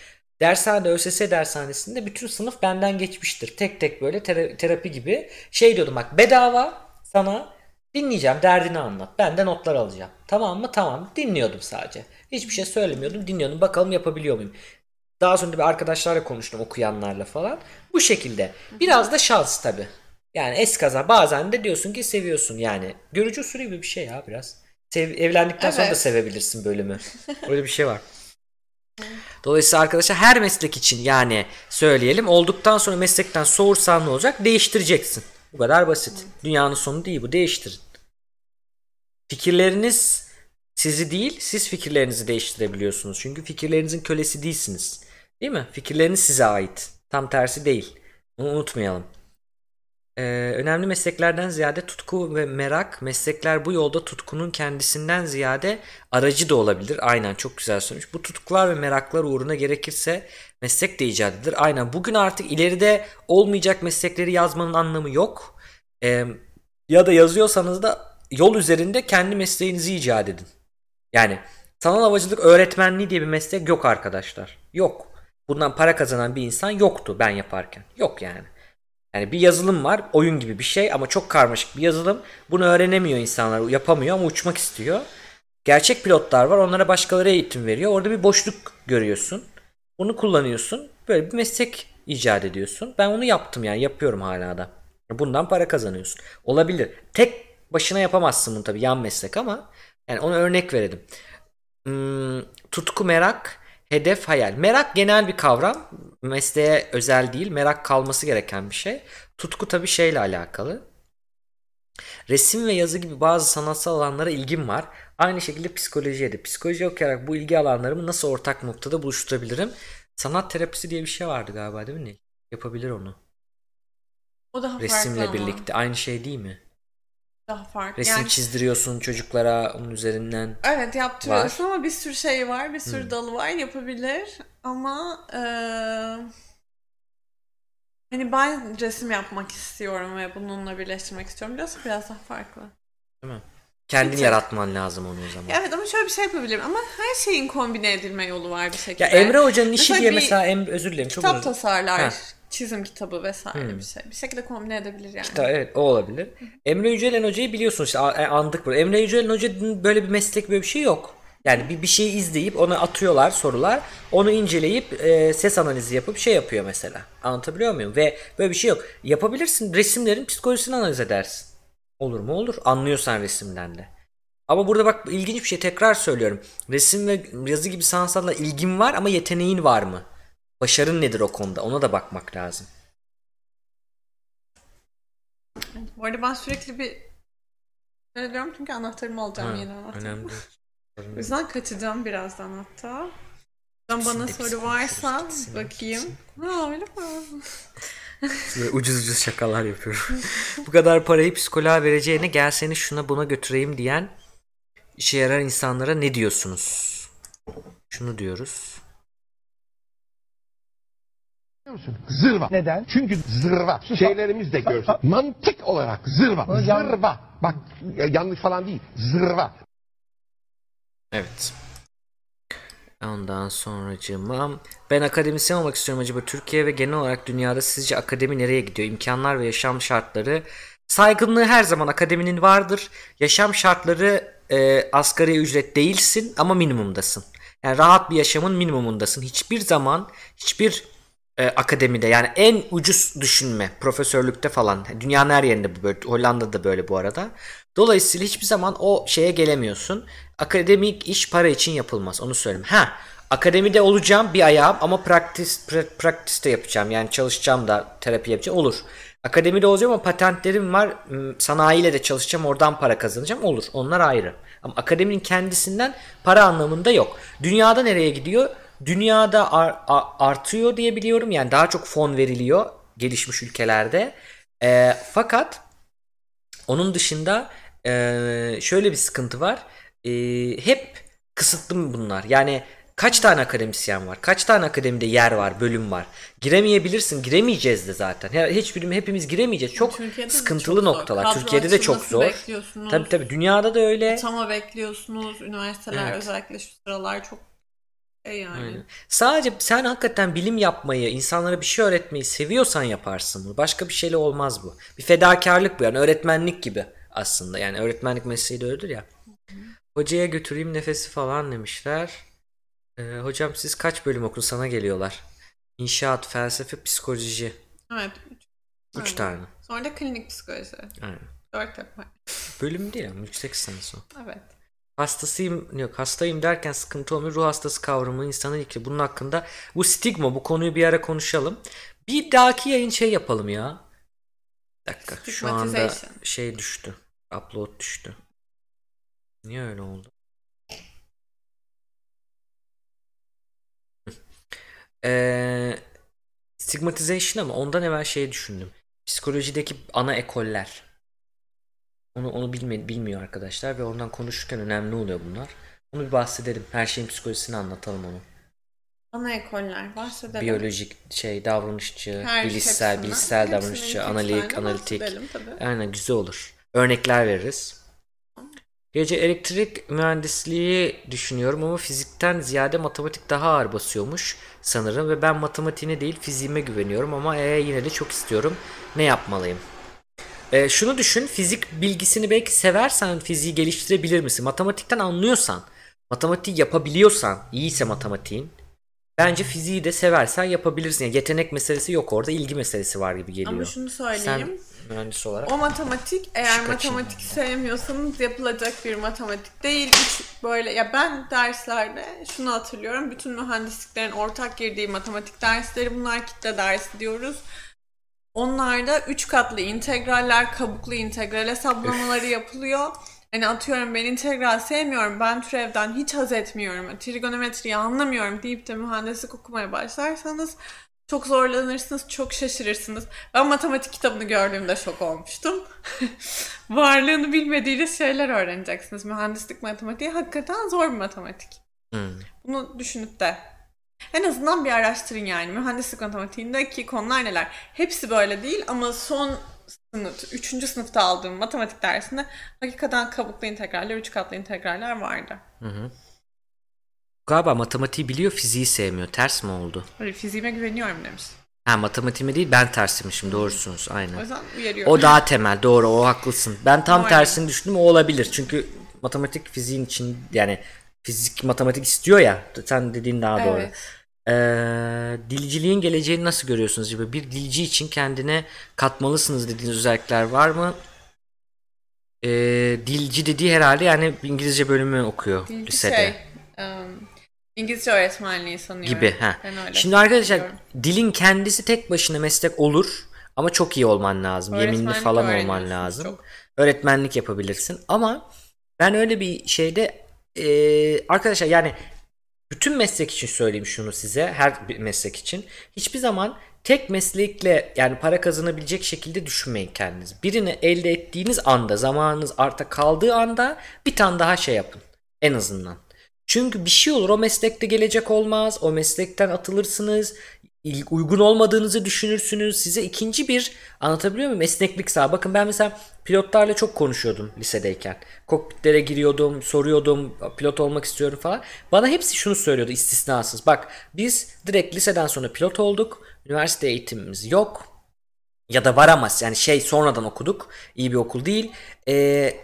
Dershanede ÖSS dershanesinde bütün sınıf benden geçmiştir. Tek tek böyle tera- terapi gibi şey diyordum bak bedava sana dinleyeceğim derdini anlat. Ben de notlar alacağım. Tamam mı? Tamam. Dinliyordum sadece. Hiçbir şey söylemiyordum. Dinliyordum. Bakalım yapabiliyor muyum? Daha sonra bir arkadaşlarla konuştum okuyanlarla falan. Bu şekilde. Biraz da şans tabi. Yani eskaza bazen de diyorsun ki seviyorsun yani. Görücü usulü gibi bir şey ya biraz. Sev, evlendikten sonra da Evet. sevebilirsin bölümü. [laughs] Öyle bir şey var. Dolayısıyla arkadaşlar her meslek için yani söyleyelim olduktan sonra meslekten soğursan ne olacak? Değiştireceksin. Bu kadar basit. Dünyanın sonu değil bu. Değiştirin. Fikirleriniz sizi değil, siz fikirlerinizi değiştirebiliyorsunuz. Çünkü fikirlerinizin kölesi değilsiniz. Değil mi? Fikirleriniz size ait. Tam tersi değil. Bunu unutmayalım. Ee, önemli mesleklerden ziyade tutku ve merak, meslekler bu yolda tutkunun kendisinden ziyade aracı da olabilir. Aynen çok güzel söylemiş. Bu tutkular ve meraklar uğruna gerekirse meslek de icat edilir. Aynen bugün artık ileride olmayacak meslekleri yazmanın anlamı yok. Ee, ya da yazıyorsanız da yol üzerinde kendi mesleğinizi icat edin. Yani sanal havacılık öğretmenliği diye bir meslek yok arkadaşlar. Yok. Bundan para kazanan bir insan yoktu ben yaparken. Yok yani. Yani bir yazılım var, oyun gibi bir şey ama çok karmaşık bir yazılım. Bunu öğrenemiyor insanlar, yapamıyor ama uçmak istiyor. Gerçek pilotlar var, onlara başkaları eğitim veriyor. Orada bir boşluk görüyorsun. Bunu kullanıyorsun. Böyle bir meslek icat ediyorsun. Ben onu yaptım yani, yapıyorum hala da. Bundan para kazanıyorsun. Olabilir. Tek başına yapamazsın bunu tabii yan meslek ama yani onu örnek verelim. Hmm, tutku, merak, hedef, hayal. Merak genel bir kavram. Mesleğe özel değil. Merak kalması gereken bir şey. Tutku tabii şeyle alakalı. Resim ve yazı gibi bazı sanatsal alanlara ilgim var. Aynı şekilde psikolojiye de. Psikoloji okuyarak bu ilgi alanlarımı nasıl ortak noktada buluşturabilirim? Sanat terapisi diye bir şey vardı galiba değil mi? Yapabilir onu. O daha Resimle farklı ama. birlikte. Aynı şey değil mi? Daha farklı. Resim yani, çizdiriyorsun çocuklara onun üzerinden. Evet yaptırıyorsun ama bir sürü şey var, bir sürü Hmm. dalı var yapabilir ama eee, hani ben resim yapmak istiyorum ve bununla birleştirmek istiyorum. Biraz biraz daha farklı. Değil mi? Kendin Çok- yaratman lazım onu o zaman. Evet ama şöyle bir şey yapabilirim ama her şeyin kombine edilme yolu var bir şekilde. Ya Emre Hoca'nın işi Mesela diye mesela Emre özür dilerim çok kitap dilerim. tasarlar, Ha. Çizim kitabı vesaire Hmm. bir şey. Bir şekilde kombine edebilir yani. İşte evet o olabilir. Emre Yücelen Hoca'yı biliyorsunuz işte e, andık burada. Emre Yücelen Hoca'nın böyle bir meslek böyle bir şey yok. Yani bir, bir şeyi izleyip ona atıyorlar sorular. Onu inceleyip e, ses analizi yapıp şey yapıyor mesela. Anlatabiliyor muyum? Ve böyle bir şey yok. Yapabilirsin. Resimlerin psikolojisini analiz edersin. Olur mu? Olur. Anlıyorsan resimden de. Ama burada bak ilginç bir şey tekrar söylüyorum. Resim ve yazı gibi sanatsalla ilgin var ama yeteneğin var mı? Başarın nedir o konuda? Ona da bakmak lazım. Bu arada ben sürekli bir Öyle diyorum çünkü anahtarımı alacağım Ha, yeni anahtar. önemli. [laughs] O yüzden kaçacağım birazdan hatta. Ben bana soru varsa bakayım. gitsin. Ha öyle mi? Böyle ucuz ucuz şakalar yapıyorum. Bu kadar parayı psikoloğa vereceğine gel seni şuna buna götüreyim diyen işe yarar insanlara ne diyorsunuz? Şunu diyoruz. Musun? Zırva. Neden? Çünkü zırva. Şeylerimiz de görsün. Mantık olarak zırva. Hocam- Zırva. Bak ya- yanlış falan değil. Zırva. Evet. Ondan sonracığıma ben akademisyen olmak istiyorum acaba Türkiye ve genel olarak dünyada sizce akademi nereye gidiyor? İmkanlar ve yaşam şartları saygınlığı her zaman akademinin vardır. Yaşam şartları e, asgari ücret değilsin ama minimumdasın. Yani rahat bir yaşamın minimumundasın. Hiçbir zaman hiçbir e, akademide yani en ucuz düşünme profesörlükte falan dünyanın her yerinde bu böyle Hollanda'da böyle bu arada. Dolayısıyla hiçbir zaman o şeye gelemiyorsun. Akademik iş para için yapılmaz onu söyleyeyim. Ha akademide olacağım bir ayağım ama praktis pra, practice de yapacağım. Yani çalışacağım da terapi yapacağım olur. Akademide olacağım ama patentlerim var. Sanayiyle de çalışacağım oradan para kazanacağım olur. Onlar ayrı. Ama akademinin kendisinden para anlamında yok. Dünyada nereye gidiyor? Dünyada ar- artıyor diye biliyorum. Yani daha çok fon veriliyor gelişmiş ülkelerde. Ee, fakat onun dışında eee, şöyle bir sıkıntı var. Eee, hep kısıtlı bunlar. Yani Kaç tane akademisyen var? Kaç tane akademide yer var, bölüm var? Giremeyebilirsin. Giremeyeceğiz de zaten. Her- Hiç bölüm hepimiz giremeyeceğiz. Çok Türkiye'de de sıkıntılı çok zor. noktalar. Kadro Türkiye'de de çok zor. Tabii tabii. Dünyada da öyle. Atama bekliyorsunuz. Üniversiteler Evet. özellikle şu sıralar çok şey yani. Aynen. Sadece sen hakikaten bilim yapmayı, insanlara bir şey öğretmeyi seviyorsan yaparsın bunu. Başka bir şeyle olmaz bu. Bir fedakarlık bu yani öğretmenlik gibi aslında. Yani öğretmenlik mesleği de öyledir ya. Hocaya götüreyim nefesi falan demişler. Ee, hocam siz kaç bölüm okudun sana geliyorlar. İnşaat, felsefe, psikoloji. Evet. Üç Aynen. tane. Sonra da klinik psikoloji. Aynen. Dört yapar. Bölüm değil ama yüksek lisans o. Evet. Hastasıyım yok hastayım derken sıkıntı olmuyor. Ruh hastası kavramı insanın ilki. Bunun hakkında bu stigma bu konuyu bir ara konuşalım. Bir dahaki yayın şey yapalım ya. Bir dakika şu anda şey düştü. Upload düştü. Niye öyle oldu? Eee stigmatization ama ondan evvel şey düşündüm. Psikolojideki ana ekoller. Onu onu bilme, bilmiyor arkadaşlar ve ondan konuşurken önemli oluyor bunlar. Onu bir bahsedelim. Her şeyin psikolojisini anlatalım onu. Ana ekoller bahsedelim. Biyolojik şey, davranışçı, Her bilişsel, hepsinden- bilişsel davranışçı, analik, analitik. tabii. Aynen güzel olur. Örnekler veririz. Gece elektrik mühendisliği düşünüyorum ama fizikten ziyade matematik daha ağır basıyormuş sanırım ve ben matematiğine değil fiziğime güveniyorum ama e, yine de çok istiyorum. Ne yapmalıyım? E, şunu düşün, fizik bilgisini belki seversen fiziği geliştirebilir misin? Matematikten anlıyorsan, matematiği yapabiliyorsan, iyiyse matematiğin, bence fiziği de seversen yapabilirsin. Yani yetenek meselesi yok orada, ilgi meselesi var gibi geliyor. Ama şunu söyleyeyim. Sen mühendis olarak. O matematik eğer Şık matematik sevmiyorsanız yapılacak bir matematik değil. Hiç böyle ya ben derslerde şunu hatırlıyorum. Bütün mühendisliklerin ortak girdiği matematik dersleri bunlar kitle dersi diyoruz. Onlarda 3 katlı integraller, kabuklu integral hesaplamaları yapılıyor. Hani atıyorum ben integral sevmiyorum, ben türevden hiç haz etmiyorum, trigonometriyi anlamıyorum deyip de mühendislik okumaya başlarsanız çok zorlanırsınız, çok şaşırırsınız. Ben matematik kitabını gördüğümde şok olmuştum. [laughs] Varlığını bilmediğiniz şeyler öğreneceksiniz. Mühendislik matematiği hakikaten zor bir matematik. Hmm. Bunu düşünüp de en azından bir araştırın yani. Mühendislik matematiğindeki konular neler? Hepsi böyle değil ama son sınıf, 3. sınıfta aldığım matematik dersinde hakikaten kabuklu integraller, üç katlı integraller vardı. Galiba matematiği biliyor fiziği sevmiyor. Ters mi oldu? Böyle fiziğime güveniyorum demiş. Ha matematiğime değil ben tersmişim doğrusunuz O aynen. yüzden uyarıyorum. O daha temel doğru o haklısın. Ben tam Aynen. tersini düşündüm o olabilir. Çünkü matematik fiziğin için yani fizik matematik istiyor ya sen dediğin daha doğru. Evet. Ee, dilciliğin geleceğini nasıl görüyorsunuz gibi bir dilci için kendine katmalısınız dediğiniz özellikler var mı? Ee, dilci dediği herhalde yani İngilizce bölümü okuyor Dilci lisede. şey, um, İngilizce öğretmenliği sanıyorum. gibi. Ha. Şimdi arkadaşlar biliyorum. dilin kendisi tek başına meslek olur ama çok iyi olman lazım. Yeminli Öğretmenlik falan olman lazım. çok. Öğretmenlik yapabilirsin ama ben öyle bir şeyde eee, arkadaşlar yani bütün meslek için söyleyeyim şunu size her bir meslek için hiçbir zaman tek meslekle yani para kazanabilecek şekilde düşünmeyin kendinizi. Birini elde ettiğiniz anda zamanınız arta kaldığı anda bir tane daha şey yapın en azından. Çünkü bir şey olur o meslekte gelecek olmaz o meslekten atılırsınız uygun olmadığınızı düşünürsünüz. Size ikinci bir anlatabiliyor muyum? Esneklik sağ. Bakın ben mesela pilotlarla çok konuşuyordum lisedeyken. Kokpitlere giriyordum, soruyordum, pilot olmak istiyorum falan. Bana hepsi şunu söylüyordu istisnasız. Bak biz direkt liseden sonra pilot olduk. Üniversite eğitimimiz yok. Ya da var ama yani şey sonradan okuduk. İyi bir okul değil. Ee,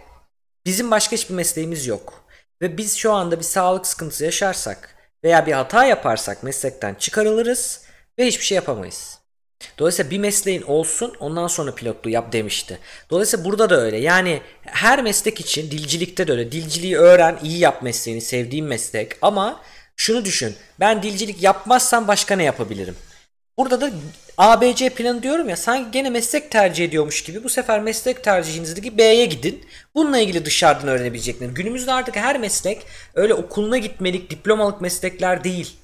bizim başka hiçbir mesleğimiz yok. Ve biz şu anda bir sağlık sıkıntısı yaşarsak veya bir hata yaparsak meslekten çıkarılırız ve hiçbir şey yapamayız. Dolayısıyla bir mesleğin olsun ondan sonra pilotluğu yap demişti. Dolayısıyla burada da öyle. Yani her meslek için dilcilikte de öyle. Dilciliği öğren, iyi yap mesleğini, sevdiğin meslek. Ama şunu düşün. Ben dilcilik yapmazsam başka ne yapabilirim? Burada da ABC planı diyorum ya sanki gene meslek tercih ediyormuş gibi bu sefer meslek tercihinizdeki B'ye gidin. Bununla ilgili dışarıdan öğrenebilecekleriniz. Günümüzde artık her meslek öyle okuluna gitmelik diplomalık meslekler değil.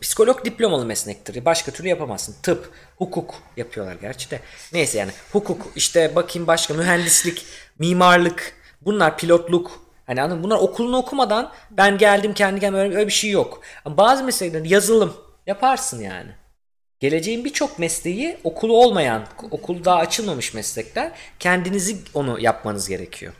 Psikolog diplomalı meslektir. Başka türlü yapamazsın. Tıp, hukuk yapıyorlar gerçi de. Neyse yani hukuk işte bakayım başka mühendislik, mimarlık bunlar pilotluk Hani anladın? Bunlar okulunu okumadan ben geldim kendi kendime öyle, öyle bir şey yok. Ama bazı meslekler yazılım yaparsın yani. Geleceğin birçok mesleği okulu olmayan, okul daha açılmamış meslekler kendinizi onu yapmanız gerekiyor.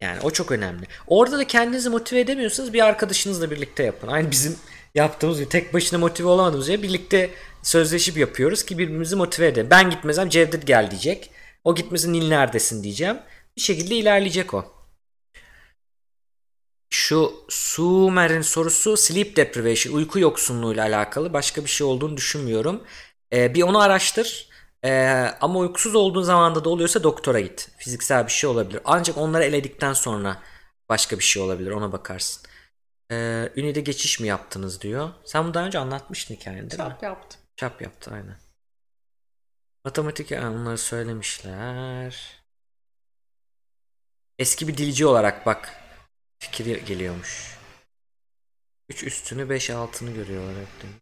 Yani o çok önemli. Orada da kendinizi motive edemiyorsanız bir arkadaşınızla birlikte yapın. Aynı bizim yaptığımız gibi tek başına motive olamadığımız gibi birlikte sözleşip yapıyoruz ki birbirimizi motive edelim. Ben gitmezsem Cevdet gel diyecek. O gitmesin Nil neredesin diyeceğim. Bir şekilde ilerleyecek o. Şu Sumer'in sorusu sleep deprivation, uyku yoksunluğuyla alakalı. Başka bir şey olduğunu düşünmüyorum. Ee, bir onu araştır. Ee, ama uykusuz olduğun zamanda da oluyorsa doktora git. Fiziksel bir şey olabilir. Ancak onları eledikten sonra başka bir şey olabilir. Ona bakarsın. Ee, Ünide geçiş mi yaptınız diyor. Sen bunu daha önce anlatmıştın hikayeni değil mi? Çap yaptım. Çap yaptı aynen. Matematik onları söylemişler. Eski bir dilci olarak bak fikir geliyormuş. 3 üstünü 5 altını görüyorlar hep demiş.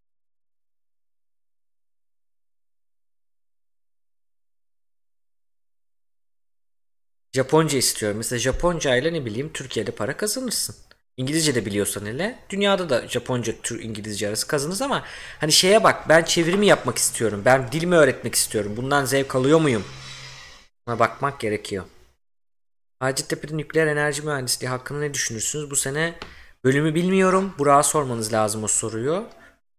Japonca istiyorum. Mesela Japonca ile ne bileyim Türkiye'de para kazanırsın. İngilizce de biliyorsan hele. Dünyada da Japonca, Tür İngilizce arası kazanırız ama hani şeye bak ben çevirimi yapmak istiyorum. Ben dilimi öğretmek istiyorum. Bundan zevk alıyor muyum? Buna bakmak gerekiyor. Hacettepe'de nükleer enerji mühendisliği hakkında ne düşünürsünüz? Bu sene bölümü bilmiyorum. Burak'a sormanız lazım o soruyu.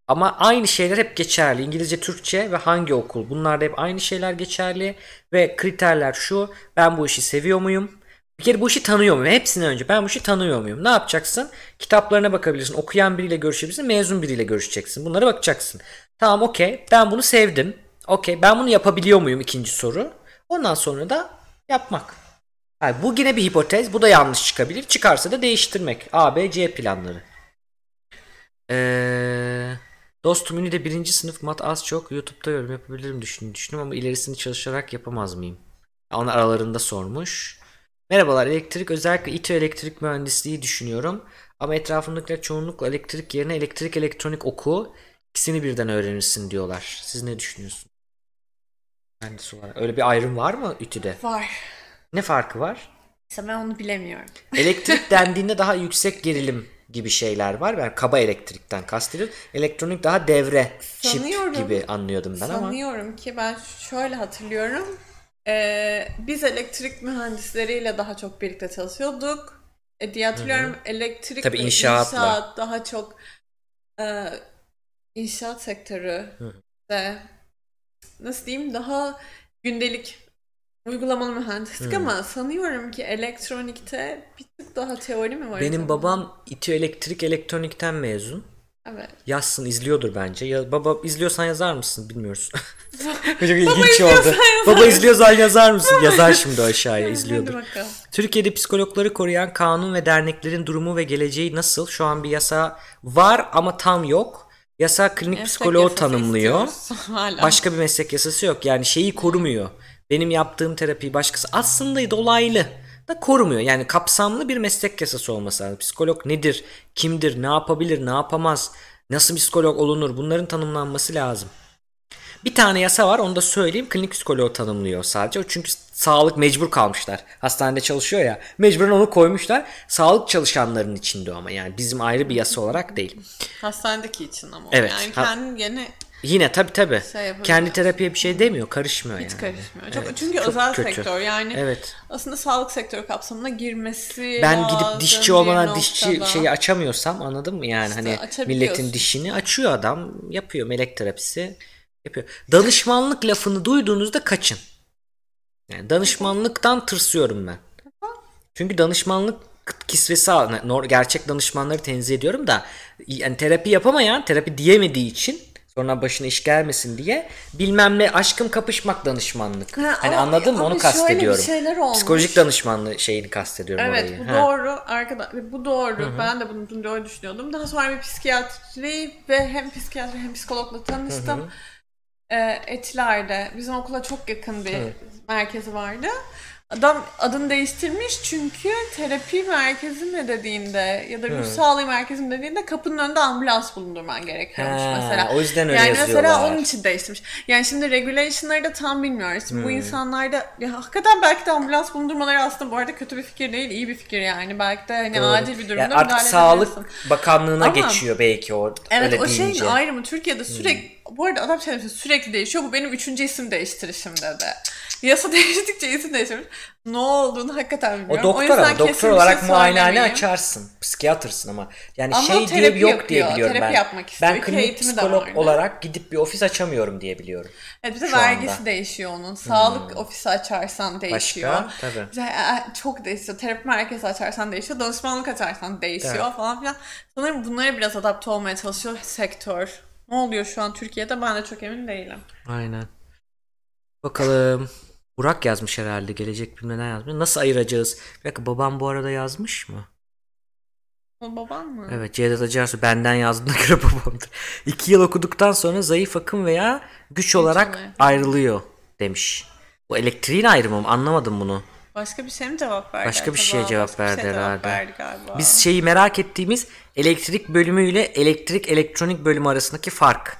Ama aynı şeyler hep geçerli. İngilizce, Türkçe ve hangi okul? Bunlarda hep aynı şeyler geçerli. Ve kriterler şu. Ben bu işi seviyor muyum? Bir kere bu işi tanıyor muyum? Hepsinden önce ben bu işi tanıyor muyum? Ne yapacaksın? Kitaplarına bakabilirsin. Okuyan biriyle görüşebilirsin. Mezun biriyle görüşeceksin. Bunlara bakacaksın. Tamam okey. Ben bunu sevdim. Okey. Ben bunu yapabiliyor muyum? İkinci soru. Ondan sonra da yapmak. Yani bu yine bir hipotez. Bu da yanlış çıkabilir. Çıkarsa da değiştirmek. A, B, C planları. Eee... Dostum Ünlü'de birinci sınıf mat az çok YouTube'da yorum yapabilirim düşündüm, düşündüm ama ilerisini çalışarak yapamaz mıyım? Onlar aralarında sormuş. Merhabalar elektrik özellikle İTÜ elektrik mühendisliği düşünüyorum. Ama etrafımdakiler çoğunlukla elektrik yerine elektrik elektronik oku. İkisini birden öğrenirsin diyorlar. Siz ne düşünüyorsunuz? Mühendis olarak. Öyle bir ayrım var mı İTÜ'de? Var. Ne farkı var? İşte ben onu bilemiyorum. [laughs] Elektrik dendiğinde daha yüksek gerilim gibi şeyler var. Ben kaba elektrikten kastediyorum. Elektronik daha devre Sanıyorum- çip gibi anlıyordum ben ama. Sanıyorum ki ben şöyle hatırlıyorum. Ee, biz elektrik mühendisleriyle daha çok birlikte çalışıyorduk. E, diye hatırlıyorum elektrik Tabii ve inşaatla. inşaat daha çok e, inşaat sektörü ve nasıl diyeyim daha gündelik uygulamalı mühendislik Hı. ama sanıyorum ki elektronikte bir tık daha teori mi var? Benim babam İTÜ elektrik elektronikten mezun. Evet. Yazsın izliyordur bence. Ya, baba izliyorsan yazar mısın bilmiyoruz. [laughs] Çok Baba ilginç oldu. izliyorsan yazar Baba izliyorsan yazar mısın? Yazar şimdi [laughs] aşağıya izliyordur. Türkiye'de psikologları koruyan kanun ve derneklerin durumu ve geleceği nasıl? Şu an bir yasa var ama tam yok. Yasa klinik Meslek psikoloğu tanımlıyor. [laughs] Başka bir meslek yasası yok. Yani şeyi korumuyor. Benim yaptığım terapiyi başkası aslında dolaylı da korumuyor. Yani kapsamlı bir meslek yasası olması lazım. Psikolog nedir? Kimdir? Ne yapabilir? Ne yapamaz? Nasıl psikolog olunur? Bunların tanımlanması lazım. Bir tane yasa var onu da söyleyeyim. Klinik psikoloğu tanımlıyor sadece. Çünkü sağlık mecbur kalmışlar. Hastanede çalışıyor ya. Mecburen onu koymuşlar. Sağlık çalışanlarının içinde ama yani bizim ayrı bir yasa olarak değil. Hastanedeki için ama. Evet, Yani ha- kendin gene Yine tabi tabi. Şey. Kendi terapiye bir şey demiyor. Karışmıyor hiç yani. karışmıyor. Çok, Evet, çünkü çok özel kötü. sektör yani Evet. aslında sağlık sektörü kapsamına girmesi Ben lazım gidip dişçi olmadan dişçi şeyi açamıyorsam anladın mı yani İşte hani milletin dişini açıyor adam yapıyor melek terapisi yapıyor. Danışmanlık lafını duyduğunuzda kaçın. Yani danışmanlıktan tırsıyorum ben. Çünkü danışmanlık kisvesi gerçek danışmanları tenzih ediyorum da yani terapi yapamayan terapi diyemediği için sonra başına iş gelmesin diye bilmem ne aşkım kapışmak danışmanlık. Ha, hani ama- anladın mı onu kastediyorum. Psikolojik danışmanlığı şeyini kastediyorum Evet orayı. bu Ha. doğru arkadaş bu doğru ben de bunu doğru düşünüyordum. Daha sonra bir psikiyatri ve hem psikiyatri hem psikologla tanıştım. Ee, Etiler'de bizim okula çok yakın bir Evet. merkezi vardı. Adam adını değiştirmiş çünkü terapi merkezi mi dediğinde ya da ruh sağlığı merkezi mi dediğinde kapının önünde ambulans bulundurman gerekiyormuş Ha, mesela. o yüzden öyle yani yazıyorlar. mesela onun için değiştirmiş. Yani şimdi regulation'ları da tam bilmiyoruz. Hmm. Bu insanlarda ya hakikaten belki de ambulans bulundurmaları aslında bu arada kötü bir fikir değil, iyi bir fikir yani. Belki de hani Doğru. acil bir durumda Yani artık müdahale Sağlık edebilirsin. Bakanlığı'na Ama- geçiyor belki o Evet öyle o şeyin deyince. Hmm. ayrımı Türkiye'de sürekli bu arada adam şey demiş, sürekli değişiyor. Bu benim üçüncü isim değiştirişim dedi. Yasa [laughs] değiştikçe isim değiştirmiş. Ne olduğunu hakikaten O bilmiyorum. doktor yüzden ama doktor şey olarak muayenehane söylemeyeyim. açarsın. Psikiyatrsın ama. Yani Ama şey diye yok diye yapıyor, biliyorum terapi ben. yapmak istiyor. Ben klinik psikolog olarak gidip bir ofis açamıyorum diye biliyorum. Evet bir de şu vergisi anda. Hmm. değişiyor onun. Sağlık ofisi açarsan değişiyor. Başka? Tabii. Mesela, e, çok değişiyor. Terapi merkezi açarsan değişiyor. Danışmanlık açarsan değişiyor Evet. falan filan. Sanırım bunlara biraz adapte olmaya çalışıyor sektör. Ne oluyor şu an Türkiye'de ben de çok emin değilim. Aynen. Bakalım. Burak yazmış herhalde. Gelecek bilmem ne yazmış. Nasıl ayıracağız? Bir dakika babam bu arada yazmış mı? O baban mı? Evet Cevdet Acarsu benden yazdığına [laughs] göre babamdır. İki yıl okuduktan sonra zayıf akım veya güç olarak ayrılıyor demiş. Bu elektriğin ayrımı mı? Anlamadım bunu. Başka bir şey mi cevap verdi? Başka bir şeye cevap Başka bir verdi şeye herhalde. verdi galiba. Biz şeyi merak ettiğimiz elektrik bölümü ile elektrik elektronik bölümü arasındaki fark.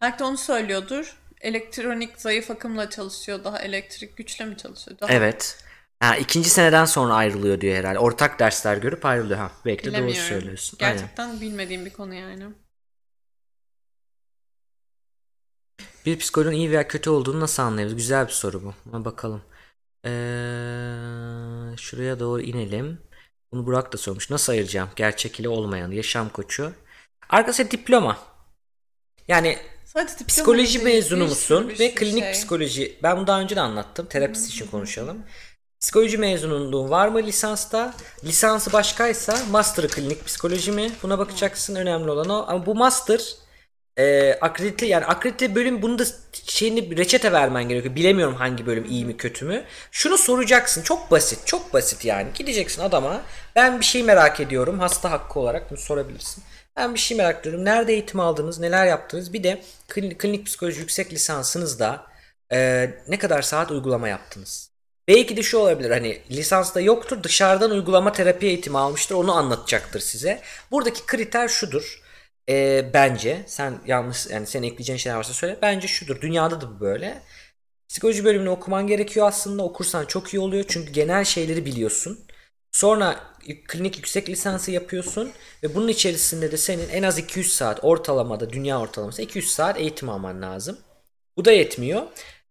Belki de onu söylüyordur. Elektronik zayıf akımla çalışıyor. Daha elektrik güçle mi çalışıyor? Daha Evet. Ha, ikinci seneden sonra ayrılıyor diyor herhalde. Ortak dersler görüp ayrılıyor. Ha, belki de doğru söylüyorsun. Aynen. Gerçekten bilmediğim bir konu yani. Bir psikoloğun iyi veya kötü olduğunu nasıl anlayabiliriz? Güzel bir soru bu. Buna bakalım. Ee, şuraya doğru inelim. Bunu Burak da sormuş. Nasıl ayıracağım? Gerçek ile olmayan. Yaşam koçu. Arkası diploma. Yani Sadece psikoloji mezunu musun bir ve sürü klinik şey. psikoloji. Ben bunu daha önce de anlattım. Terapist için konuşalım. Psikoloji mezunluğun var mı lisansta? Lisansı başkaysa master klinik psikoloji mi? Buna bakacaksın. Önemli olan o. Ama bu master e, akredite yani akredite bölüm bunu da şeyini reçete vermen gerekiyor. Bilemiyorum hangi bölüm iyi mi kötü mü. Şunu soracaksın. Çok basit. Çok basit yani. Gideceksin adama. Ben bir şey merak ediyorum. Hasta hakkı olarak bunu sorabilirsin. Ben bir şey merak ediyorum. Nerede eğitim aldınız? Neler yaptınız? Bir de klinik, klinik psikoloji yüksek lisansınızda e, ne kadar saat uygulama yaptınız? Belki de şu olabilir hani lisansta yoktur dışarıdan uygulama terapi eğitimi almıştır onu anlatacaktır size. Buradaki kriter şudur. e, bence sen yanlış yani senin ekleyeceğin şeyler varsa söyle. Bence şudur. Dünyada da bu böyle. Psikoloji bölümünü okuman gerekiyor aslında. Okursan çok iyi oluyor. Çünkü genel şeyleri biliyorsun. Sonra klinik yüksek lisansı yapıyorsun ve bunun içerisinde de senin en az 200 saat ortalamada dünya ortalaması 200 saat eğitim alman lazım. Bu da yetmiyor.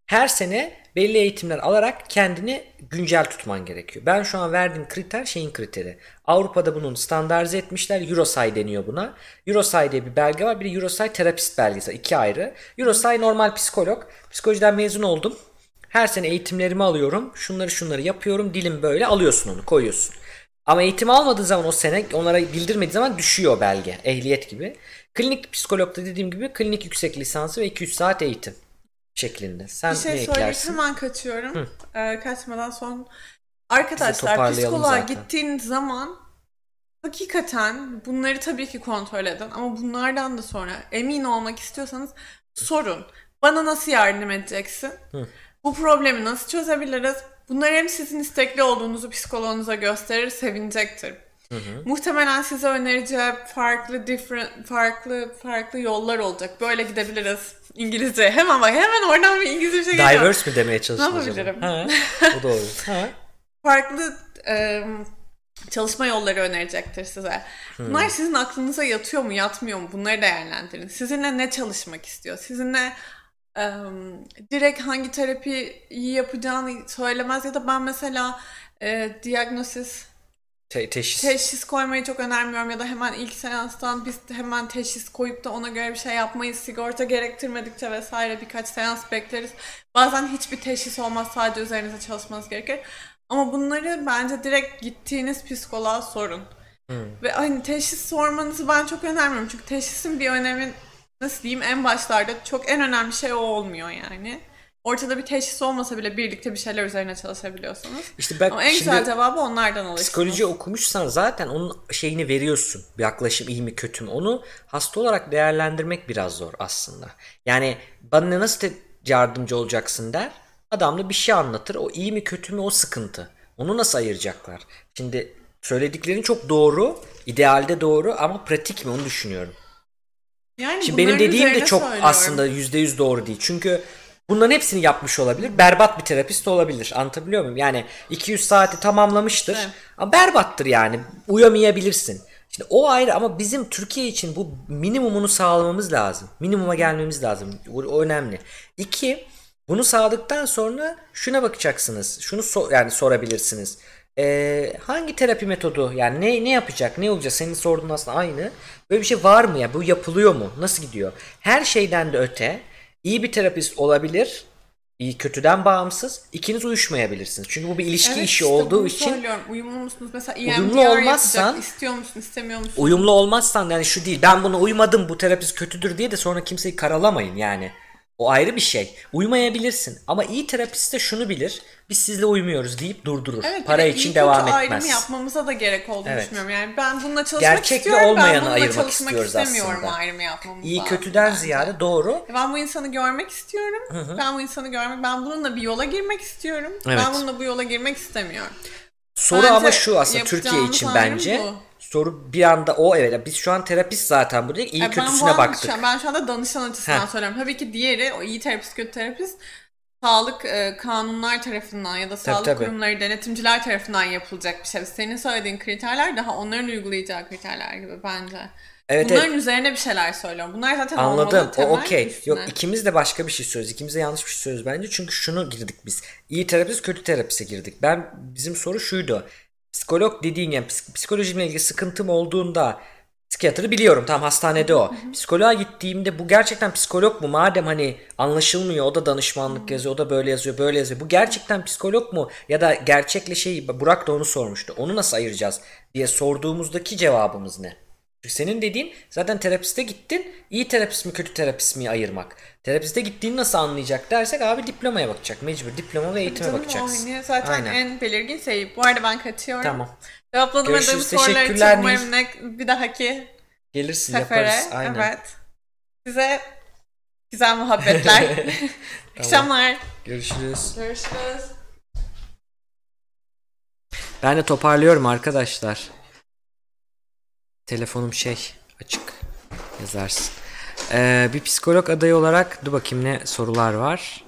Her sene belli eğitimler alarak kendini güncel tutman gerekiyor. Ben şu an verdiğim kriter şeyin kriteri. Avrupa'da bunun standartize etmişler. Eurosay deniyor buna. Eurosay diye bir belge var. Bir de Eurosay terapist belgesi. iki ayrı. Eurosay normal psikolog. Psikolojiden mezun oldum. Her sene eğitimlerimi alıyorum. Şunları şunları yapıyorum. Dilim böyle alıyorsun onu koyuyorsun. Ama eğitim almadığı zaman o sene onlara bildirmediği zaman düşüyor belge. Ehliyet gibi. Klinik psikologda dediğim gibi klinik yüksek lisansı ve 200 saat eğitim şeklinde. Sen Bir şey söyleyip hemen kaçıyorum. Ee, kaçmadan son. Arkadaşlar psikoloğa zaten. gittiğiniz zaman hakikaten bunları tabii ki kontrol edin ama bunlardan da sonra emin olmak istiyorsanız sorun. Bana nasıl yardım edeceksin? Bu problemi nasıl çözebiliriz? Bunlar hem sizin istekli olduğunuzu psikoloğunuza gösterir, sevinecektir. Muhtemelen size önereceği farklı different farklı farklı yollar olacak. Böyle gidebiliriz. İngilizce. Hemen bak hemen oradan bir İngilizce bir şey geliyor. Diverse mi demeye çalıştın Ne yapabilirim? Ha, [laughs] o. Ha. farklı e, çalışma yolları önerecektir size. Bunlar sizin aklınıza yatıyor mu, yatmıyor mu? Bunları değerlendirin. Sizinle ne çalışmak istiyor? Sizinle direkt hangi terapiyi yapacağını söylemez ya da ben mesela e, diagnosis Te- teşhis. teşhis koymayı çok önermiyorum ya da hemen ilk seanstan biz hemen teşhis koyup da ona göre bir şey yapmayız. Sigorta gerektirmedikçe vesaire birkaç seans bekleriz. Bazen hiçbir teşhis olmaz sadece üzerinize çalışmanız gerekir. Ama bunları bence direkt gittiğiniz psikoloğa sorun. Ve hani teşhis sormanızı ben çok önermiyorum. Çünkü teşhisin bir önemi nasıl diyeyim en başlarda çok en önemli şey o olmuyor yani. Ortada bir teşhis olmasa bile birlikte bir şeyler üzerine çalışabiliyorsunuz. İşte ben Ama en güzel cevabı onlardan alırsınız. psikoloji okumuşsan zaten onun şeyini veriyorsun. Bir yaklaşım iyi mi kötü mü? Onu hasta olarak değerlendirmek biraz zor aslında. Yani bana nasıl yardımcı olacaksın der. Adamla bir şey anlatır. O iyi mi kötü mü o sıkıntı. Onu nasıl ayıracaklar? Şimdi söylediklerin çok doğru. idealde doğru ama pratik mi onu düşünüyorum. Yani Şimdi benim dediğim de çok söylüyorum. aslında %100 doğru değil. Çünkü bunların hepsini yapmış olabilir. Berbat bir terapist olabilir. Anlatabiliyor muyum? Yani 200 saati tamamlamıştır. Evet. Ama berbattır yani. Uyamayabilirsin. Şimdi o ayrı ama bizim Türkiye için bu minimumunu sağlamamız lazım. Minimuma gelmemiz lazım. O önemli. İki, bunu sağladıktan sonra şuna bakacaksınız. Şunu so- yani sorabilirsiniz. Ee, hangi terapi metodu yani ne ne yapacak ne olacak senin sorduğun aslında aynı böyle bir şey var mı ya bu yapılıyor mu nasıl gidiyor her şeyden de öte iyi bir terapist olabilir iyi kötüden bağımsız ikiniz uyuşmayabilirsiniz çünkü bu bir ilişki Evet, işi işte olduğu için söylüyorum. Uyumlu musunuz? Mesela Uyumlu EMDR olmazsan- yapacak. istiyor musun, istemiyor musun? uyumlu olmazsan yani şu değil ben buna uymadım bu terapist kötüdür diye de sonra kimseyi karalamayın yani. O ayrı bir şey. Uymayabilirsin ama iyi terapist de şunu bilir. Biz sizle uymuyoruz deyip durdurur. Evet, Para için iyi devam etmez. ayrımı yapmamıza da gerek olduğunu Evet. düşünmüyorum. Yani ben bununla çalışmak Gerçekle istiyorum, ben olmayanı bununla ayırmak çalışmak istiyoruz istemiyorum aslında. ayrımı yapmamız İyi kötüden bence. ziyade doğru. Ben bu insanı görmek istiyorum. Ben bu insanı görmek, ben bununla bir yola girmek istiyorum. Evet. Ben bununla bu yola girmek istemiyorum. Soru Bence ama şu aslında Türkiye için bence. bu. Soru bir anda o evet. Biz şu an terapist zaten bu değil. iyi ben bu kötüsüne anlamda baktık. an- ben şu anda danışan açısından Heh. söylüyorum. Tabii ki diğeri o iyi terapist kötü terapist sağlık e, kanunlar tarafından ya da sağlık tabii. kurumları denetimciler tarafından yapılacak bir şey. Senin söylediğin kriterler daha onların uygulayacağı kriterler gibi bence. Evet Bunların evet. üzerine bir şeyler söylüyorum. Bunlar zaten Anladım. olmalı, O temel okey. Yok ikimiz de başka bir şey söylüyoruz. İkimiz de yanlış bir şey söylüyoruz bence. Çünkü şunu girdik biz. İyi terapist kötü terapiste girdik. Ben bizim soru şuydu. Psikolog dediğin yani ps- psikolojimle ilgili sıkıntım olduğunda psikiyatrı biliyorum. Tam hastanede o. Psikoloğa gittiğimde bu gerçekten psikolog mu? Madem hani anlaşılmıyor o da danışmanlık yazıyor, o da böyle yazıyor, böyle yazıyor. Bu gerçekten psikolog mu? Ya da gerçekle şey Burak da onu sormuştu. Onu nasıl ayıracağız diye sorduğumuzdaki cevabımız ne? Çünkü senin dediğin zaten terapiste gittin. iyi terapist mi kötü terapist mi ayırmak. Terapiste gittiğini nasıl anlayacak dersek abi diplomaya bakacak. Mecbur diploma ve eğitime Canım bakacaksın. oynuyor. Zaten Aynen. en belirgin şey. Bu arada ben kaçıyorum. Tamam. Cevaplamadığım Görüşürüz. sorular için Teşekkürler umarım ne, bir dahaki Gelirsin sefere. yaparız. Aynen. Evet. Size güzel muhabbetler. [laughs] [laughs] Akşamlar. Görüşürüz. Görüşürüz. Ben de toparlıyorum arkadaşlar. Telefonum şey açık. Yazarsın. Ee, bir psikolog adayı olarak dur bakayım ne sorular var.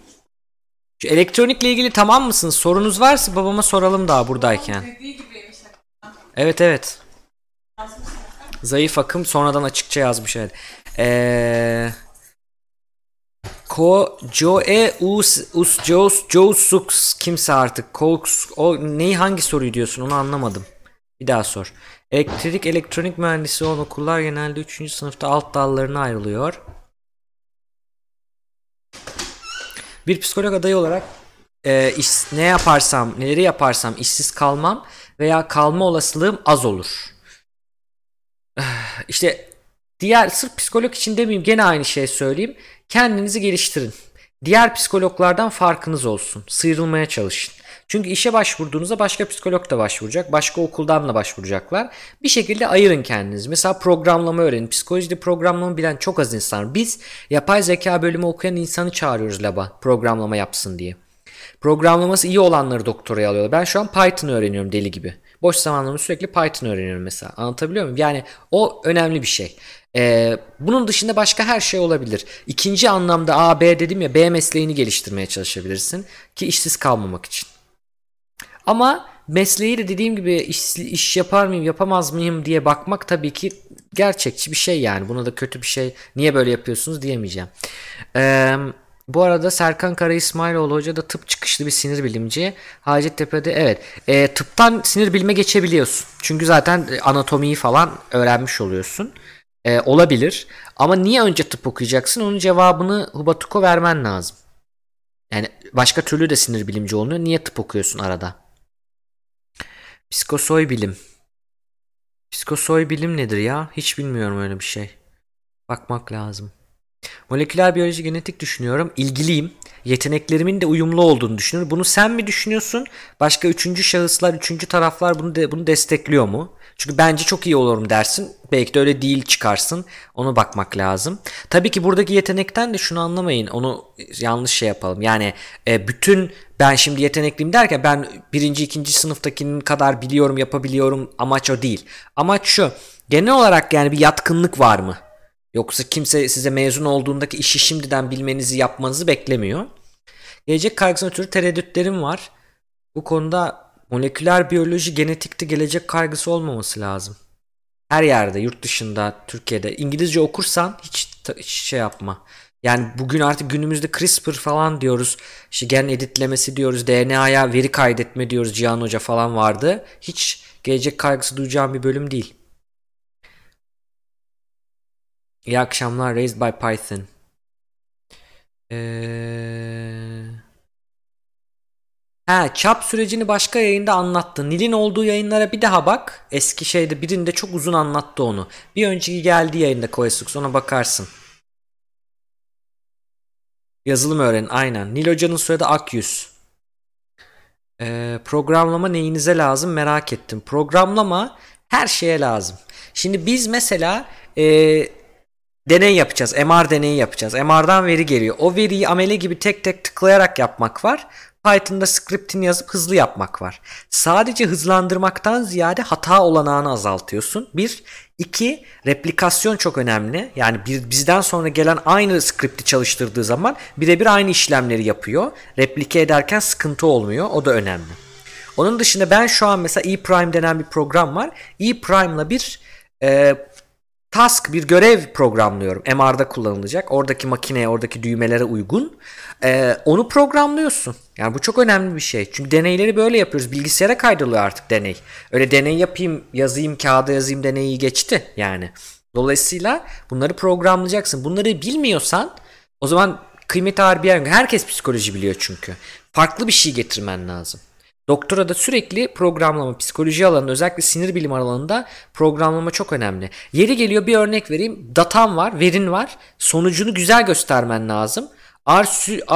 Şu elektronikle ilgili tamam mısınız? Sorunuz varsa babama soralım daha buradayken. Evet evet. Zayıf akım sonradan açıkça yazmış evet. Eee Ko Joe Us Us Joes Josux kimse artık Cox o neyi hangi soruyu diyorsun onu anlamadım. Bir daha sor. Elektrik elektronik mühendisi olan okullar genelde 3. sınıfta alt dallarına ayrılıyor. Bir psikolog adayı olarak e, iş- ne yaparsam, neleri yaparsam işsiz kalmam veya kalma olasılığım az olur. [sighs] İşte diğer sırf psikolog için demeyeyim gene aynı şey söyleyeyim. Kendinizi geliştirin. Diğer psikologlardan farkınız olsun. Sıyrılmaya çalışın. Çünkü işe başvurduğunuzda başka psikolog da başvuracak. Başka okuldan da başvuracaklar. Bir şekilde ayırın kendinizi. Mesela programlama öğrenin. Psikolojide programlama bilen çok az insan. var. Biz yapay zeka bölümü okuyan insanı çağırıyoruz laba programlama yapsın diye. Programlaması iyi olanları doktoraya alıyorlar. Ben şu an Python öğreniyorum deli gibi. Boş zamanlarımda sürekli Python öğreniyorum mesela. Anlatabiliyor muyum? Yani o önemli bir şey. Ee, bunun dışında başka her şey olabilir. İkinci anlamda A, B dedim ya B mesleğini geliştirmeye çalışabilirsin. Ki işsiz kalmamak için. Ama mesleği de dediğim gibi iş, iş yapar mıyım yapamaz mıyım diye bakmak tabii ki gerçekçi bir şey yani. Buna da kötü bir şey niye böyle yapıyorsunuz diyemeyeceğim. Eee bu arada Serkan Kara İsmailoğlu Hoca da tıp çıkışlı bir sinir bilimci. Hacettepe'de evet e, tıptan sinir bilime geçebiliyorsun. Çünkü zaten e, anatomiyi falan öğrenmiş oluyorsun. E, olabilir. Ama niye önce tıp okuyacaksın? Onun cevabını Hubatuko vermen lazım. Yani başka türlü de sinir bilimci oluyor. Niye tıp okuyorsun arada? Psikosoy bilim. Psikosoy bilim nedir ya? Hiç bilmiyorum öyle bir şey. Bakmak lazım. Moleküler biyoloji genetik düşünüyorum. İlgiliyim. Yeteneklerimin de uyumlu olduğunu düşünüyorum. Bunu sen mi düşünüyorsun? Başka üçüncü şahıslar, üçüncü taraflar bunu de, bunu destekliyor mu? Çünkü bence çok iyi olurum dersin. Belki de öyle değil çıkarsın. Onu bakmak lazım. Tabii ki buradaki yetenekten de şunu anlamayın. Onu yanlış şey yapalım. Yani e, bütün ben şimdi yetenekliyim derken ben birinci ikinci sınıftakinin kadar biliyorum yapabiliyorum. Amaç o değil. Amaç şu. Genel olarak yani bir yatkınlık var mı? Yoksa kimse size mezun olduğundaki işi şimdiden bilmenizi yapmanızı beklemiyor. Gelecek kaygısına ötürü tereddütlerim var. Bu konuda moleküler biyoloji genetikte gelecek kaygısı olmaması lazım. Her yerde, yurt dışında, Türkiye'de İngilizce okursan hiç, hiç şey yapma. Yani bugün artık günümüzde CRISPR falan diyoruz. İşte gen editlemesi diyoruz. DNA'ya veri kaydetme diyoruz. Cihan Hoca falan vardı. Hiç gelecek kaygısı duyacağım bir bölüm değil. İyi akşamlar Raised by Python. Ee... Ha, çap sürecini başka yayında anlattı. Nil'in olduğu yayınlara bir daha bak. Eski şeyde birinde çok uzun anlattı onu. Bir önceki geldiği yayında Koesux ona bakarsın. Yazılım öğrenin aynen. Nil Hoca'nın soyadı Akyüz. Ee, programlama neyinize lazım merak ettim. Programlama her şeye lazım. Şimdi biz mesela e, deney yapacağız. MR deneyi yapacağız. MR'dan veri geliyor. O veriyi amele gibi tek tek tıklayarak yapmak var. Python'da script'ini yazıp hızlı yapmak var. Sadece hızlandırmaktan ziyade hata olanağını azaltıyorsun. Bir. iki replikasyon çok önemli. Yani bir, bizden sonra gelen aynı script'i çalıştırdığı zaman birebir aynı işlemleri yapıyor. Replike ederken sıkıntı olmuyor. O da önemli. Onun dışında ben şu an mesela ePrime denen bir program var. ePrime'la bir e, task bir görev programlıyorum. MR'da kullanılacak. Oradaki makineye, oradaki düğmelere uygun. Ee, onu programlıyorsun. Yani bu çok önemli bir şey. Çünkü deneyleri böyle yapıyoruz. Bilgisayara kaydoluyor artık deney. Öyle deney yapayım, yazayım, kağıda yazayım deneyi geçti yani. Dolayısıyla bunları programlayacaksın. Bunları bilmiyorsan o zaman kıymeti yer. Herkes psikoloji biliyor çünkü. Farklı bir şey getirmen lazım. Doktora da sürekli programlama, psikoloji alanında özellikle sinir bilim alanında programlama çok önemli. Yeri geliyor bir örnek vereyim. Datan var, verin var. Sonucunu güzel göstermen lazım. R,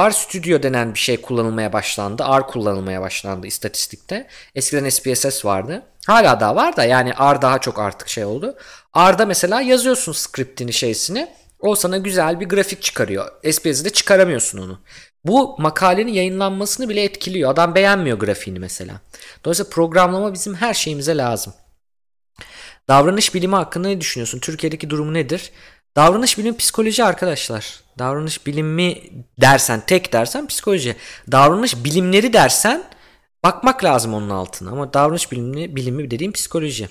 R Studio denen bir şey kullanılmaya başlandı. R kullanılmaya başlandı istatistikte. Eskiden SPSS vardı. Hala daha var da yani R daha çok artık şey oldu. R'da mesela yazıyorsun scriptini şeysini. O sana güzel bir grafik çıkarıyor. SPSS'de çıkaramıyorsun onu. Bu makalenin yayınlanmasını bile etkiliyor. Adam beğenmiyor grafiğini mesela. Dolayısıyla programlama bizim her şeyimize lazım. Davranış bilimi hakkında ne düşünüyorsun? Türkiye'deki durumu nedir? Davranış bilimi psikoloji arkadaşlar. Davranış bilimi dersen, tek dersen psikoloji. Davranış bilimleri dersen bakmak lazım onun altına. Ama davranış bilimi, bilimi dediğim psikoloji.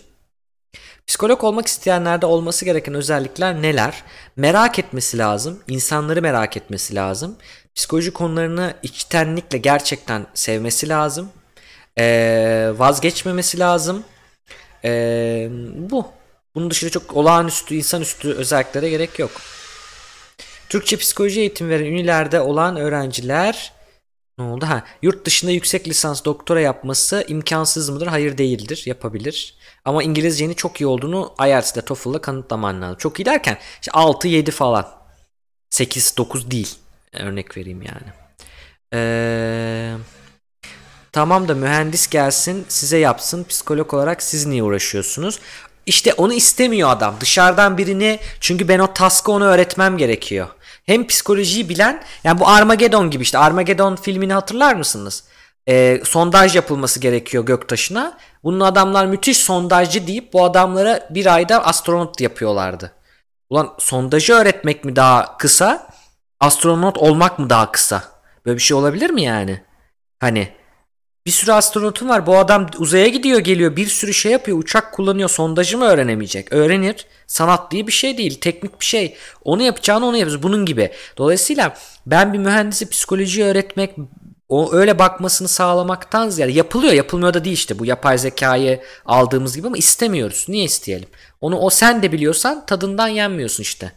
Psikolog olmak isteyenlerde olması gereken özellikler neler? Merak etmesi lazım. insanları merak etmesi lazım. Psikoloji konularını içtenlikle gerçekten sevmesi lazım. Ee, vazgeçmemesi lazım. Ee, bu. Bunun dışında çok olağanüstü, insanüstü özelliklere gerek yok. Türkçe psikoloji eğitim veren ünilerde olan öğrenciler ne oldu? Ha, yurt dışında yüksek lisans doktora yapması imkansız mıdır? Hayır değildir. Yapabilir. Ama İngilizcenin çok iyi olduğunu IELTS'de TOEFL'da kanıtlaman lazım. Çok iyi derken işte 6 7 falan. 8 9 değil. Örnek vereyim yani. Ee, tamam da mühendis gelsin size yapsın. Psikolog olarak siz niye uğraşıyorsunuz? İşte onu istemiyor adam. Dışarıdan birini çünkü ben o task'ı ona öğretmem gerekiyor. Hem psikolojiyi bilen yani bu Armageddon gibi işte Armageddon filmini hatırlar mısınız? Ee, sondaj yapılması gerekiyor göktaşına. Bunun adamlar müthiş sondajcı deyip bu adamlara bir ayda astronot yapıyorlardı. Ulan sondajı öğretmek mi daha kısa? Astronot olmak mı daha kısa? Böyle bir şey olabilir mi yani? Hani bir sürü astronotun var. Bu adam uzaya gidiyor geliyor. Bir sürü şey yapıyor. Uçak kullanıyor. Sondajı mı öğrenemeyecek? Öğrenir. Sanat diye bir şey değil. Teknik bir şey. Onu yapacağını onu yapıyoruz. Bunun gibi. Dolayısıyla ben bir mühendisi psikoloji öğretmek o öyle bakmasını sağlamaktan ziyade yapılıyor yapılmıyor da değil işte bu yapay zekayı aldığımız gibi ama istemiyoruz. Niye isteyelim? Onu o sen de biliyorsan tadından yenmiyorsun işte.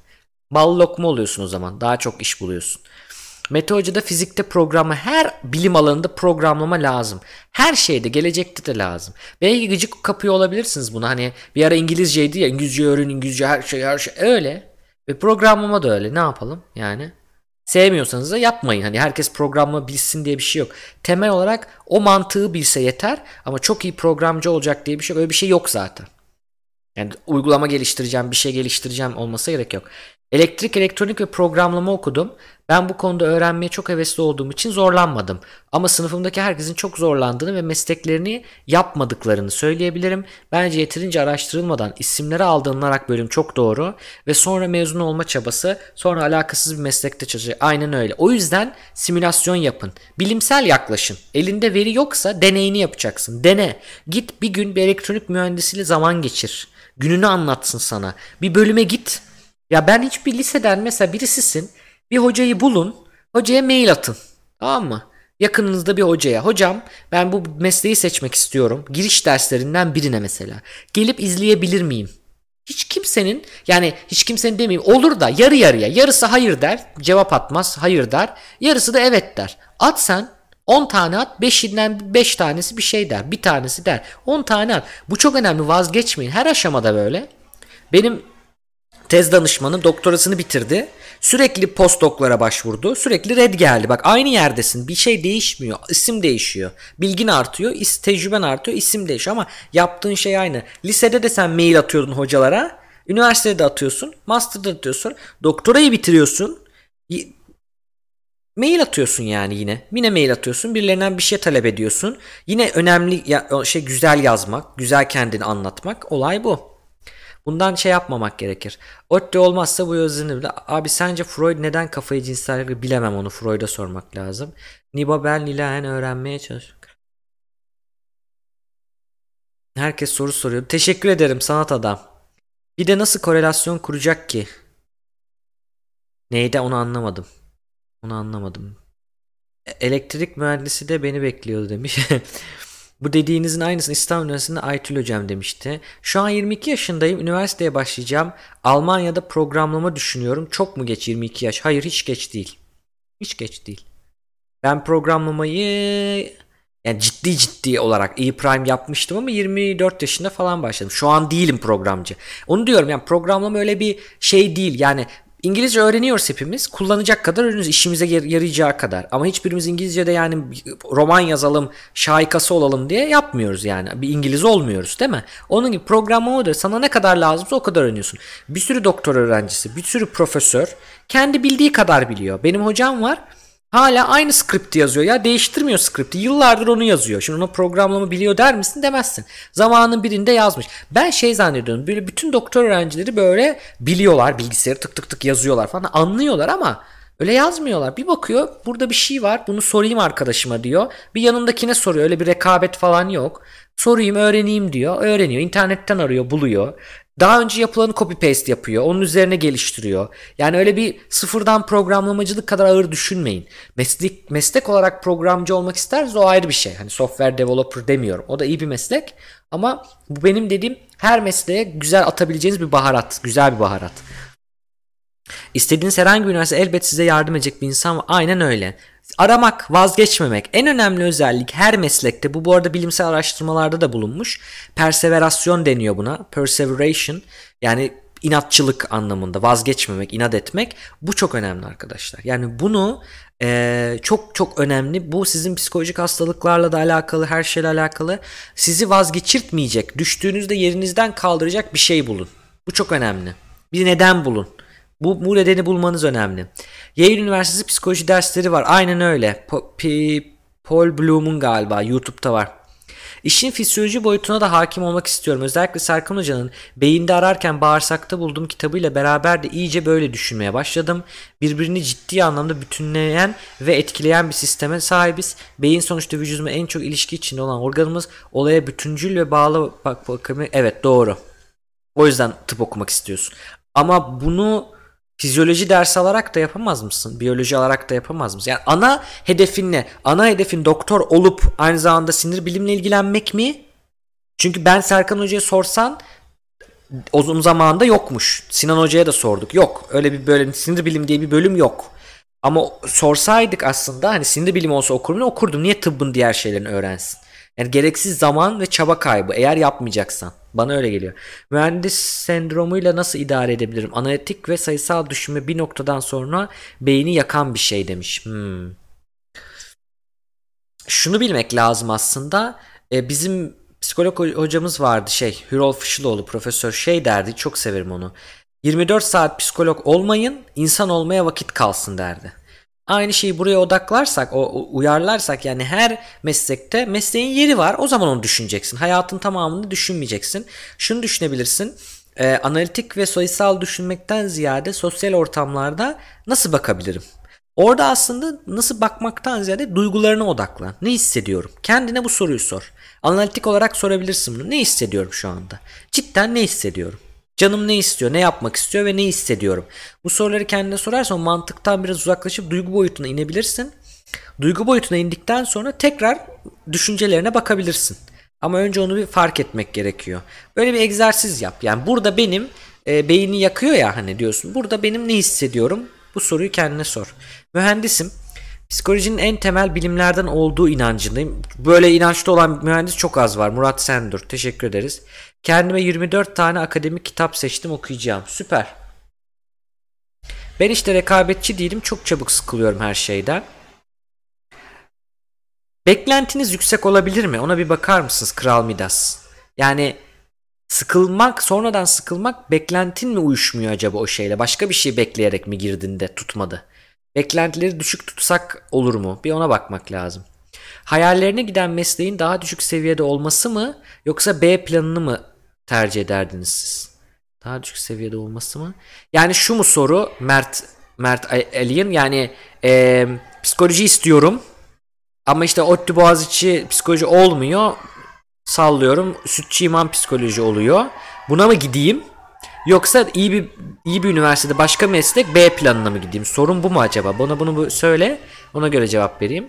Bal lokma oluyorsun o zaman. Daha çok iş buluyorsun. Mete Hoca'da fizikte programı her bilim alanında programlama lazım. Her şeyde gelecekte de lazım. Belki gıcık kapıyor olabilirsiniz buna. Hani bir ara İngilizceydi ya İngilizce öğren İngilizce her şey her şey öyle. Ve programlama da öyle. Ne yapalım yani? Sevmiyorsanız da yapmayın. Hani herkes programı bilsin diye bir şey yok. Temel olarak o mantığı bilse yeter ama çok iyi programcı olacak diye bir şey öyle bir şey yok zaten. Yani uygulama geliştireceğim, bir şey geliştireceğim olmasa gerek yok. Elektrik, elektronik ve programlama okudum. Ben bu konuda öğrenmeye çok hevesli olduğum için zorlanmadım. Ama sınıfımdaki herkesin çok zorlandığını ve mesleklerini yapmadıklarını söyleyebilirim. Bence yeterince araştırılmadan isimleri aldırılarak bölüm çok doğru ve sonra mezun olma çabası, sonra alakasız bir meslekte çalışacak. Aynen öyle. O yüzden simülasyon yapın. Bilimsel yaklaşın. Elinde veri yoksa deneyini yapacaksın. Dene. Git bir gün bir elektronik mühendisiyle zaman geçir. Gününü anlatsın sana. Bir bölüme git. Ya ben hiçbir liseden mesela birisisin. Bir hocayı bulun. Hocaya mail atın. Tamam mı? Yakınınızda bir hocaya. Hocam ben bu mesleği seçmek istiyorum. Giriş derslerinden birine mesela. Gelip izleyebilir miyim? Hiç kimsenin yani hiç kimsenin demeyeyim olur da yarı yarıya. Yarısı hayır der. Cevap atmaz. Hayır der. Yarısı da evet der. At sen 10 tane at 5'inden 5 tanesi bir şey der. Bir tanesi der. 10 tane at. Bu çok önemli vazgeçmeyin. Her aşamada böyle. Benim tez danışmanı doktorasını bitirdi. Sürekli postdoklara başvurdu. Sürekli red geldi. Bak aynı yerdesin. Bir şey değişmiyor. İsim değişiyor. Bilgin artıyor. Is, tecrüben artıyor. isim değişiyor ama yaptığın şey aynı. Lisede de sen mail atıyordun hocalara. Üniversitede de atıyorsun. Master'da atıyorsun. Doktorayı bitiriyorsun. Mail atıyorsun yani yine. Yine mail atıyorsun. Birilerinden bir şey talep ediyorsun. Yine önemli ya, şey güzel yazmak, güzel kendini anlatmak. Olay bu. Bundan şey yapmamak gerekir. ODTÜ olmazsa bu bile. Abi sence Freud neden kafayı cinsel bilemem onu Freud'a sormak lazım. Nibabel Nilahen öğrenmeye çalış. Herkes soru soruyor. Teşekkür ederim sanat adam. Bir de nasıl korelasyon kuracak ki? Neydi onu anlamadım. Onu anlamadım. E, elektrik mühendisi de beni bekliyordu demiş. [laughs] Bu dediğinizin aynısını İstanbul Üniversitesi'nde Aytül Hocam demişti. Şu an 22 yaşındayım. Üniversiteye başlayacağım. Almanya'da programlama düşünüyorum. Çok mu geç 22 yaş? Hayır hiç geç değil. Hiç geç değil. Ben programlamayı yani ciddi ciddi olarak e-prime yapmıştım ama 24 yaşında falan başladım. Şu an değilim programcı. Onu diyorum yani programlama öyle bir şey değil. Yani İngilizce öğreniyoruz hepimiz. Kullanacak kadar öğreniyoruz. işimize yarayacağı kadar. Ama hiçbirimiz İngilizce'de yani roman yazalım, şaikası olalım diye yapmıyoruz yani. Bir İngiliz olmuyoruz değil mi? Onun gibi programlama da sana ne kadar lazımsa o kadar öğreniyorsun. Bir sürü doktor öğrencisi, bir sürü profesör kendi bildiği kadar biliyor. Benim hocam var. Hala aynı skripti yazıyor ya değiştirmiyor skripti. Yıllardır onu yazıyor. Şimdi ona programlama biliyor der misin demezsin. Zamanın birinde yazmış. Ben şey zannediyorum böyle bütün doktor öğrencileri böyle biliyorlar bilgisayarı tık tık tık yazıyorlar falan anlıyorlar ama öyle yazmıyorlar. Bir bakıyor burada bir şey var bunu sorayım arkadaşıma diyor. Bir yanındakine soruyor öyle bir rekabet falan yok. Sorayım öğreneyim diyor. Öğreniyor. İnternetten arıyor buluyor. Daha önce yapılanı copy paste yapıyor. Onun üzerine geliştiriyor. Yani öyle bir sıfırdan programlamacılık kadar ağır düşünmeyin. Meslek, meslek olarak programcı olmak isterseniz o ayrı bir şey. Hani software developer demiyorum. O da iyi bir meslek. Ama bu benim dediğim her mesleğe güzel atabileceğiniz bir baharat. Güzel bir baharat. İstediğiniz herhangi bir üniversite elbet size yardım edecek bir insan Aynen öyle. Aramak, vazgeçmemek en önemli özellik her meslekte. Bu bu arada bilimsel araştırmalarda da bulunmuş. Perseverasyon deniyor buna. Perseveration yani inatçılık anlamında vazgeçmemek, inat etmek. Bu çok önemli arkadaşlar. Yani bunu ee, çok çok önemli. Bu sizin psikolojik hastalıklarla da alakalı, her şeyle alakalı. Sizi vazgeçirtmeyecek, düştüğünüzde yerinizden kaldıracak bir şey bulun. Bu çok önemli. Bir neden bulun. Bu, bu nedeni bulmanız önemli. Yale Üniversitesi psikoloji dersleri var. Aynen öyle. Paul Bloom'un galiba YouTube'da var. İşin fizyoloji boyutuna da hakim olmak istiyorum. Özellikle Serkan Hoca'nın Beyinde Ararken Bağırsakta Bulduğum kitabıyla beraber de iyice böyle düşünmeye başladım. Birbirini ciddi anlamda bütünleyen ve etkileyen bir sisteme sahibiz. Beyin sonuçta vücudumuzun en çok ilişki içinde olan organımız. Olaya bütüncül ve bağlı bak bakımı evet doğru. O yüzden tıp okumak istiyorsun. Ama bunu Fizyoloji dersi alarak da yapamaz mısın? Biyoloji alarak da yapamaz mısın? Yani ana hedefin ne? Ana hedefin doktor olup aynı zamanda sinir bilimle ilgilenmek mi? Çünkü ben Serkan Hoca'ya sorsan uzun zamanda yokmuş. Sinan Hoca'ya da sorduk. Yok. Öyle bir böyle sinir bilim diye bir bölüm yok. Ama sorsaydık aslında hani sinir bilim olsa okurum okurdum. Niye tıbbın diğer şeylerini öğrensin? Yani gereksiz zaman ve çaba kaybı eğer yapmayacaksan. Bana öyle geliyor. Mühendis sendromuyla nasıl idare edebilirim? Analitik ve sayısal düşünme bir noktadan sonra beyni yakan bir şey demiş. Hmm. Şunu bilmek lazım aslında. E, bizim psikolog ho- hocamız vardı şey Hürol Fışıloğlu profesör şey derdi çok severim onu. 24 saat psikolog olmayın insan olmaya vakit kalsın derdi. Aynı şeyi buraya odaklarsak, o, uyarlarsak yani her meslekte mesleğin yeri var. O zaman onu düşüneceksin. Hayatın tamamını düşünmeyeceksin. Şunu düşünebilirsin. e, analitik ve sayısal düşünmekten ziyade sosyal ortamlarda nasıl bakabilirim? Orada aslında nasıl bakmaktan ziyade duygularına odaklan. Ne hissediyorum? Kendine bu soruyu sor. Analitik olarak sorabilirsin bunu. Ne hissediyorum şu anda? Cidden ne hissediyorum? Canım ne istiyor, ne yapmak istiyor ve ne hissediyorum? Bu soruları kendine sorarsan mantıktan biraz uzaklaşıp duygu boyutuna inebilirsin. Duygu boyutuna indikten sonra tekrar düşüncelerine bakabilirsin. Ama önce onu bir fark etmek gerekiyor. Böyle bir egzersiz yap. Yani burada benim e, beyni yakıyor ya hani diyorsun. Burada benim ne hissediyorum? Bu soruyu kendine sor. Mühendisim. Psikolojinin en temel bilimlerden olduğu inancındayım. Böyle inançta olan mühendis çok az var. Murat Sendur. Teşekkür ederiz. Kendime 24 tane akademik kitap seçtim okuyacağım. Süper. Ben işte rekabetçi değilim. Çok çabuk sıkılıyorum her şeyden. Beklentiniz yüksek olabilir mi? Ona bir bakar mısınız Kral Midas? Yani sıkılmak, sonradan sıkılmak beklentin mi uyuşmuyor acaba o şeyle? Başka bir şey bekleyerek mi girdin de tutmadı? Beklentileri düşük tutsak olur mu? Bir ona bakmak lazım. Hayallerine giden mesleğin daha düşük seviyede olması mı yoksa B planını mı tercih ederdiniz siz? Daha düşük seviyede olması mı? Yani şu mu soru Mert Mert Ali'nin yani e, psikoloji istiyorum ama işte ODTÜ Boğaziçi psikoloji olmuyor. Sallıyorum Sütçü İmam psikoloji oluyor. Buna mı gideyim? Yoksa iyi bir iyi bir üniversitede başka meslek B planına mı gideyim? Sorun bu mu acaba? Bana bunu bu- söyle. Ona göre cevap vereyim.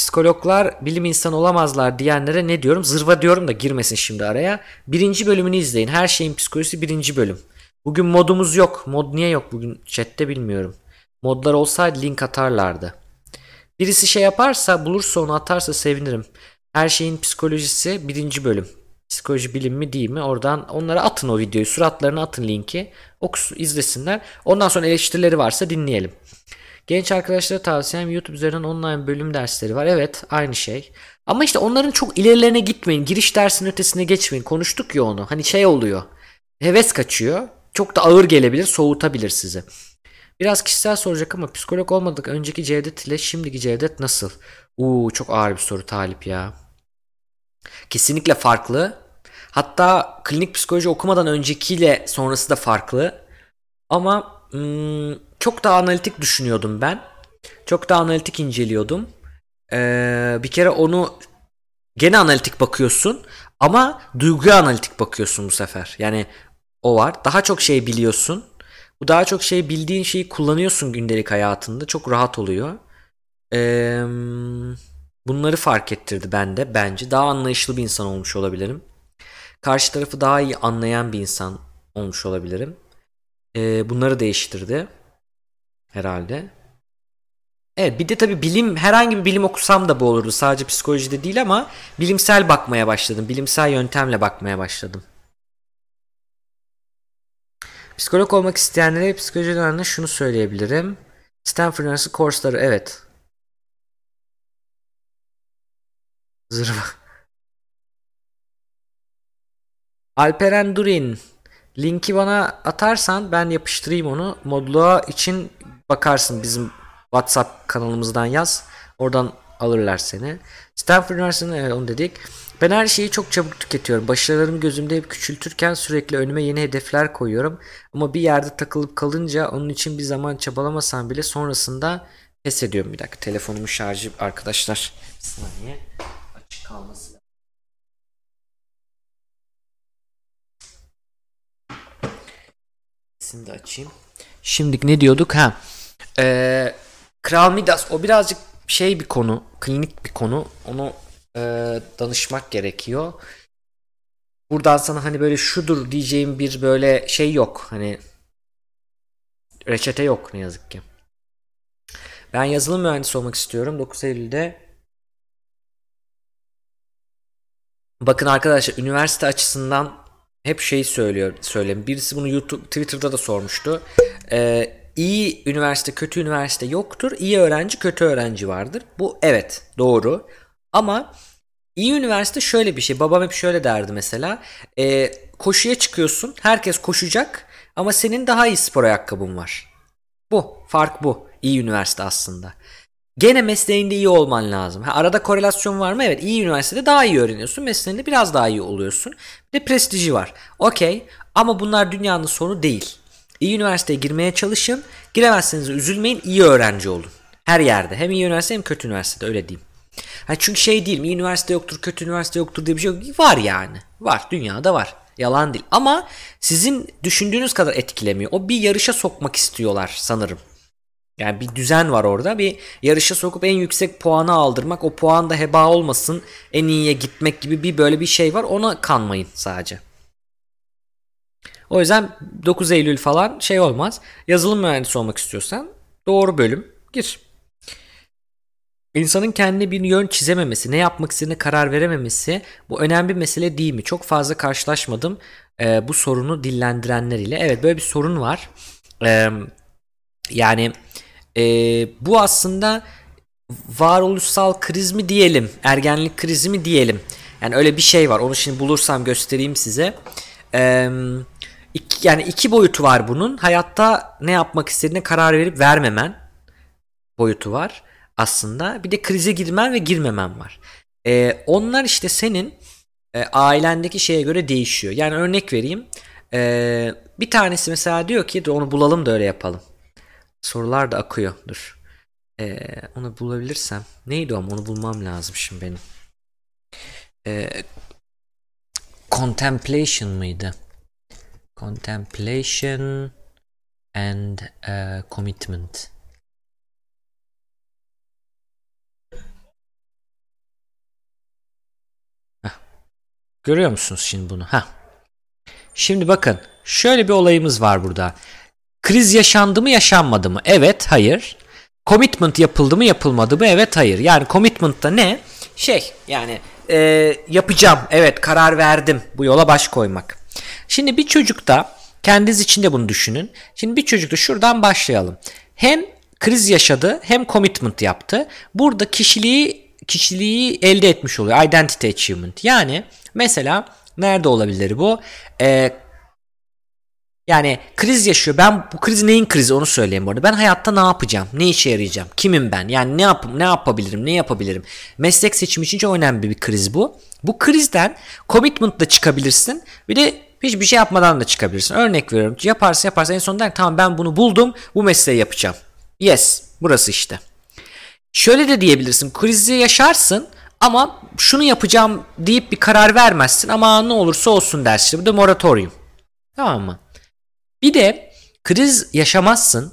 Psikologlar bilim insanı olamazlar diyenlere ne diyorum? Zırva diyorum da girmesin şimdi araya. Birinci bölümünü izleyin. Her şeyin psikolojisi birinci bölüm. Bugün modumuz yok. Mod niye yok bugün chatte bilmiyorum. Modlar olsaydı link atarlardı. Birisi şey yaparsa bulursa onu atarsa sevinirim. Her şeyin psikolojisi birinci bölüm. Psikoloji bilim mi değil mi? Oradan onlara atın o videoyu. Suratlarına atın linki. Okusun, izlesinler. Ondan sonra eleştirileri varsa dinleyelim. Genç arkadaşlara tavsiyem YouTube üzerinden online bölüm dersleri var. Evet aynı şey. Ama işte onların çok ilerilerine gitmeyin. Giriş dersinin ötesine geçmeyin. Konuştuk ya onu. Hani şey oluyor. Heves kaçıyor. Çok da ağır gelebilir. Soğutabilir sizi. Biraz kişisel soracak ama psikolog olmadık önceki Cevdet ile şimdiki Cevdet nasıl? Uuu çok ağır bir soru Talip ya. Kesinlikle farklı. Hatta klinik psikoloji okumadan öncekiyle sonrası da farklı. Ama hmm, çok daha analitik düşünüyordum ben. Çok daha analitik inceliyordum. Ee, bir kere onu gene analitik bakıyorsun ama duyguya analitik bakıyorsun bu sefer. Yani o var. Daha çok şey biliyorsun. Bu daha çok şey bildiğin şeyi kullanıyorsun gündelik hayatında. Çok rahat oluyor. Ee, bunları fark ettirdi bende bence. Daha anlayışlı bir insan olmuş olabilirim. Karşı tarafı daha iyi anlayan bir insan olmuş olabilirim. Ee, bunları değiştirdi. Herhalde. Evet bir de tabii bilim herhangi bir bilim okusam da bu olurdu. Sadece psikolojide değil ama bilimsel bakmaya başladım. Bilimsel yöntemle bakmaya başladım. Psikolog olmak isteyenlere psikoloji döneminde şunu söyleyebilirim. Stanford Üniversitesi kursları evet. Zırva. Alperen Durin. Linki bana atarsan ben yapıştırayım onu. Modluğa için bakarsın bizim WhatsApp kanalımızdan yaz. Oradan alırlar seni. Stanford Üniversitesi'nde evet onu dedik. Ben her şeyi çok çabuk tüketiyorum. Başarılarımı gözümde hep küçültürken sürekli önüme yeni hedefler koyuyorum. Ama bir yerde takılıp kalınca onun için bir zaman çabalamasam bile sonrasında pes ediyorum. Bir dakika telefonumun şarjı arkadaşlar. Bir saniye. Açık kalması lazım. De açayım. Şimdi ne diyorduk? Ha. Ee, Kral Midas o birazcık şey bir konu, klinik bir konu. Onu e, danışmak gerekiyor. Buradan sana hani böyle şudur diyeceğim bir böyle şey yok. Hani reçete yok ne yazık ki. Ben yazılım mühendisi olmak istiyorum. 9 Eylül'de Bakın arkadaşlar üniversite açısından hep şey söylüyor söyleyeyim. Birisi bunu YouTube Twitter'da da sormuştu. Ee, iyi üniversite kötü üniversite yoktur. İyi öğrenci kötü öğrenci vardır. Bu evet doğru. Ama İyi üniversite şöyle bir şey. Babam hep şöyle derdi mesela. E, koşuya çıkıyorsun. Herkes koşacak. Ama senin daha iyi spor ayakkabın var. Bu. Fark bu. İyi üniversite aslında. Gene mesleğinde iyi olman lazım. Ha, arada korelasyon var mı? Evet. iyi üniversitede daha iyi öğreniyorsun. Mesleğinde biraz daha iyi oluyorsun. Bir de prestiji var. Okey. Ama bunlar dünyanın sonu değil. İyi üniversiteye girmeye çalışın. Giremezseniz üzülmeyin. iyi öğrenci olun. Her yerde. Hem iyi üniversite hem kötü üniversitede öyle diyeyim. Ha çünkü şey değil. iyi üniversite yoktur, kötü üniversite yoktur diye bir şey yok. Var yani. Var. Dünyada var. Yalan değil. Ama sizin düşündüğünüz kadar etkilemiyor. O bir yarışa sokmak istiyorlar sanırım. Yani bir düzen var orada. Bir yarışa sokup en yüksek puanı aldırmak. O puan da heba olmasın. En iyiye gitmek gibi bir böyle bir şey var. Ona kanmayın sadece. O yüzden 9 Eylül falan şey olmaz. Yazılım mühendisi olmak istiyorsan doğru bölüm gir. İnsanın kendi bir yön çizememesi, ne yapmak istediğine karar verememesi bu önemli bir mesele değil mi? Çok fazla karşılaşmadım e, bu sorunu dillendirenler ile. Evet böyle bir sorun var. E, yani e, bu aslında varoluşsal kriz mi diyelim, ergenlik krizi mi diyelim. Yani öyle bir şey var. Onu şimdi bulursam göstereyim size. Eee İki, yani iki boyutu var bunun. Hayatta ne yapmak istediğine karar verip vermemen boyutu var aslında. Bir de krize girmen ve girmemen var. Ee, onlar işte senin e, ailendeki şeye göre değişiyor. Yani örnek vereyim. Ee, bir tanesi mesela diyor ki onu bulalım da öyle yapalım. Sorular da akıyor. Dur. Ee, onu bulabilirsem. Neydi o ama onu bulmam lazım şimdi benim. Ee, contemplation mıydı? Contemplation and uh, commitment. Heh. Görüyor musunuz şimdi bunu? Heh. Şimdi bakın şöyle bir olayımız var burada. Kriz yaşandı mı yaşanmadı mı? Evet, hayır. Commitment yapıldı mı yapılmadı mı? Evet, hayır. Yani commitment da ne? Şey yani e, yapacağım. Evet karar verdim. Bu yola baş koymak. Şimdi bir çocukta kendiniz için de bunu düşünün. Şimdi bir çocukta şuradan başlayalım. Hem kriz yaşadı hem commitment yaptı. Burada kişiliği kişiliği elde etmiş oluyor. Identity achievement. Yani mesela nerede olabilir bu? Ee, yani kriz yaşıyor. Ben bu kriz neyin krizi onu söyleyeyim bu arada. Ben hayatta ne yapacağım? Ne işe yarayacağım? Kimim ben? Yani ne yap ne yapabilirim? Ne yapabilirim? Meslek seçimi için çok önemli bir kriz bu. Bu krizden commitment'la çıkabilirsin. Bir de Hiçbir şey yapmadan da çıkabilirsin. Örnek veriyorum. Yaparsın yaparsın en sonunda der tamam ben bunu buldum. Bu mesleği yapacağım. Yes. Burası işte. Şöyle de diyebilirsin. Krizi yaşarsın ama şunu yapacağım deyip bir karar vermezsin ama ne olursa olsun dersin. Bu da moratorium. Tamam mı? Bir de kriz yaşamazsın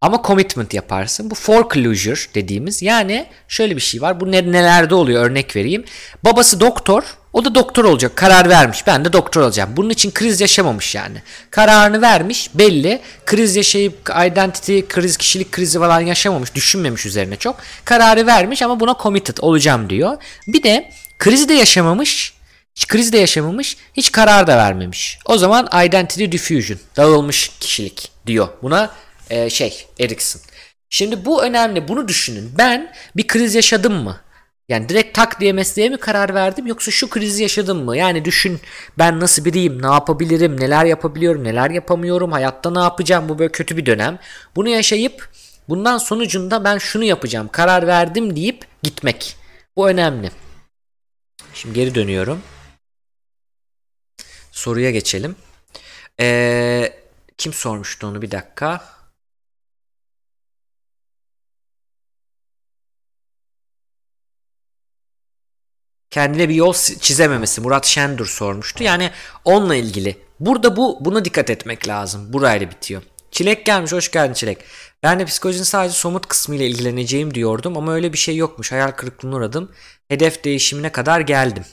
ama commitment yaparsın. Bu foreclosure dediğimiz yani şöyle bir şey var. Bu ne, nelerde oluyor örnek vereyim. Babası doktor o da doktor olacak. Karar vermiş. Ben de doktor olacağım. Bunun için kriz yaşamamış yani. Kararını vermiş belli. Kriz yaşayıp identity kriz, kişilik krizi falan yaşamamış. Düşünmemiş üzerine çok. Kararı vermiş ama buna committed olacağım diyor. Bir de krizi de yaşamamış. Hiç kriz de yaşamamış. Hiç karar da vermemiş. O zaman identity diffusion. Dağılmış kişilik diyor. Buna e, şey Erikson. Şimdi bu önemli. Bunu düşünün. Ben bir kriz yaşadım mı? Yani direkt tak diye mesleğe mi karar verdim yoksa şu krizi yaşadım mı? Yani düşün ben nasıl biriyim, ne yapabilirim, neler yapabiliyorum, neler yapamıyorum, hayatta ne yapacağım bu böyle kötü bir dönem. Bunu yaşayıp bundan sonucunda ben şunu yapacağım, karar verdim deyip gitmek. Bu önemli. Şimdi geri dönüyorum. Soruya geçelim. Ee, kim sormuştu onu bir dakika. Kendine bir yol çizememesi Murat Şendur sormuştu. Yani onunla ilgili. Burada bu buna dikkat etmek lazım. Burayla bitiyor. Çilek gelmiş. Hoş geldin Çilek. Ben de psikolojinin sadece somut kısmıyla ilgileneceğim diyordum ama öyle bir şey yokmuş. Hayal kırıklığına uğradım. Hedef değişimine kadar geldim.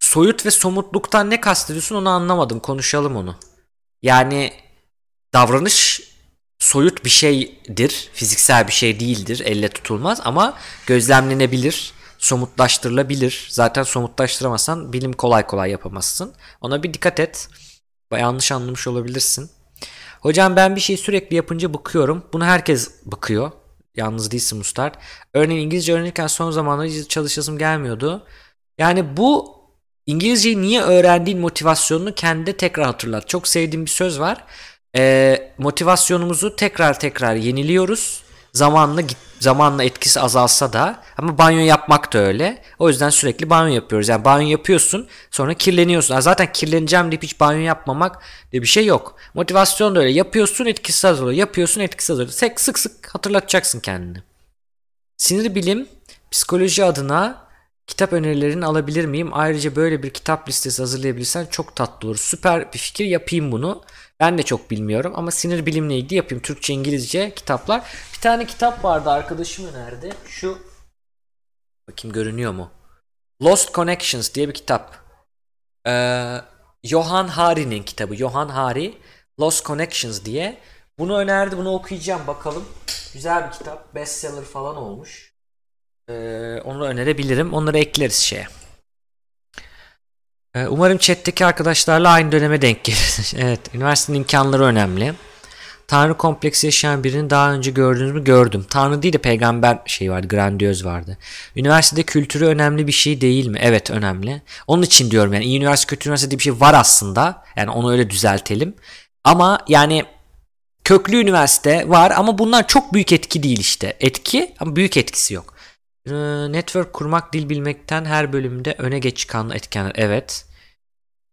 Soyut ve somutluktan ne kastediyorsun onu anlamadım. Konuşalım onu. Yani davranış soyut bir şeydir. Fiziksel bir şey değildir. Elle tutulmaz ama gözlemlenebilir somutlaştırılabilir. Zaten somutlaştıramazsan bilim kolay kolay yapamazsın. Ona bir dikkat et. Yanlış anlamış olabilirsin. Hocam ben bir şey sürekli yapınca bıkıyorum. Bunu herkes bıkıyor. Yalnız değilsin Mustard. Örneğin İngilizce öğrenirken son zamanlarda çalışasım gelmiyordu. Yani bu İngilizceyi niye öğrendiğin motivasyonunu kendine tekrar hatırlat. Çok sevdiğim bir söz var. Ee, motivasyonumuzu tekrar tekrar yeniliyoruz. Zamanla git, zamanla etkisi azalsa da ama banyo yapmak da öyle. O yüzden sürekli banyo yapıyoruz. Yani banyo yapıyorsun sonra kirleniyorsun. Ha, zaten kirleneceğim deyip hiç banyo yapmamak diye bir şey yok. Motivasyon da öyle. Yapıyorsun etkisi azalıyor. Yapıyorsun etkisi azalıyor. Sık sık sık hatırlatacaksın kendini. Sinir bilim psikoloji adına kitap önerilerini alabilir miyim? Ayrıca böyle bir kitap listesi hazırlayabilirsen çok tatlı olur. Süper bir fikir yapayım bunu. Ben de çok bilmiyorum ama sinir bilimle ilgili yapayım. Türkçe, İngilizce kitaplar. Bir tane kitap vardı arkadaşım önerdi. Şu bakayım görünüyor mu? Lost Connections diye bir kitap. Ee, Johan Hari'nin kitabı. Johan Hari Lost Connections diye. Bunu önerdi. Bunu okuyacağım bakalım. Güzel bir kitap. Bestseller falan olmuş. Ee, onu önerebilirim. Onları ekleriz şeye. Ee, umarım chat'teki arkadaşlarla aynı döneme denk geliriz. [laughs] evet, üniversitenin imkanları önemli. Tanrı kompleksi yaşayan birini daha önce gördünüz mü? Gördüm. Tanrı değil de peygamber şey vardı, grandiyöz vardı. Üniversitede kültürü önemli bir şey değil mi? Evet önemli. Onun için diyorum yani iyi üniversite kötü üniversite diye bir şey var aslında. Yani onu öyle düzeltelim. Ama yani köklü üniversite var ama bunlar çok büyük etki değil işte. Etki ama büyük etkisi yok. Ee, network kurmak, dil bilmekten her bölümde öne geç çıkan etkenler. Evet.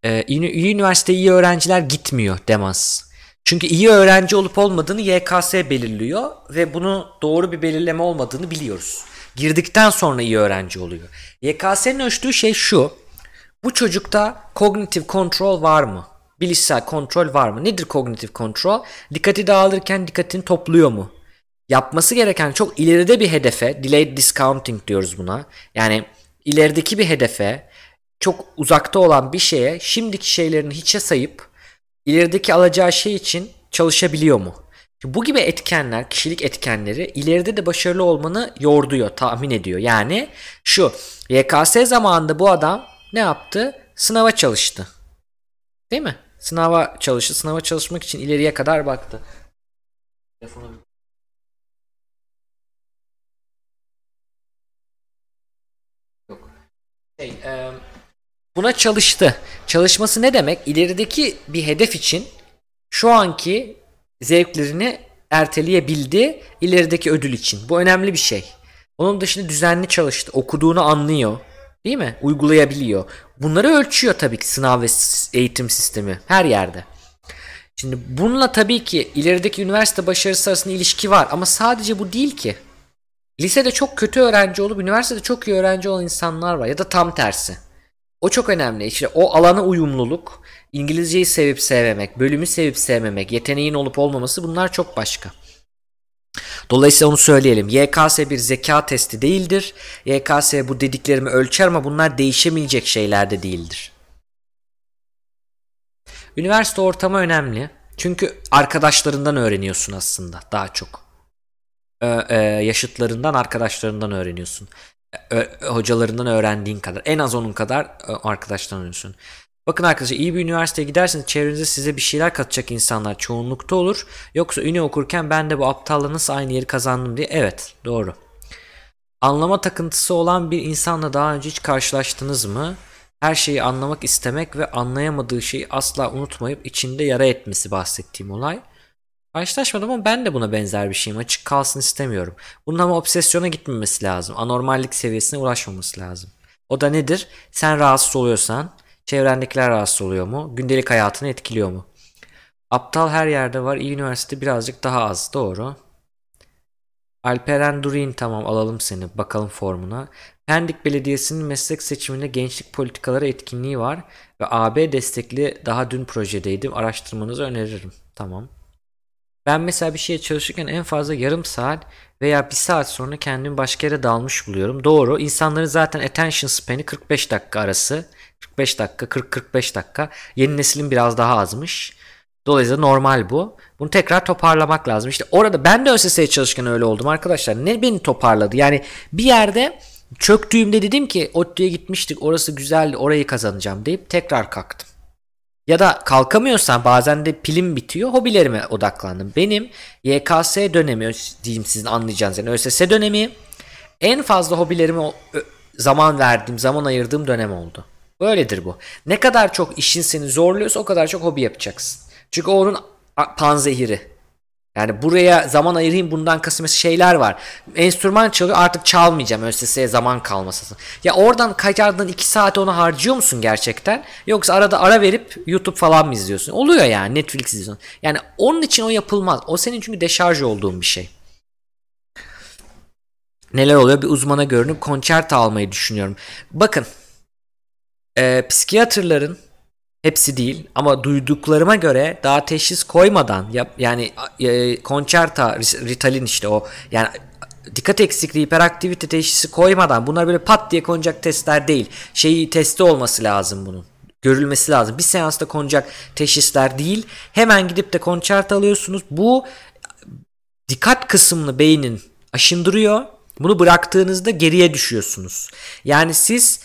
Ee, iyi, üniversite iyi öğrenciler gitmiyor demez. Çünkü iyi öğrenci olup olmadığını YKS belirliyor ve bunu doğru bir belirleme olmadığını biliyoruz. Girdikten sonra iyi öğrenci oluyor. YKS'nin ölçtüğü şey şu. Bu çocukta kognitif kontrol var mı? Bilişsel kontrol var mı? Nedir kognitif kontrol? Dikkati dağılırken dikkatini topluyor mu? Yapması gereken çok ileride bir hedefe, delayed discounting diyoruz buna. Yani ilerideki bir hedefe, çok uzakta olan bir şeye şimdiki şeylerini hiçe sayıp ilerideki alacağı şey için çalışabiliyor mu? Bu gibi etkenler, kişilik etkenleri ileride de başarılı olmanı yorduyor, tahmin ediyor. Yani şu, YKS zamanında bu adam ne yaptı? Sınava çalıştı. Değil mi? Sınava çalıştı. Sınava çalışmak için ileriye kadar baktı. Telefonu şey, e, buna çalıştı. Çalışması ne demek? İlerideki bir hedef için şu anki zevklerini erteleyebildi ilerideki ödül için. Bu önemli bir şey. Onun dışında düzenli çalıştı. Okuduğunu anlıyor. Değil mi? Uygulayabiliyor. Bunları ölçüyor tabii ki sınav ve eğitim sistemi her yerde. Şimdi bununla tabii ki ilerideki üniversite başarısı arasında ilişki var ama sadece bu değil ki. Lisede çok kötü öğrenci olup üniversitede çok iyi öğrenci olan insanlar var ya da tam tersi. O çok önemli. İşte o alana uyumluluk, İngilizceyi sevip sevmemek, bölümü sevip sevmemek, yeteneğin olup olmaması bunlar çok başka. Dolayısıyla onu söyleyelim. YKS bir zeka testi değildir. YKS bu dediklerimi ölçer ama bunlar değişemeyecek şeyler de değildir. Üniversite ortamı önemli. Çünkü arkadaşlarından öğreniyorsun aslında daha çok e, yaşıtlarından, arkadaşlarından öğreniyorsun. E, hocalarından öğrendiğin kadar. En az onun kadar e, arkadaştan öğreniyorsun. Bakın arkadaşlar iyi bir üniversiteye giderseniz çevrenizde size bir şeyler katacak insanlar çoğunlukta olur. Yoksa üni okurken ben de bu aptalla nasıl aynı yeri kazandım diye. Evet doğru. Anlama takıntısı olan bir insanla daha önce hiç karşılaştınız mı? Her şeyi anlamak istemek ve anlayamadığı şeyi asla unutmayıp içinde yara etmesi bahsettiğim olay. Karşılaşmadım ama ben de buna benzer bir şeyim. Açık kalsın istemiyorum. Bunun ama obsesyona gitmemesi lazım. Anormallik seviyesine ulaşmaması lazım. O da nedir? Sen rahatsız oluyorsan çevrendekiler rahatsız oluyor mu? Gündelik hayatını etkiliyor mu? Aptal her yerde var. İyi üniversite birazcık daha az. Doğru. Alperen Durin tamam alalım seni. Bakalım formuna. Pendik Belediyesi'nin meslek seçiminde gençlik politikaları etkinliği var. Ve AB destekli daha dün projedeydim. Araştırmanızı öneririm. Tamam. Ben mesela bir şeye çalışırken en fazla yarım saat veya bir saat sonra kendimi başka yere dalmış buluyorum. Doğru. İnsanların zaten attention span'i 45 dakika arası. 45 dakika, 40-45 dakika. Yeni neslin biraz daha azmış. Dolayısıyla normal bu. Bunu tekrar toparlamak lazım. İşte orada ben de ÖSS'ye çalışırken öyle oldum arkadaşlar. Ne beni toparladı? Yani bir yerde çöktüğümde dedim ki ODTÜ'ye gitmiştik orası güzeldi orayı kazanacağım deyip tekrar kalktım. Ya da kalkamıyorsan bazen de pilim bitiyor hobilerime odaklandım. Benim YKS dönemi diyeyim sizin anlayacağınız yani ÖSS dönemi en fazla hobilerimi zaman verdiğim, zaman ayırdığım dönem oldu. Böyledir bu. Ne kadar çok işin seni zorluyorsa o kadar çok hobi yapacaksın. Çünkü onun panzehiri. Yani buraya zaman ayırayım bundan kasım şeyler var. Enstrüman çalıyor artık çalmayacağım ÖSS'ye zaman kalmasın. Ya oradan kaçardığın 2 saat onu harcıyor musun gerçekten? Yoksa arada ara verip YouTube falan mı izliyorsun? Oluyor yani Netflix izliyorsun. Yani onun için o yapılmaz. O senin çünkü deşarj olduğun bir şey. Neler oluyor? Bir uzmana görünüp konçerto almayı düşünüyorum. Bakın. E, psikiyatrların hepsi değil ama duyduklarıma göre daha teşhis koymadan yani e, konçerta ritalin işte o yani dikkat eksikliği hiperaktivite teşhisi koymadan bunlar böyle pat diye konacak testler değil. Şeyi testi olması lazım bunun. Görülmesi lazım. Bir seansta konacak teşhisler değil. Hemen gidip de konçerta alıyorsunuz. Bu dikkat kısmını beynin aşındırıyor. Bunu bıraktığınızda geriye düşüyorsunuz. Yani siz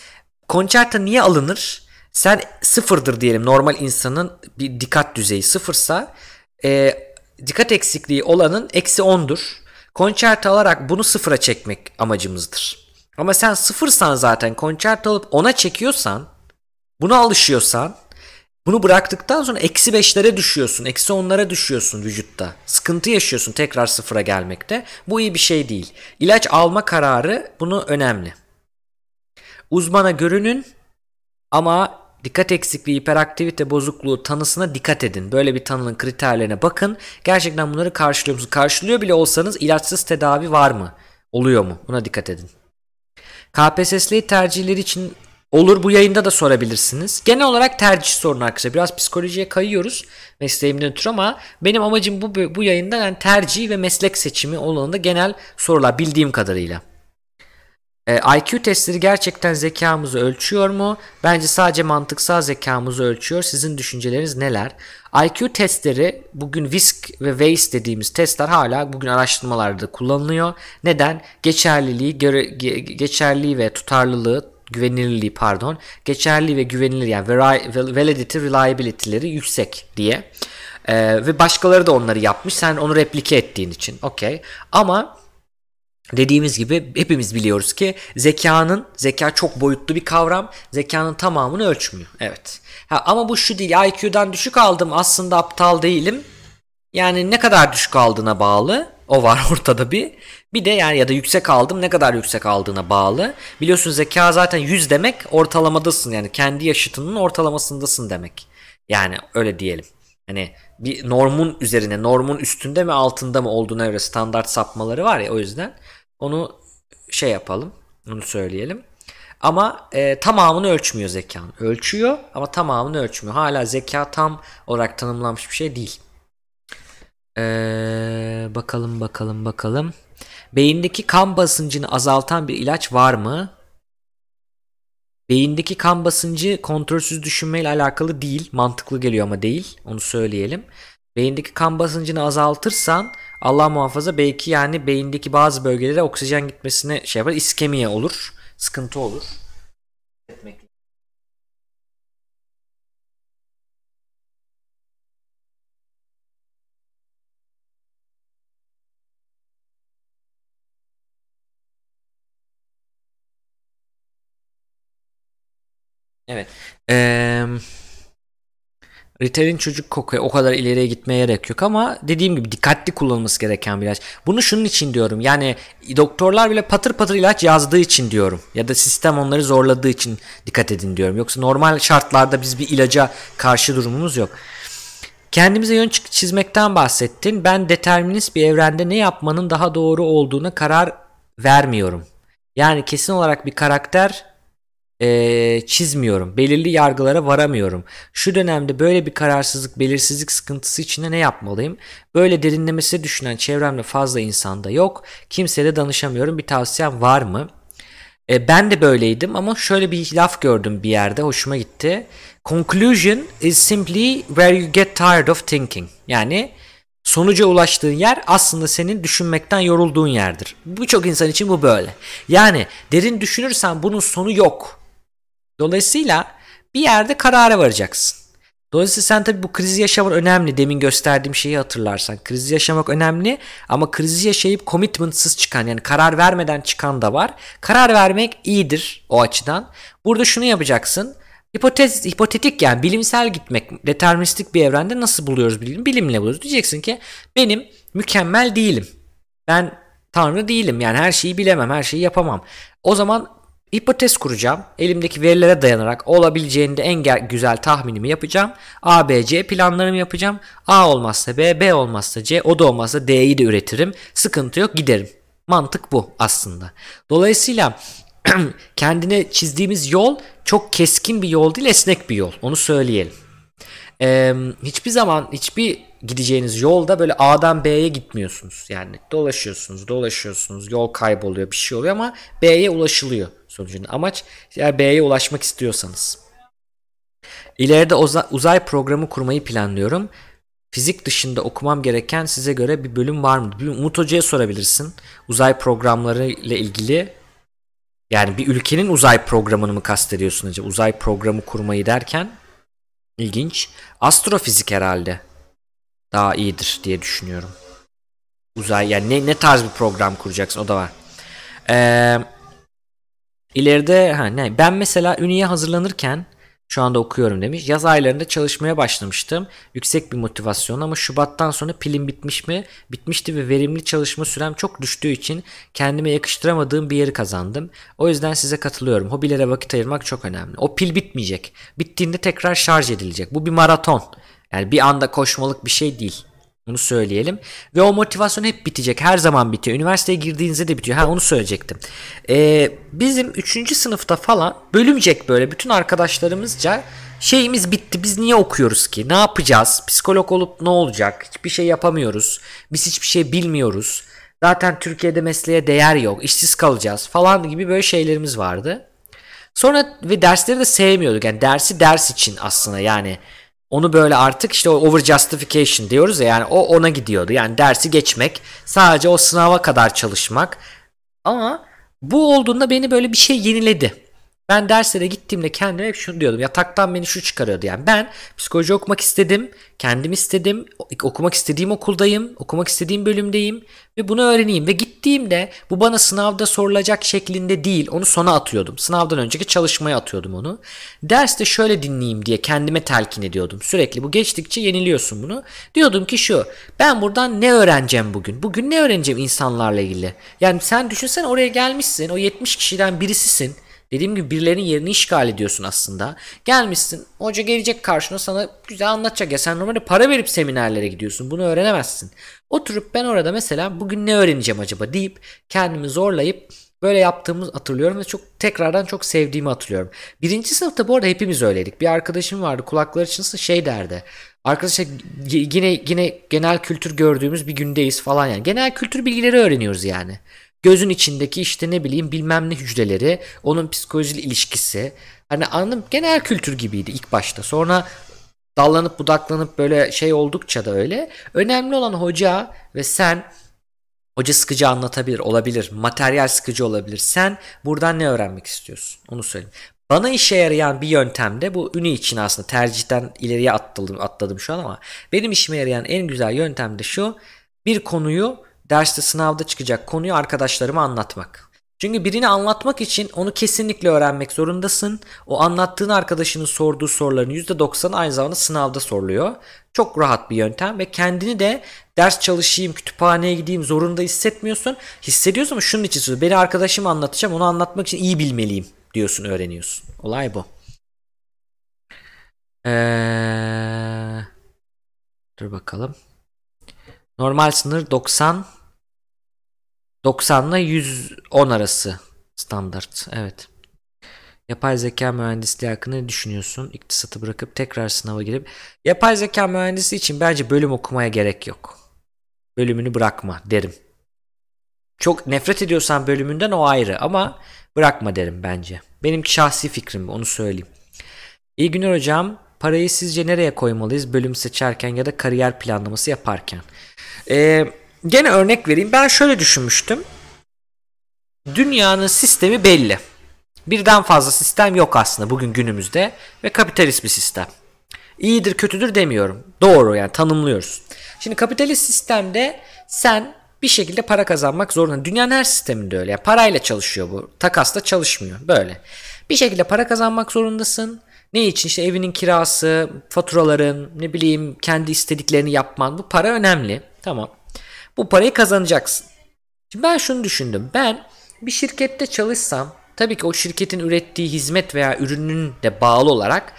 konçerta niye alınır? Sen sıfırdır diyelim normal insanın bir dikkat düzeyi sıfırsa e, dikkat eksikliği olanın eksi ondur. Konçerto alarak bunu sıfıra çekmek amacımızdır. Ama sen sıfırsan zaten konçerto alıp ona çekiyorsan buna alışıyorsan bunu bıraktıktan sonra eksi beşlere düşüyorsun. Eksi onlara düşüyorsun vücutta. Sıkıntı yaşıyorsun tekrar sıfıra gelmekte. Bu iyi bir şey değil. İlaç alma kararı bunu önemli. Uzmana görünün ama dikkat eksikliği, hiperaktivite bozukluğu tanısına dikkat edin. Böyle bir tanının kriterlerine bakın. Gerçekten bunları karşılıyor musunuz? Karşılıyor bile olsanız ilaçsız tedavi var mı? Oluyor mu? Buna dikkat edin. KPSS'li tercihleri için olur bu yayında da sorabilirsiniz. Genel olarak tercih sorunu arkadaşlar. Biraz psikolojiye kayıyoruz mesleğimden ötürü ama benim amacım bu, bu yayında yani tercih ve meslek seçimi olanında genel sorular bildiğim kadarıyla. E, IQ testleri gerçekten zekamızı ölçüyor mu? Bence sadece mantıksal zekamızı ölçüyor. Sizin düşünceleriniz neler? IQ testleri bugün WISC ve WAIS dediğimiz testler hala bugün araştırmalarda kullanılıyor. Neden? Geçerliliği, göre, geçerliliği ve tutarlılığı güvenilirliği pardon geçerli ve güvenilir yani validity reliability'leri yüksek diye ee, ve başkaları da onları yapmış sen onu replike ettiğin için okey ama Dediğimiz gibi hepimiz biliyoruz ki zekanın, zeka çok boyutlu bir kavram. Zekanın tamamını ölçmüyor. Evet. Ha, ama bu şu değil. IQ'dan düşük aldım aslında aptal değilim. Yani ne kadar düşük aldığına bağlı. O var [laughs] ortada bir. Bir de yani ya da yüksek aldım ne kadar yüksek aldığına bağlı. Biliyorsun zeka zaten 100 demek ortalamadasın yani kendi yaşıtının ortalamasındasın demek. Yani öyle diyelim. Hani bir normun üzerine normun üstünde mi altında mı olduğuna göre standart sapmaları var ya o yüzden. Onu şey yapalım. Onu söyleyelim. Ama e, tamamını ölçmüyor zekanın. Ölçüyor ama tamamını ölçmüyor. Hala zeka tam olarak tanımlanmış bir şey değil. Ee, bakalım bakalım bakalım. Beyindeki kan basıncını azaltan bir ilaç var mı? Beyindeki kan basıncı kontrolsüz düşünmeyle alakalı değil. Mantıklı geliyor ama değil. Onu söyleyelim. Beyindeki kan basıncını azaltırsan Allah muhafaza belki yani beyindeki bazı bölgelere oksijen gitmesine şey yapar. iskemiye olur. Sıkıntı olur. Evet. Eee Ritalin çocuk kokuyor. O kadar ileriye gitmeye gerek yok ama dediğim gibi dikkatli kullanılması gereken bir ilaç. Bunu şunun için diyorum. Yani doktorlar bile patır patır ilaç yazdığı için diyorum. Ya da sistem onları zorladığı için dikkat edin diyorum. Yoksa normal şartlarda biz bir ilaca karşı durumumuz yok. Kendimize yön çizmekten bahsettin. Ben determinist bir evrende ne yapmanın daha doğru olduğuna karar vermiyorum. Yani kesin olarak bir karakter e, çizmiyorum. Belirli yargılara varamıyorum. Şu dönemde böyle bir kararsızlık, belirsizlik sıkıntısı içinde ne yapmalıyım? Böyle derinlemesi düşünen çevremde fazla insanda yok. Kimseye de danışamıyorum. Bir tavsiyem var mı? E, ben de böyleydim ama şöyle bir laf gördüm bir yerde. Hoşuma gitti. Conclusion is simply where you get tired of thinking. Yani sonuca ulaştığın yer aslında senin düşünmekten yorulduğun yerdir. Birçok insan için bu böyle. Yani derin düşünürsen bunun sonu yok. Dolayısıyla bir yerde karara varacaksın. Dolayısıyla sen tabii bu krizi yaşamak önemli. Demin gösterdiğim şeyi hatırlarsan. Krizi yaşamak önemli ama krizi yaşayıp commitmentsız çıkan yani karar vermeden çıkan da var. Karar vermek iyidir o açıdan. Burada şunu yapacaksın. Hipotez, hipotetik yani bilimsel gitmek, deterministik bir evrende nasıl buluyoruz bilim? Bilimle buluyoruz. Diyeceksin ki benim mükemmel değilim. Ben tanrı değilim yani her şeyi bilemem, her şeyi yapamam. O zaman hipotez kuracağım. Elimdeki verilere dayanarak olabileceğinde en güzel tahminimi yapacağım. A, B, C planlarımı yapacağım. A olmazsa B, B olmazsa C, o da olmazsa D'yi de üretirim. Sıkıntı yok giderim. Mantık bu aslında. Dolayısıyla [clears throat] kendine çizdiğimiz yol çok keskin bir yol değil esnek bir yol. Onu söyleyelim. Ee, hiçbir zaman hiçbir gideceğiniz yolda böyle A'dan B'ye gitmiyorsunuz. Yani dolaşıyorsunuz, dolaşıyorsunuz, yol kayboluyor, bir şey oluyor ama B'ye ulaşılıyor sonucunda. Amaç eğer B'ye ulaşmak istiyorsanız. İleride uzay programı kurmayı planlıyorum. Fizik dışında okumam gereken size göre bir bölüm var mı? Bir Umut Hoca'ya sorabilirsin. Uzay programları ile ilgili yani bir ülkenin uzay programını mı kastediyorsun acaba? Uzay programı kurmayı derken ilginç. Astrofizik herhalde daha iyidir diye düşünüyorum. Uzay yani ne, ne tarz bir program kuracaksın o da var. Ee, ileride ha, ne? ben mesela Üni'ye hazırlanırken şu anda okuyorum demiş. Yaz aylarında çalışmaya başlamıştım. Yüksek bir motivasyon ama Şubat'tan sonra pilim bitmiş mi? Bitmişti ve verimli çalışma sürem çok düştüğü için kendime yakıştıramadığım bir yeri kazandım. O yüzden size katılıyorum. Hobilere vakit ayırmak çok önemli. O pil bitmeyecek. Bittiğinde tekrar şarj edilecek. Bu bir maraton. Yani bir anda koşmalık bir şey değil. Bunu söyleyelim. Ve o motivasyon hep bitecek. Her zaman bitiyor. Üniversiteye girdiğinizde de bitiyor. Ha onu söyleyecektim. Ee, bizim 3. sınıfta falan bölümcek böyle bütün arkadaşlarımızca şeyimiz bitti. Biz niye okuyoruz ki? Ne yapacağız? Psikolog olup ne olacak? Hiçbir şey yapamıyoruz. Biz hiçbir şey bilmiyoruz. Zaten Türkiye'de mesleğe değer yok. İşsiz kalacağız falan gibi böyle şeylerimiz vardı. Sonra ve dersleri de sevmiyorduk. Yani dersi ders için aslında yani onu böyle artık işte over justification diyoruz ya yani o ona gidiyordu. Yani dersi geçmek, sadece o sınava kadar çalışmak. Ama bu olduğunda beni böyle bir şey yeniledi. Ben derslere gittiğimde kendime hep şunu diyordum. Yataktan beni şu çıkarıyordu yani. Ben psikoloji okumak istedim. Kendim istedim. Okumak istediğim okuldayım. Okumak istediğim bölümdeyim. Ve bunu öğreneyim. Ve gittiğimde bu bana sınavda sorulacak şeklinde değil. Onu sona atıyordum. Sınavdan önceki çalışmaya atıyordum onu. Derste şöyle dinleyeyim diye kendime telkin ediyordum. Sürekli bu geçtikçe yeniliyorsun bunu. Diyordum ki şu. Ben buradan ne öğreneceğim bugün? Bugün ne öğreneceğim insanlarla ilgili? Yani sen düşünsen oraya gelmişsin. O 70 kişiden birisisin. Dediğim gibi birilerinin yerini işgal ediyorsun aslında. Gelmişsin hoca gelecek karşına sana güzel anlatacak ya sen normalde para verip seminerlere gidiyorsun bunu öğrenemezsin. Oturup ben orada mesela bugün ne öğreneceğim acaba deyip kendimi zorlayıp böyle yaptığımız hatırlıyorum ve çok tekrardan çok sevdiğimi hatırlıyorum. Birinci sınıfta bu arada hepimiz öyleydik. Bir arkadaşım vardı kulakları çınlasın şey derdi. Arkadaşlar yine yine genel kültür gördüğümüz bir gündeyiz falan yani. Genel kültür bilgileri öğreniyoruz yani. Gözün içindeki işte ne bileyim bilmem ne hücreleri, onun psikolojili ilişkisi. Hani anladım genel kültür gibiydi ilk başta. Sonra dallanıp budaklanıp böyle şey oldukça da öyle. Önemli olan hoca ve sen Hoca sıkıcı anlatabilir, olabilir. Materyal sıkıcı olabilir. Sen buradan ne öğrenmek istiyorsun? Onu söyleyeyim. Bana işe yarayan bir yöntemde bu ünü için aslında tercihten ileriye atladım, atladım şu an ama benim işime yarayan en güzel yöntem de şu. Bir konuyu derste sınavda çıkacak konuyu arkadaşlarıma anlatmak. Çünkü birini anlatmak için onu kesinlikle öğrenmek zorundasın. O anlattığın arkadaşının sorduğu soruların %90'ı aynı zamanda sınavda soruluyor. Çok rahat bir yöntem ve kendini de ders çalışayım, kütüphaneye gideyim zorunda hissetmiyorsun. Hissediyorsun ama şunun için. Beni arkadaşım anlatacağım onu anlatmak için iyi bilmeliyim diyorsun öğreniyorsun. Olay bu. Ee, dur bakalım. Normal sınır 90 90 ile 110 arası standart. Evet. Yapay zeka mühendisliği hakkında ne düşünüyorsun? İktisatı bırakıp tekrar sınava girip yapay zeka mühendisi için bence bölüm okumaya gerek yok. Bölümünü bırakma derim. Çok nefret ediyorsan bölümünden o ayrı ama bırakma derim bence. Benim şahsi fikrim onu söyleyeyim. İyi günler hocam. Parayı sizce nereye koymalıyız bölüm seçerken ya da kariyer planlaması yaparken? Eee Gene örnek vereyim. Ben şöyle düşünmüştüm. Dünyanın sistemi belli. Birden fazla sistem yok aslında bugün günümüzde ve kapitalist bir sistem. İyidir kötüdür demiyorum. Doğru yani tanımlıyoruz. Şimdi kapitalist sistemde sen bir şekilde para kazanmak zorunda. Dünyanın her sisteminde öyle. Yani parayla çalışıyor bu. Takasla çalışmıyor. Böyle. Bir şekilde para kazanmak zorundasın. Ne için? İşte evinin kirası, faturaların, ne bileyim kendi istediklerini yapman. Bu para önemli. Tamam. Bu parayı kazanacaksın. Şimdi ben şunu düşündüm. Ben bir şirkette çalışsam tabii ki o şirketin ürettiği hizmet veya ürünün de bağlı olarak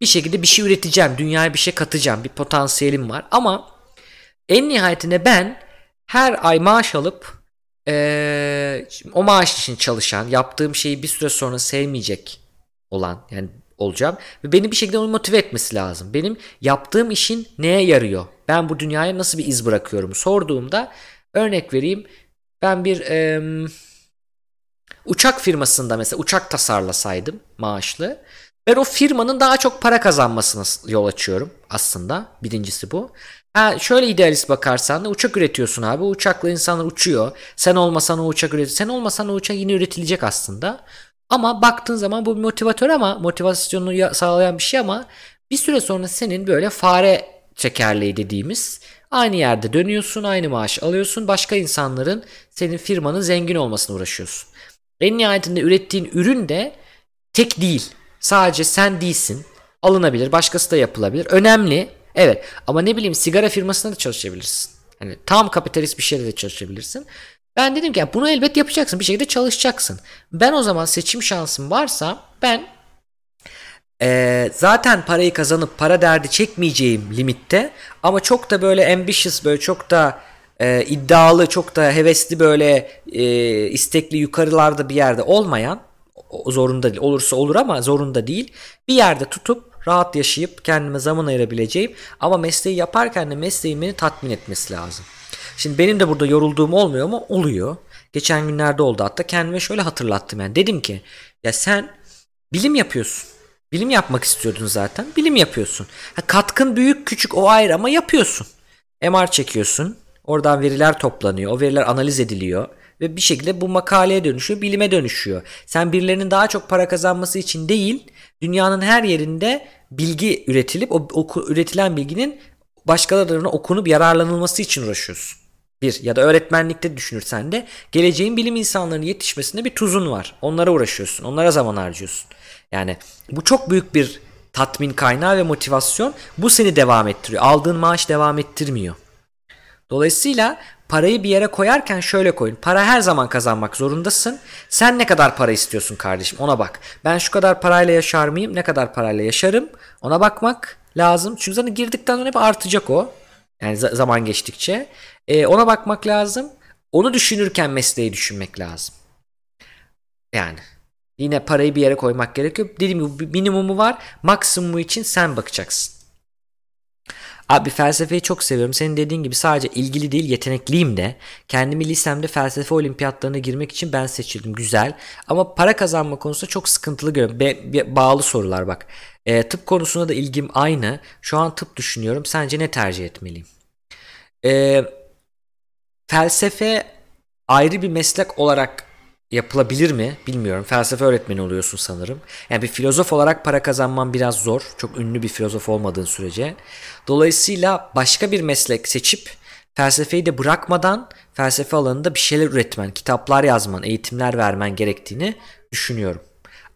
bir şekilde bir şey üreteceğim. Dünyaya bir şey katacağım. Bir potansiyelim var. Ama en nihayetinde ben her ay maaş alıp ee, o maaş için çalışan, yaptığım şeyi bir süre sonra sevmeyecek olan yani olacağım ve beni bir şekilde onu motive etmesi lazım. Benim yaptığım işin neye yarıyor? Ben bu dünyaya nasıl bir iz bırakıyorum? Sorduğumda örnek vereyim. Ben bir e, uçak firmasında mesela uçak tasarlasaydım maaşlı. Ben o firmanın daha çok para kazanmasına yol açıyorum aslında. Birincisi bu. Ha, şöyle idealist bakarsan da uçak üretiyorsun abi. Uçakla insanlar uçuyor. Sen olmasan o uçak üretiyor. Sen olmasan o uçak yine üretilecek aslında. Ama baktığın zaman bu bir motivatör ama motivasyonunu sağlayan bir şey ama bir süre sonra senin böyle fare çekerliği dediğimiz aynı yerde dönüyorsun, aynı maaş alıyorsun. Başka insanların senin firmanın zengin olmasına uğraşıyorsun. En nihayetinde ürettiğin ürün de tek değil. Sadece sen değilsin. Alınabilir, başkası da yapılabilir. Önemli. Evet ama ne bileyim sigara firmasında da çalışabilirsin. Hani tam kapitalist bir şeyde de çalışabilirsin. Ben dedim ki bunu elbet yapacaksın. Bir şekilde çalışacaksın. Ben o zaman seçim şansım varsa ben ee, zaten parayı kazanıp para derdi çekmeyeceğim limitte ama çok da böyle ambitious böyle çok da e, iddialı çok da hevesli böyle e, istekli yukarılarda bir yerde olmayan zorunda değil olursa olur ama zorunda değil bir yerde tutup rahat yaşayıp kendime zaman ayırabileceğim ama mesleği yaparken de mesleğin beni tatmin etmesi lazım. Şimdi benim de burada yorulduğum olmuyor mu? Oluyor. Geçen günlerde oldu hatta kendime şöyle hatırlattım yani. Dedim ki ya sen bilim yapıyorsun. Bilim yapmak istiyordun zaten. Bilim yapıyorsun. Ha, katkın büyük küçük o ayrı ama yapıyorsun. MR çekiyorsun. Oradan veriler toplanıyor. O veriler analiz ediliyor. Ve bir şekilde bu makaleye dönüşüyor, bilime dönüşüyor. Sen birilerinin daha çok para kazanması için değil, dünyanın her yerinde bilgi üretilip o oku, üretilen bilginin başkalarına okunup yararlanılması için uğraşıyorsun. Bir ya da öğretmenlikte düşünürsen de geleceğin bilim insanlarının yetişmesinde bir tuzun var. Onlara uğraşıyorsun. Onlara zaman harcıyorsun. Yani bu çok büyük bir tatmin kaynağı ve motivasyon. Bu seni devam ettiriyor. Aldığın maaş devam ettirmiyor. Dolayısıyla parayı bir yere koyarken şöyle koyun. Para her zaman kazanmak zorundasın. Sen ne kadar para istiyorsun kardeşim ona bak. Ben şu kadar parayla yaşar mıyım? Ne kadar parayla yaşarım? Ona bakmak lazım. Çünkü zaten girdikten sonra hep artacak o. Yani zaman geçtikçe. E, ona bakmak lazım. Onu düşünürken mesleği düşünmek lazım. Yani yine parayı bir yere koymak gerekiyor. Dediğim gibi minimumu var. Maksimumu için sen bakacaksın. Abi felsefeyi çok seviyorum. Senin dediğin gibi sadece ilgili değil yetenekliyim de. Kendimi lisemde felsefe olimpiyatlarına girmek için ben seçildim. Güzel. Ama para kazanma konusunda çok sıkıntılı görüyorum. Be- bağlı sorular bak. E, tıp konusunda da ilgim aynı. Şu an tıp düşünüyorum. Sence ne tercih etmeliyim? E, felsefe ayrı bir meslek olarak yapılabilir mi bilmiyorum. Felsefe öğretmeni oluyorsun sanırım. Yani bir filozof olarak para kazanman biraz zor. Çok ünlü bir filozof olmadığın sürece. Dolayısıyla başka bir meslek seçip felsefeyi de bırakmadan felsefe alanında bir şeyler üretmen, kitaplar yazman, eğitimler vermen gerektiğini düşünüyorum.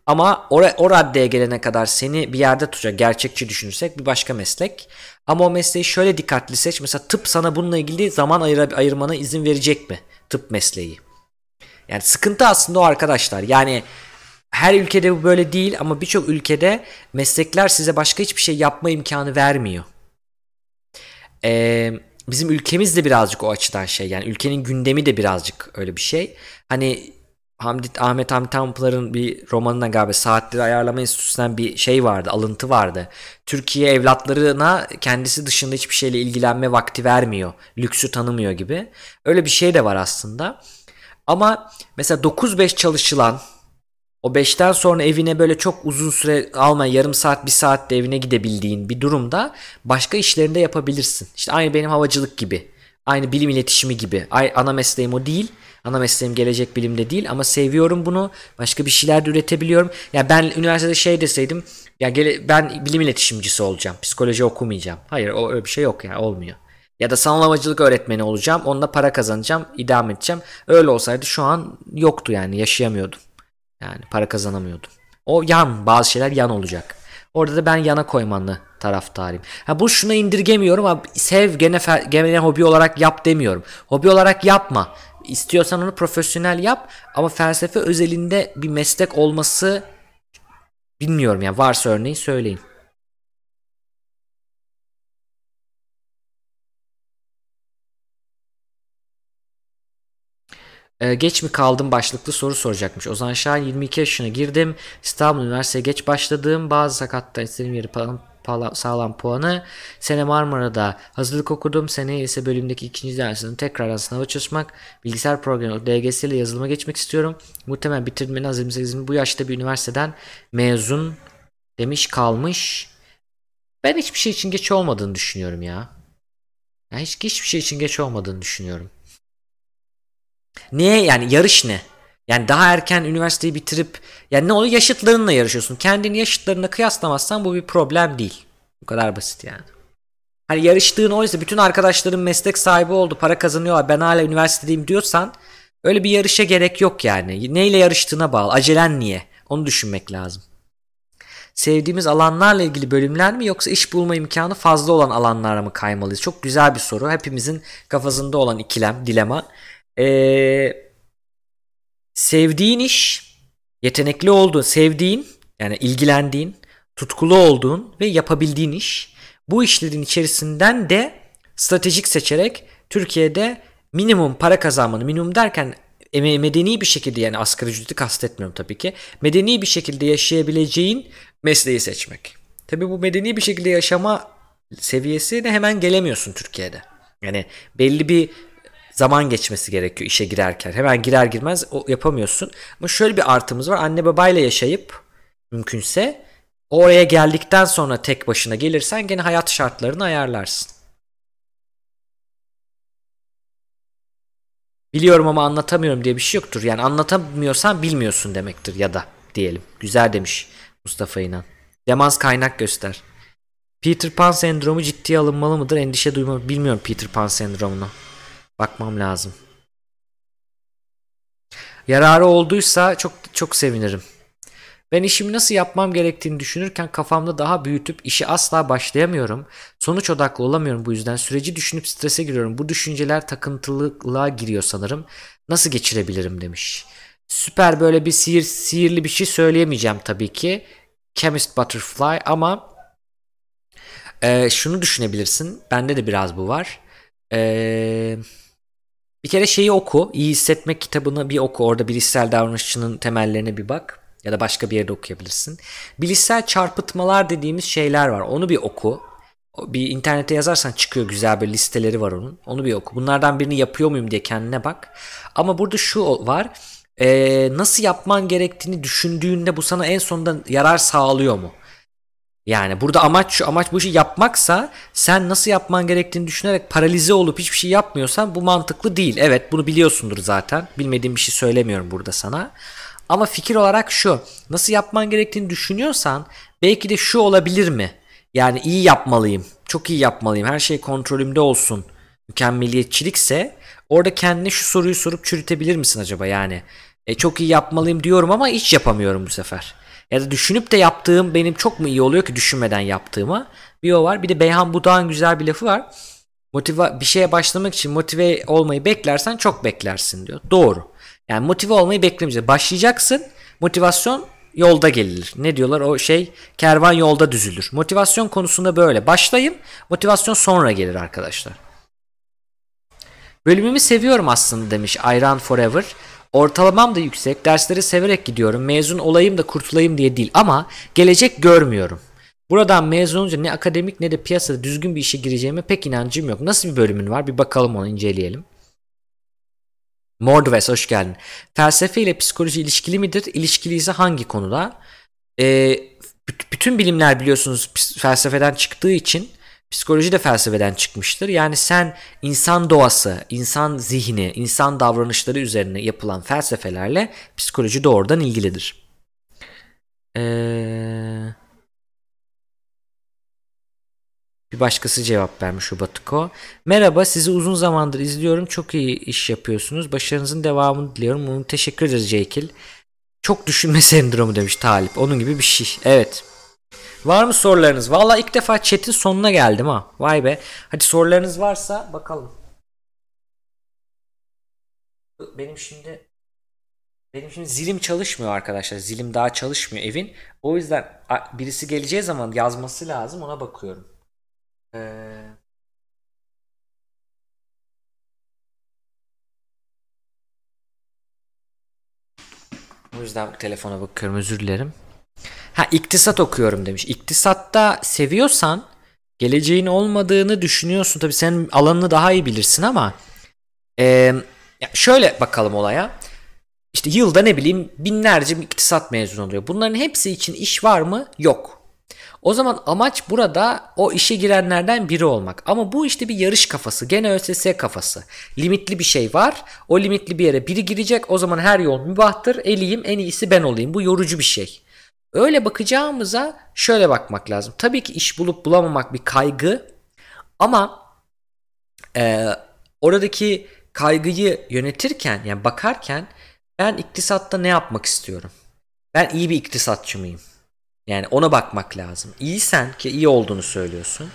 Ama o, o raddeye gelene kadar seni bir yerde tutacak gerçekçi düşünürsek bir başka meslek. Ama o mesleği şöyle dikkatli seç. Mesela tıp sana bununla ilgili zaman ayır, ayırmana izin verecek mi? Tıp mesleği. Yani sıkıntı aslında o arkadaşlar. Yani her ülkede bu böyle değil ama birçok ülkede meslekler size başka hiçbir şey yapma imkanı vermiyor. Ee, bizim ülkemiz de birazcık o açıdan şey. Yani ülkenin gündemi de birazcık öyle bir şey. Hani Hamdi, Ahmet Hamdi Tanpınar'ın bir romanından galiba Saatleri Ayarlama Enstitüsü'nden bir şey vardı, alıntı vardı. Türkiye evlatlarına kendisi dışında hiçbir şeyle ilgilenme vakti vermiyor. Lüksü tanımıyor gibi. Öyle bir şey de var aslında. Ama mesela 9-5 çalışılan o 5'ten sonra evine böyle çok uzun süre alma yarım saat bir saatte evine gidebildiğin bir durumda başka işlerinde yapabilirsin. İşte aynı benim havacılık gibi. Aynı bilim iletişimi gibi. Ana mesleğim o değil. Ana mesleğim gelecek bilimde değil ama seviyorum bunu. Başka bir şeyler de üretebiliyorum. Ya yani ben üniversitede şey deseydim ya gele, ben bilim iletişimcisi olacağım. Psikoloji okumayacağım. Hayır o öyle bir şey yok yani olmuyor. Ya da sanal öğretmeni olacağım. Onunla para kazanacağım, idame edeceğim. Öyle olsaydı şu an yoktu yani yaşayamıyordum. Yani para kazanamıyordum. O yan bazı şeyler yan olacak. Orada da ben yana koymanlı taraftarıyım. Ha bu şuna indirgemiyorum ama sev gene gene hobi olarak yap demiyorum. Hobi olarak yapma. İstiyorsan onu profesyonel yap ama felsefe özelinde bir meslek olması bilmiyorum yani varsa örneği söyleyin. Ee, geç mi kaldım başlıklı soru soracakmış. Ozan Şahin 22 yaşına girdim. İstanbul Üniversitesi'ye geç başladım. Bazı sakatlıklar istediğim yeri sağlam puanı. Sene Marmara'da hazırlık okudum. Seneye ise bölümdeki ikinci dersinin tekrardan sınava çalışmak. Bilgisayar programı DGS ile yazılıma geçmek istiyorum. Muhtemelen bitirmenin hazırım bu yaşta bir üniversiteden mezun demiş kalmış. Ben hiçbir şey için geç olmadığını düşünüyorum ya. ya hiç hiçbir şey için geç olmadığını düşünüyorum. Niye yani yarış ne? Yani daha erken üniversiteyi bitirip yani ne oluyor yaşıtlarınla yarışıyorsun. Kendini yaşıtlarına kıyaslamazsan bu bir problem değil. Bu kadar basit yani. Hani yarıştığın oysa bütün arkadaşların meslek sahibi oldu, para kazanıyorlar. Ben hala üniversitedeyim diyorsan öyle bir yarışa gerek yok yani. Neyle yarıştığına bağlı. Acelen niye? Onu düşünmek lazım. Sevdiğimiz alanlarla ilgili bölümler mi yoksa iş bulma imkanı fazla olan alanlara mı kaymalıyız? Çok güzel bir soru. Hepimizin kafasında olan ikilem, dilema. Ee, sevdiğin iş, yetenekli olduğun, sevdiğin yani ilgilendiğin, tutkulu olduğun ve yapabildiğin iş. Bu işlerin içerisinden de stratejik seçerek Türkiye'de minimum para kazanmanı, minimum derken medeni bir şekilde yani asgari ücreti kastetmiyorum tabii ki. Medeni bir şekilde yaşayabileceğin mesleği seçmek. Tabii bu medeni bir şekilde yaşama seviyesine hemen gelemiyorsun Türkiye'de. Yani belli bir zaman geçmesi gerekiyor işe girerken. Hemen girer girmez o yapamıyorsun. Ama şöyle bir artımız var. Anne babayla yaşayıp mümkünse oraya geldikten sonra tek başına gelirsen gene hayat şartlarını ayarlarsın. Biliyorum ama anlatamıyorum diye bir şey yoktur. Yani anlatamıyorsan bilmiyorsun demektir ya da diyelim. Güzel demiş Mustafa İnan. Demans kaynak göster. Peter Pan sendromu ciddiye alınmalı mıdır? Endişe duyma bilmiyorum Peter Pan sendromunu. Bakmam lazım. Yararı olduysa çok çok sevinirim. Ben işimi nasıl yapmam gerektiğini düşünürken kafamda daha büyütüp işi asla başlayamıyorum. Sonuç odaklı olamıyorum bu yüzden. Süreci düşünüp strese giriyorum. Bu düşünceler takıntılılığa giriyor sanırım. Nasıl geçirebilirim demiş. Süper böyle bir sihir, sihirli bir şey söyleyemeyeceğim tabii ki. Chemist Butterfly ama e, şunu düşünebilirsin. Bende de biraz bu var. Eee bir kere şeyi oku. İyi hissetmek kitabını bir oku. Orada bilişsel davranışçının temellerine bir bak. Ya da başka bir yerde okuyabilirsin. Bilişsel çarpıtmalar dediğimiz şeyler var. Onu bir oku. Bir internete yazarsan çıkıyor güzel bir listeleri var onun. Onu bir oku. Bunlardan birini yapıyor muyum diye kendine bak. Ama burada şu var. Ee, nasıl yapman gerektiğini düşündüğünde bu sana en sonunda yarar sağlıyor mu? Yani burada amaç şu amaç bu işi yapmaksa sen nasıl yapman gerektiğini düşünerek paralize olup hiçbir şey yapmıyorsan bu mantıklı değil. Evet bunu biliyorsundur zaten. Bilmediğim bir şey söylemiyorum burada sana. Ama fikir olarak şu. Nasıl yapman gerektiğini düşünüyorsan belki de şu olabilir mi? Yani iyi yapmalıyım. Çok iyi yapmalıyım. Her şey kontrolümde olsun. Mükemmeliyetçilikse orada kendine şu soruyu sorup çürütebilir misin acaba yani? E, çok iyi yapmalıyım diyorum ama hiç yapamıyorum bu sefer. Ya da düşünüp de yaptığım benim çok mu iyi oluyor ki düşünmeden yaptığıma? Bir o var. Bir de Beyhan Budak'ın güzel bir lafı var. Motive bir şeye başlamak için motive olmayı beklersen çok beklersin diyor. Doğru. Yani motive olmayı beklemeyeceksin. Başlayacaksın. Motivasyon yolda gelir. Ne diyorlar o şey kervan yolda düzülür. Motivasyon konusunda böyle. Başlayın. Motivasyon sonra gelir arkadaşlar. Bölümümü seviyorum aslında demiş Ayran Forever. Ortalamam da yüksek. Dersleri severek gidiyorum. Mezun olayım da kurtulayım diye değil. Ama gelecek görmüyorum. Buradan mezun olunca ne akademik ne de piyasada düzgün bir işe gireceğime pek inancım yok. Nasıl bir bölümün var? Bir bakalım onu inceleyelim. Mordves hoş geldin. Felsefe ile psikoloji ilişkili midir? İlişkiliyse hangi konuda? Ee, bütün bilimler biliyorsunuz felsefeden çıktığı için Psikoloji de felsefeden çıkmıştır. Yani sen insan doğası, insan zihni, insan davranışları üzerine yapılan felsefelerle psikoloji doğrudan ilgilidir. Eee... Bir başkası cevap vermiş o Batıko. Merhaba sizi uzun zamandır izliyorum. Çok iyi iş yapıyorsunuz. Başarınızın devamını diliyorum. Bunu teşekkür ederiz Ceykil. Çok düşünme [laughs] sendromu demiş Talip. Onun gibi bir şey. Evet. Var mı sorularınız? Valla ilk defa chat'in sonuna geldim ha. Vay be. Hadi sorularınız varsa bakalım. Benim şimdi benim şimdi zilim çalışmıyor arkadaşlar. Zilim daha çalışmıyor evin. O yüzden birisi geleceği zaman yazması lazım ona bakıyorum. Ee, o yüzden telefona bakıyorum özür dilerim. Ha iktisat okuyorum demiş. İktisatta seviyorsan geleceğin olmadığını düşünüyorsun. Tabii sen alanını daha iyi bilirsin ama e, şöyle bakalım olaya. İşte yılda ne bileyim binlerce iktisat mezun oluyor. Bunların hepsi için iş var mı? Yok. O zaman amaç burada o işe girenlerden biri olmak. Ama bu işte bir yarış kafası. Gene ÖSS kafası. Limitli bir şey var. O limitli bir yere biri girecek. O zaman her yol mübahtır. Eliyim en iyisi ben olayım. Bu yorucu bir şey. Öyle bakacağımıza şöyle bakmak lazım. Tabii ki iş bulup bulamamak bir kaygı. Ama e, oradaki kaygıyı yönetirken yani bakarken ben iktisatta ne yapmak istiyorum? Ben iyi bir iktisatçı mıyım? Yani ona bakmak lazım. İyisen ki iyi olduğunu söylüyorsun.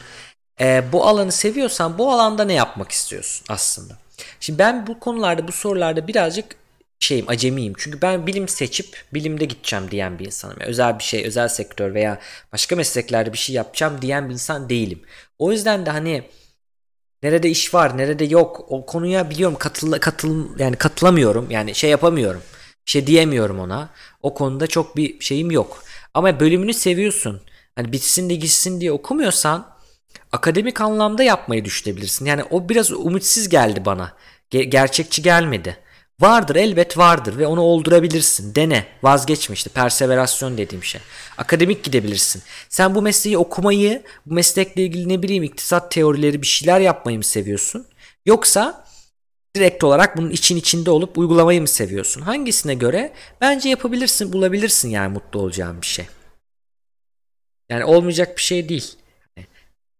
E, bu alanı seviyorsan bu alanda ne yapmak istiyorsun aslında? Şimdi ben bu konularda bu sorularda birazcık şeyim acemiyim. Çünkü ben bilim seçip bilimde gideceğim diyen bir insanım. Yani özel bir şey, özel sektör veya başka mesleklerde bir şey yapacağım diyen bir insan değilim. O yüzden de hani nerede iş var, nerede yok o konuya biliyorum katıl katıl yani katılamıyorum. Yani şey yapamıyorum. Bir şey diyemiyorum ona. O konuda çok bir şeyim yok. Ama bölümünü seviyorsun. Hani bitsin de gitsin diye okumuyorsan akademik anlamda yapmayı düşünebilirsin. Yani o biraz umutsuz geldi bana. Ge- gerçekçi gelmedi. Vardır elbet vardır ve onu oldurabilirsin. Dene. Vazgeçme işte. Perseverasyon dediğim şey. Akademik gidebilirsin. Sen bu mesleği okumayı, bu meslekle ilgili ne bileyim iktisat teorileri bir şeyler yapmayı mı seviyorsun? Yoksa direkt olarak bunun için içinde olup uygulamayı mı seviyorsun? Hangisine göre? Bence yapabilirsin, bulabilirsin yani mutlu olacağın bir şey. Yani olmayacak bir şey değil.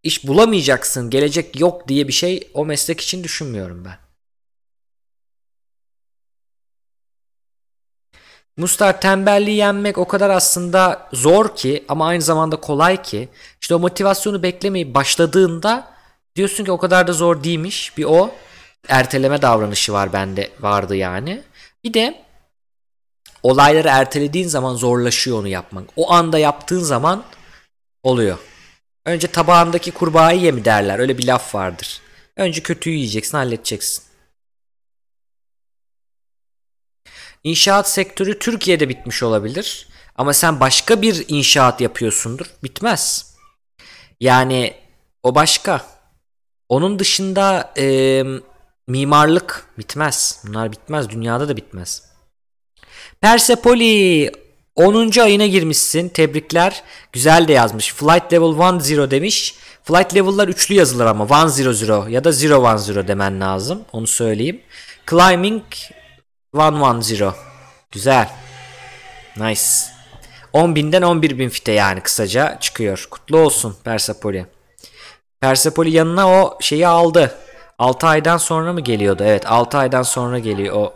İş bulamayacaksın, gelecek yok diye bir şey o meslek için düşünmüyorum ben. Mustar tembelliği yenmek o kadar aslında zor ki ama aynı zamanda kolay ki. İşte o motivasyonu beklemeyi başladığında diyorsun ki o kadar da zor değilmiş. Bir o erteleme davranışı var bende vardı yani. Bir de olayları ertelediğin zaman zorlaşıyor onu yapmak. O anda yaptığın zaman oluyor. Önce tabağındaki kurbağayı ye mi derler. Öyle bir laf vardır. Önce kötüyü yiyeceksin, halledeceksin. İnşaat sektörü Türkiye'de bitmiş olabilir. Ama sen başka bir inşaat yapıyorsundur. Bitmez. Yani o başka. Onun dışında e, mimarlık bitmez. Bunlar bitmez. Dünyada da bitmez. Persepoli 10. ayına girmişsin. Tebrikler. Güzel de yazmış. Flight level 10 demiş. Flight level'lar üçlü yazılır ama 100 ya da 010 demen lazım. Onu söyleyeyim. Climbing 110. Güzel. Nice. 10.000'den 11.000 fite yani kısaca çıkıyor. Kutlu olsun Persepoli. Persepoli yanına o şeyi aldı. 6 aydan sonra mı geliyordu? Evet 6 aydan sonra geliyor o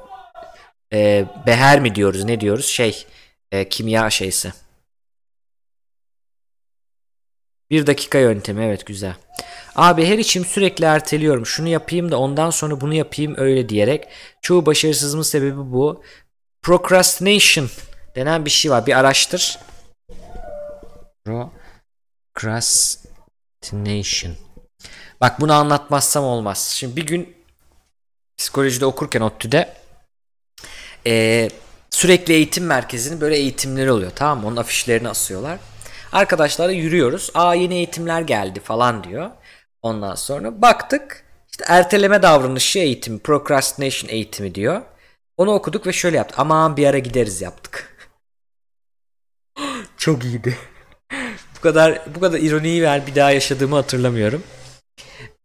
e, beher mi diyoruz ne diyoruz şey e, kimya şeysi. Bir dakika yöntemi evet güzel. Abi her içim sürekli erteliyorum. Şunu yapayım da ondan sonra bunu yapayım öyle diyerek. Çoğu başarısızlığımın sebebi bu. Procrastination denen bir şey var. Bir araştır. Procrastination. Bak bunu anlatmazsam olmaz. Şimdi bir gün psikolojide okurken ODTÜ'de e, sürekli eğitim merkezinin böyle eğitimleri oluyor tamam mı? Onun afişlerini asıyorlar. Arkadaşlarla yürüyoruz. Aa yeni eğitimler geldi falan diyor. Ondan sonra baktık işte erteleme davranışı eğitimi, procrastination eğitimi diyor. Onu okuduk ve şöyle yaptık. Aman bir ara gideriz yaptık. [gasps] Çok iyiydi. kadar bu kadar ironiyi ver bir daha yaşadığımı hatırlamıyorum.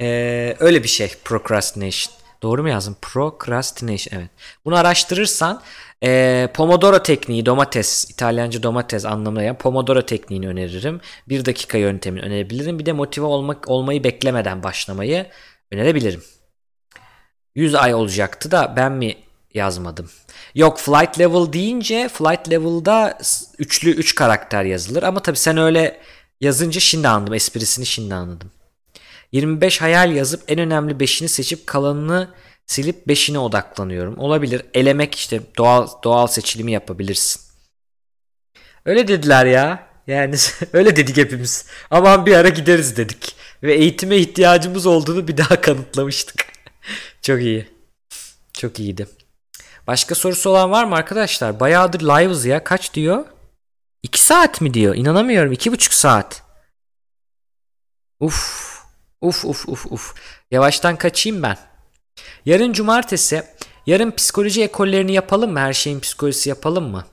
Ee, öyle bir şey procrastination. Doğru mu yazdım? Procrastination evet. Bunu araştırırsan e, Pomodoro tekniği domates İtalyanca domates anlamına gelen Pomodoro tekniğini öneririm. Bir dakika yöntemini önerebilirim. Bir de motive olmak olmayı beklemeden başlamayı önerebilirim. 100 ay olacaktı da ben mi yazmadım? Yok flight level deyince flight level'da üçlü 3 üç karakter yazılır ama tabii sen öyle yazınca şimdi anladım esprisini şimdi anladım. 25 hayal yazıp en önemli 5'ini seçip kalanını silip 5'ine odaklanıyorum. Olabilir. Elemek işte doğal doğal seçilimi yapabilirsin. Öyle dediler ya. Yani [laughs] öyle dedik hepimiz. Aman bir ara gideriz dedik. Ve eğitime ihtiyacımız olduğunu bir daha [laughs] kanıtlamıştık. [laughs] Çok iyi. Çok iyiydi. Başka sorusu olan var mı arkadaşlar? Bayağıdır live'ız ya. Kaç diyor? 2 saat mi diyor? İnanamıyorum. 2,5 saat. Uf. Uf uf uf uf. Yavaştan kaçayım ben. Yarın cumartesi. Yarın psikoloji ekollerini yapalım mı? Her şeyin psikolojisi yapalım mı?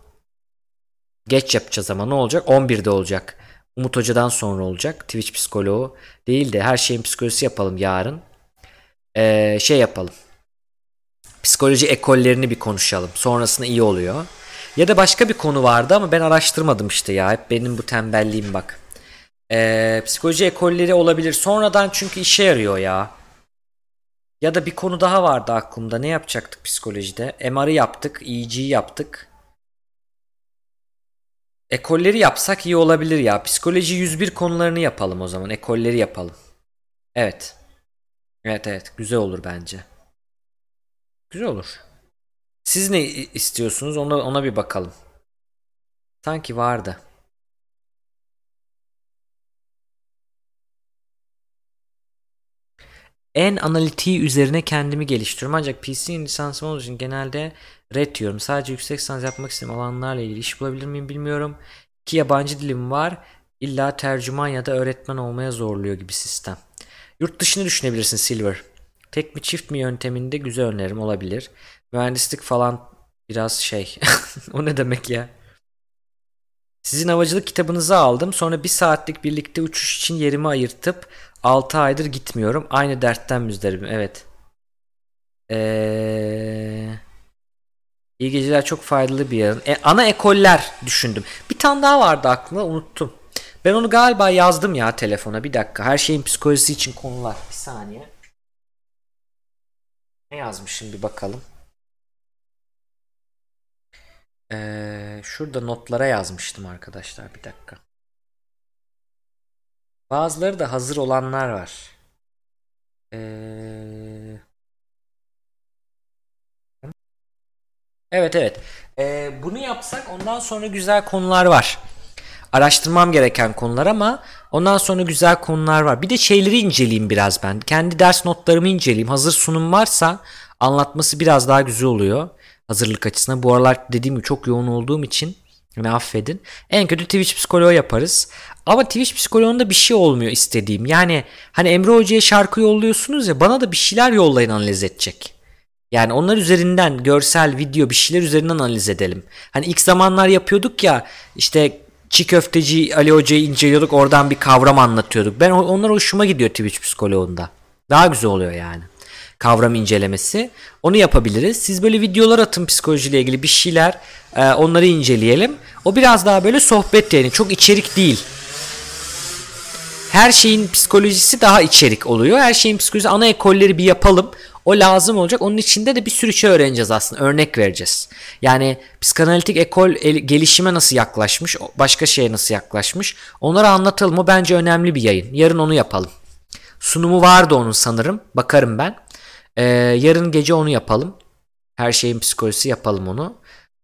Geç yapacağız ama ne olacak? 11'de olacak. Umut Hoca'dan sonra olacak. Twitch psikoloğu değil de her şeyin psikolojisi yapalım yarın. Ee, şey yapalım. Psikoloji ekollerini bir konuşalım. Sonrasında iyi oluyor. Ya da başka bir konu vardı ama ben araştırmadım işte ya. Hep benim bu tembelliğim bak. Ee, psikoloji ekolleri olabilir. Sonradan çünkü işe yarıyor ya. Ya da bir konu daha vardı aklımda. Ne yapacaktık psikolojide? MR'ı yaptık, EEG'yi yaptık. Ekolleri yapsak iyi olabilir ya. Psikoloji 101 konularını yapalım o zaman. Ekolleri yapalım. Evet. Evet evet. Güzel olur bence. Güzel olur. Siz ne istiyorsunuz? Ona, ona bir bakalım. Sanki vardı. En analitiği üzerine kendimi geliştiriyorum. Ancak PC lisansım olduğu için genelde red diyorum. Sadece yüksek lisans yapmak istediğim alanlarla ilgili iş bulabilir miyim bilmiyorum. Ki yabancı dilim var. İlla tercüman ya da öğretmen olmaya zorluyor gibi sistem. Yurt dışını düşünebilirsin Silver. Tek mi çift mi yönteminde güzel önerim olabilir. Mühendislik falan biraz şey. [laughs] o ne demek ya? Sizin havacılık kitabınızı aldım. Sonra bir saatlik birlikte uçuş için yerimi ayırtıp 6 aydır gitmiyorum. Aynı dertten müzdaribim. Evet. Ee... İyi geceler çok faydalı bir yarın. E, ana ekoller düşündüm. Bir tane daha vardı aklımda unuttum. Ben onu galiba yazdım ya telefona. Bir dakika. Her şeyin psikolojisi için konular. Bir saniye. Ne yazmışım bir bakalım. Ee, şurada notlara yazmıştım arkadaşlar. Bir dakika. Bazıları da hazır olanlar var. Ee... Evet evet. Ee, bunu yapsak ondan sonra güzel konular var. Araştırmam gereken konular ama ondan sonra güzel konular var. Bir de şeyleri inceleyeyim biraz ben. Kendi ders notlarımı inceleyeyim. Hazır sunum varsa anlatması biraz daha güzel oluyor. Hazırlık açısından. Bu aralar dediğim gibi çok yoğun olduğum için yani affedin. En kötü Twitch psikoloğu yaparız. Ama Twitch psikoloğunda bir şey olmuyor istediğim. Yani hani Emre Hoca'ya şarkı yolluyorsunuz ya bana da bir şeyler yollayın analiz edecek. Yani onlar üzerinden görsel, video bir şeyler üzerinden analiz edelim. Hani ilk zamanlar yapıyorduk ya işte çiğ köfteci Ali Hoca'yı inceliyorduk oradan bir kavram anlatıyorduk. Ben onlar hoşuma gidiyor Twitch psikoloğunda. Daha güzel oluyor yani. Kavram incelemesi. Onu yapabiliriz. Siz böyle videolar atın psikolojiyle ilgili bir şeyler. E, onları inceleyelim. O biraz daha böyle sohbet yani. Çok içerik değil her şeyin psikolojisi daha içerik oluyor. Her şeyin psikolojisi ana ekolleri bir yapalım. O lazım olacak. Onun içinde de bir sürü şey öğreneceğiz aslında. Örnek vereceğiz. Yani psikanalitik ekol gelişime nasıl yaklaşmış, başka şeye nasıl yaklaşmış. Onları anlatalım. O bence önemli bir yayın. Yarın onu yapalım. Sunumu vardı onun sanırım. Bakarım ben. Ee, yarın gece onu yapalım. Her şeyin psikolojisi yapalım onu.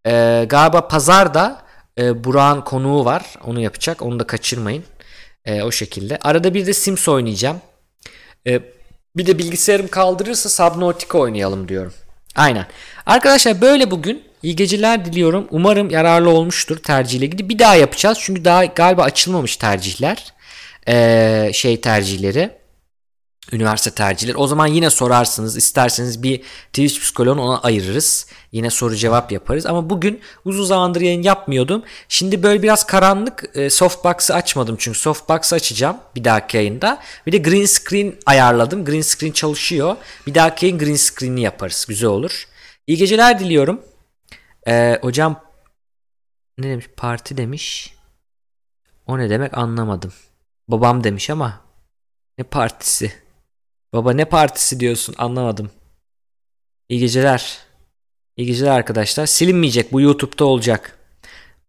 Ee, galiba pazarda e, Burak'ın konuğu var. Onu yapacak. Onu da kaçırmayın. E, o şekilde. Arada bir de Sims oynayacağım. E, bir de bilgisayarım kaldırırsa Subnautica oynayalım diyorum. Aynen. Arkadaşlar böyle bugün iyi geceler diliyorum. Umarım yararlı olmuştur tercihle ilgili. Bir daha yapacağız. Çünkü daha galiba açılmamış tercihler. Ee, şey tercihleri. Üniversite tercihleri. O zaman yine sorarsınız. İsterseniz bir Twitch psikoloğunu ona ayırırız. Yine soru cevap yaparız. Ama bugün uzun zamandır yayın yapmıyordum. Şimdi böyle biraz karanlık. E, softbox'ı açmadım çünkü softbox'ı açacağım bir dahaki yayında. Bir de green screen ayarladım. Green screen çalışıyor. Bir dahaki yayın green screen'i yaparız. Güzel olur. İyi geceler diliyorum. E, hocam ne demiş? Parti demiş. O ne demek anlamadım. Babam demiş ama ne partisi? Baba ne partisi diyorsun anlamadım. İyi geceler. İyi geceler arkadaşlar. Silinmeyecek bu YouTube'da olacak.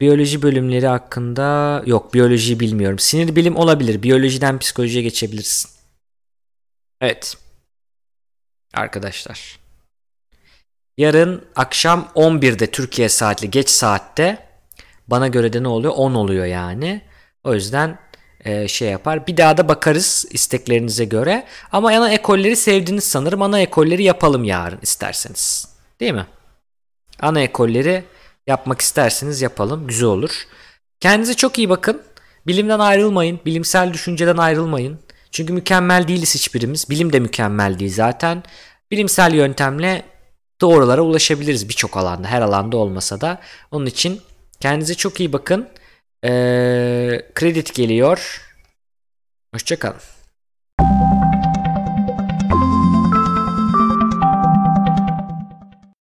Biyoloji bölümleri hakkında yok biyolojiyi bilmiyorum. Sinir bilim olabilir. Biyolojiden psikolojiye geçebilirsin. Evet. Arkadaşlar. Yarın akşam 11'de Türkiye saatli geç saatte bana göre de ne oluyor? 10 oluyor yani. O yüzden e, şey yapar. Bir daha da bakarız isteklerinize göre. Ama ana ekolleri sevdiğiniz sanırım. Ana ekolleri yapalım yarın isterseniz. Değil mi? Ana ekolleri yapmak isterseniz yapalım. Güzel olur. Kendinize çok iyi bakın. Bilimden ayrılmayın. Bilimsel düşünceden ayrılmayın. Çünkü mükemmel değiliz hiçbirimiz. Bilim de mükemmel değil zaten. Bilimsel yöntemle doğrulara ulaşabiliriz birçok alanda. Her alanda olmasa da. Onun için kendinize çok iyi bakın. Ee, kredi geliyor. Hoşçakalın.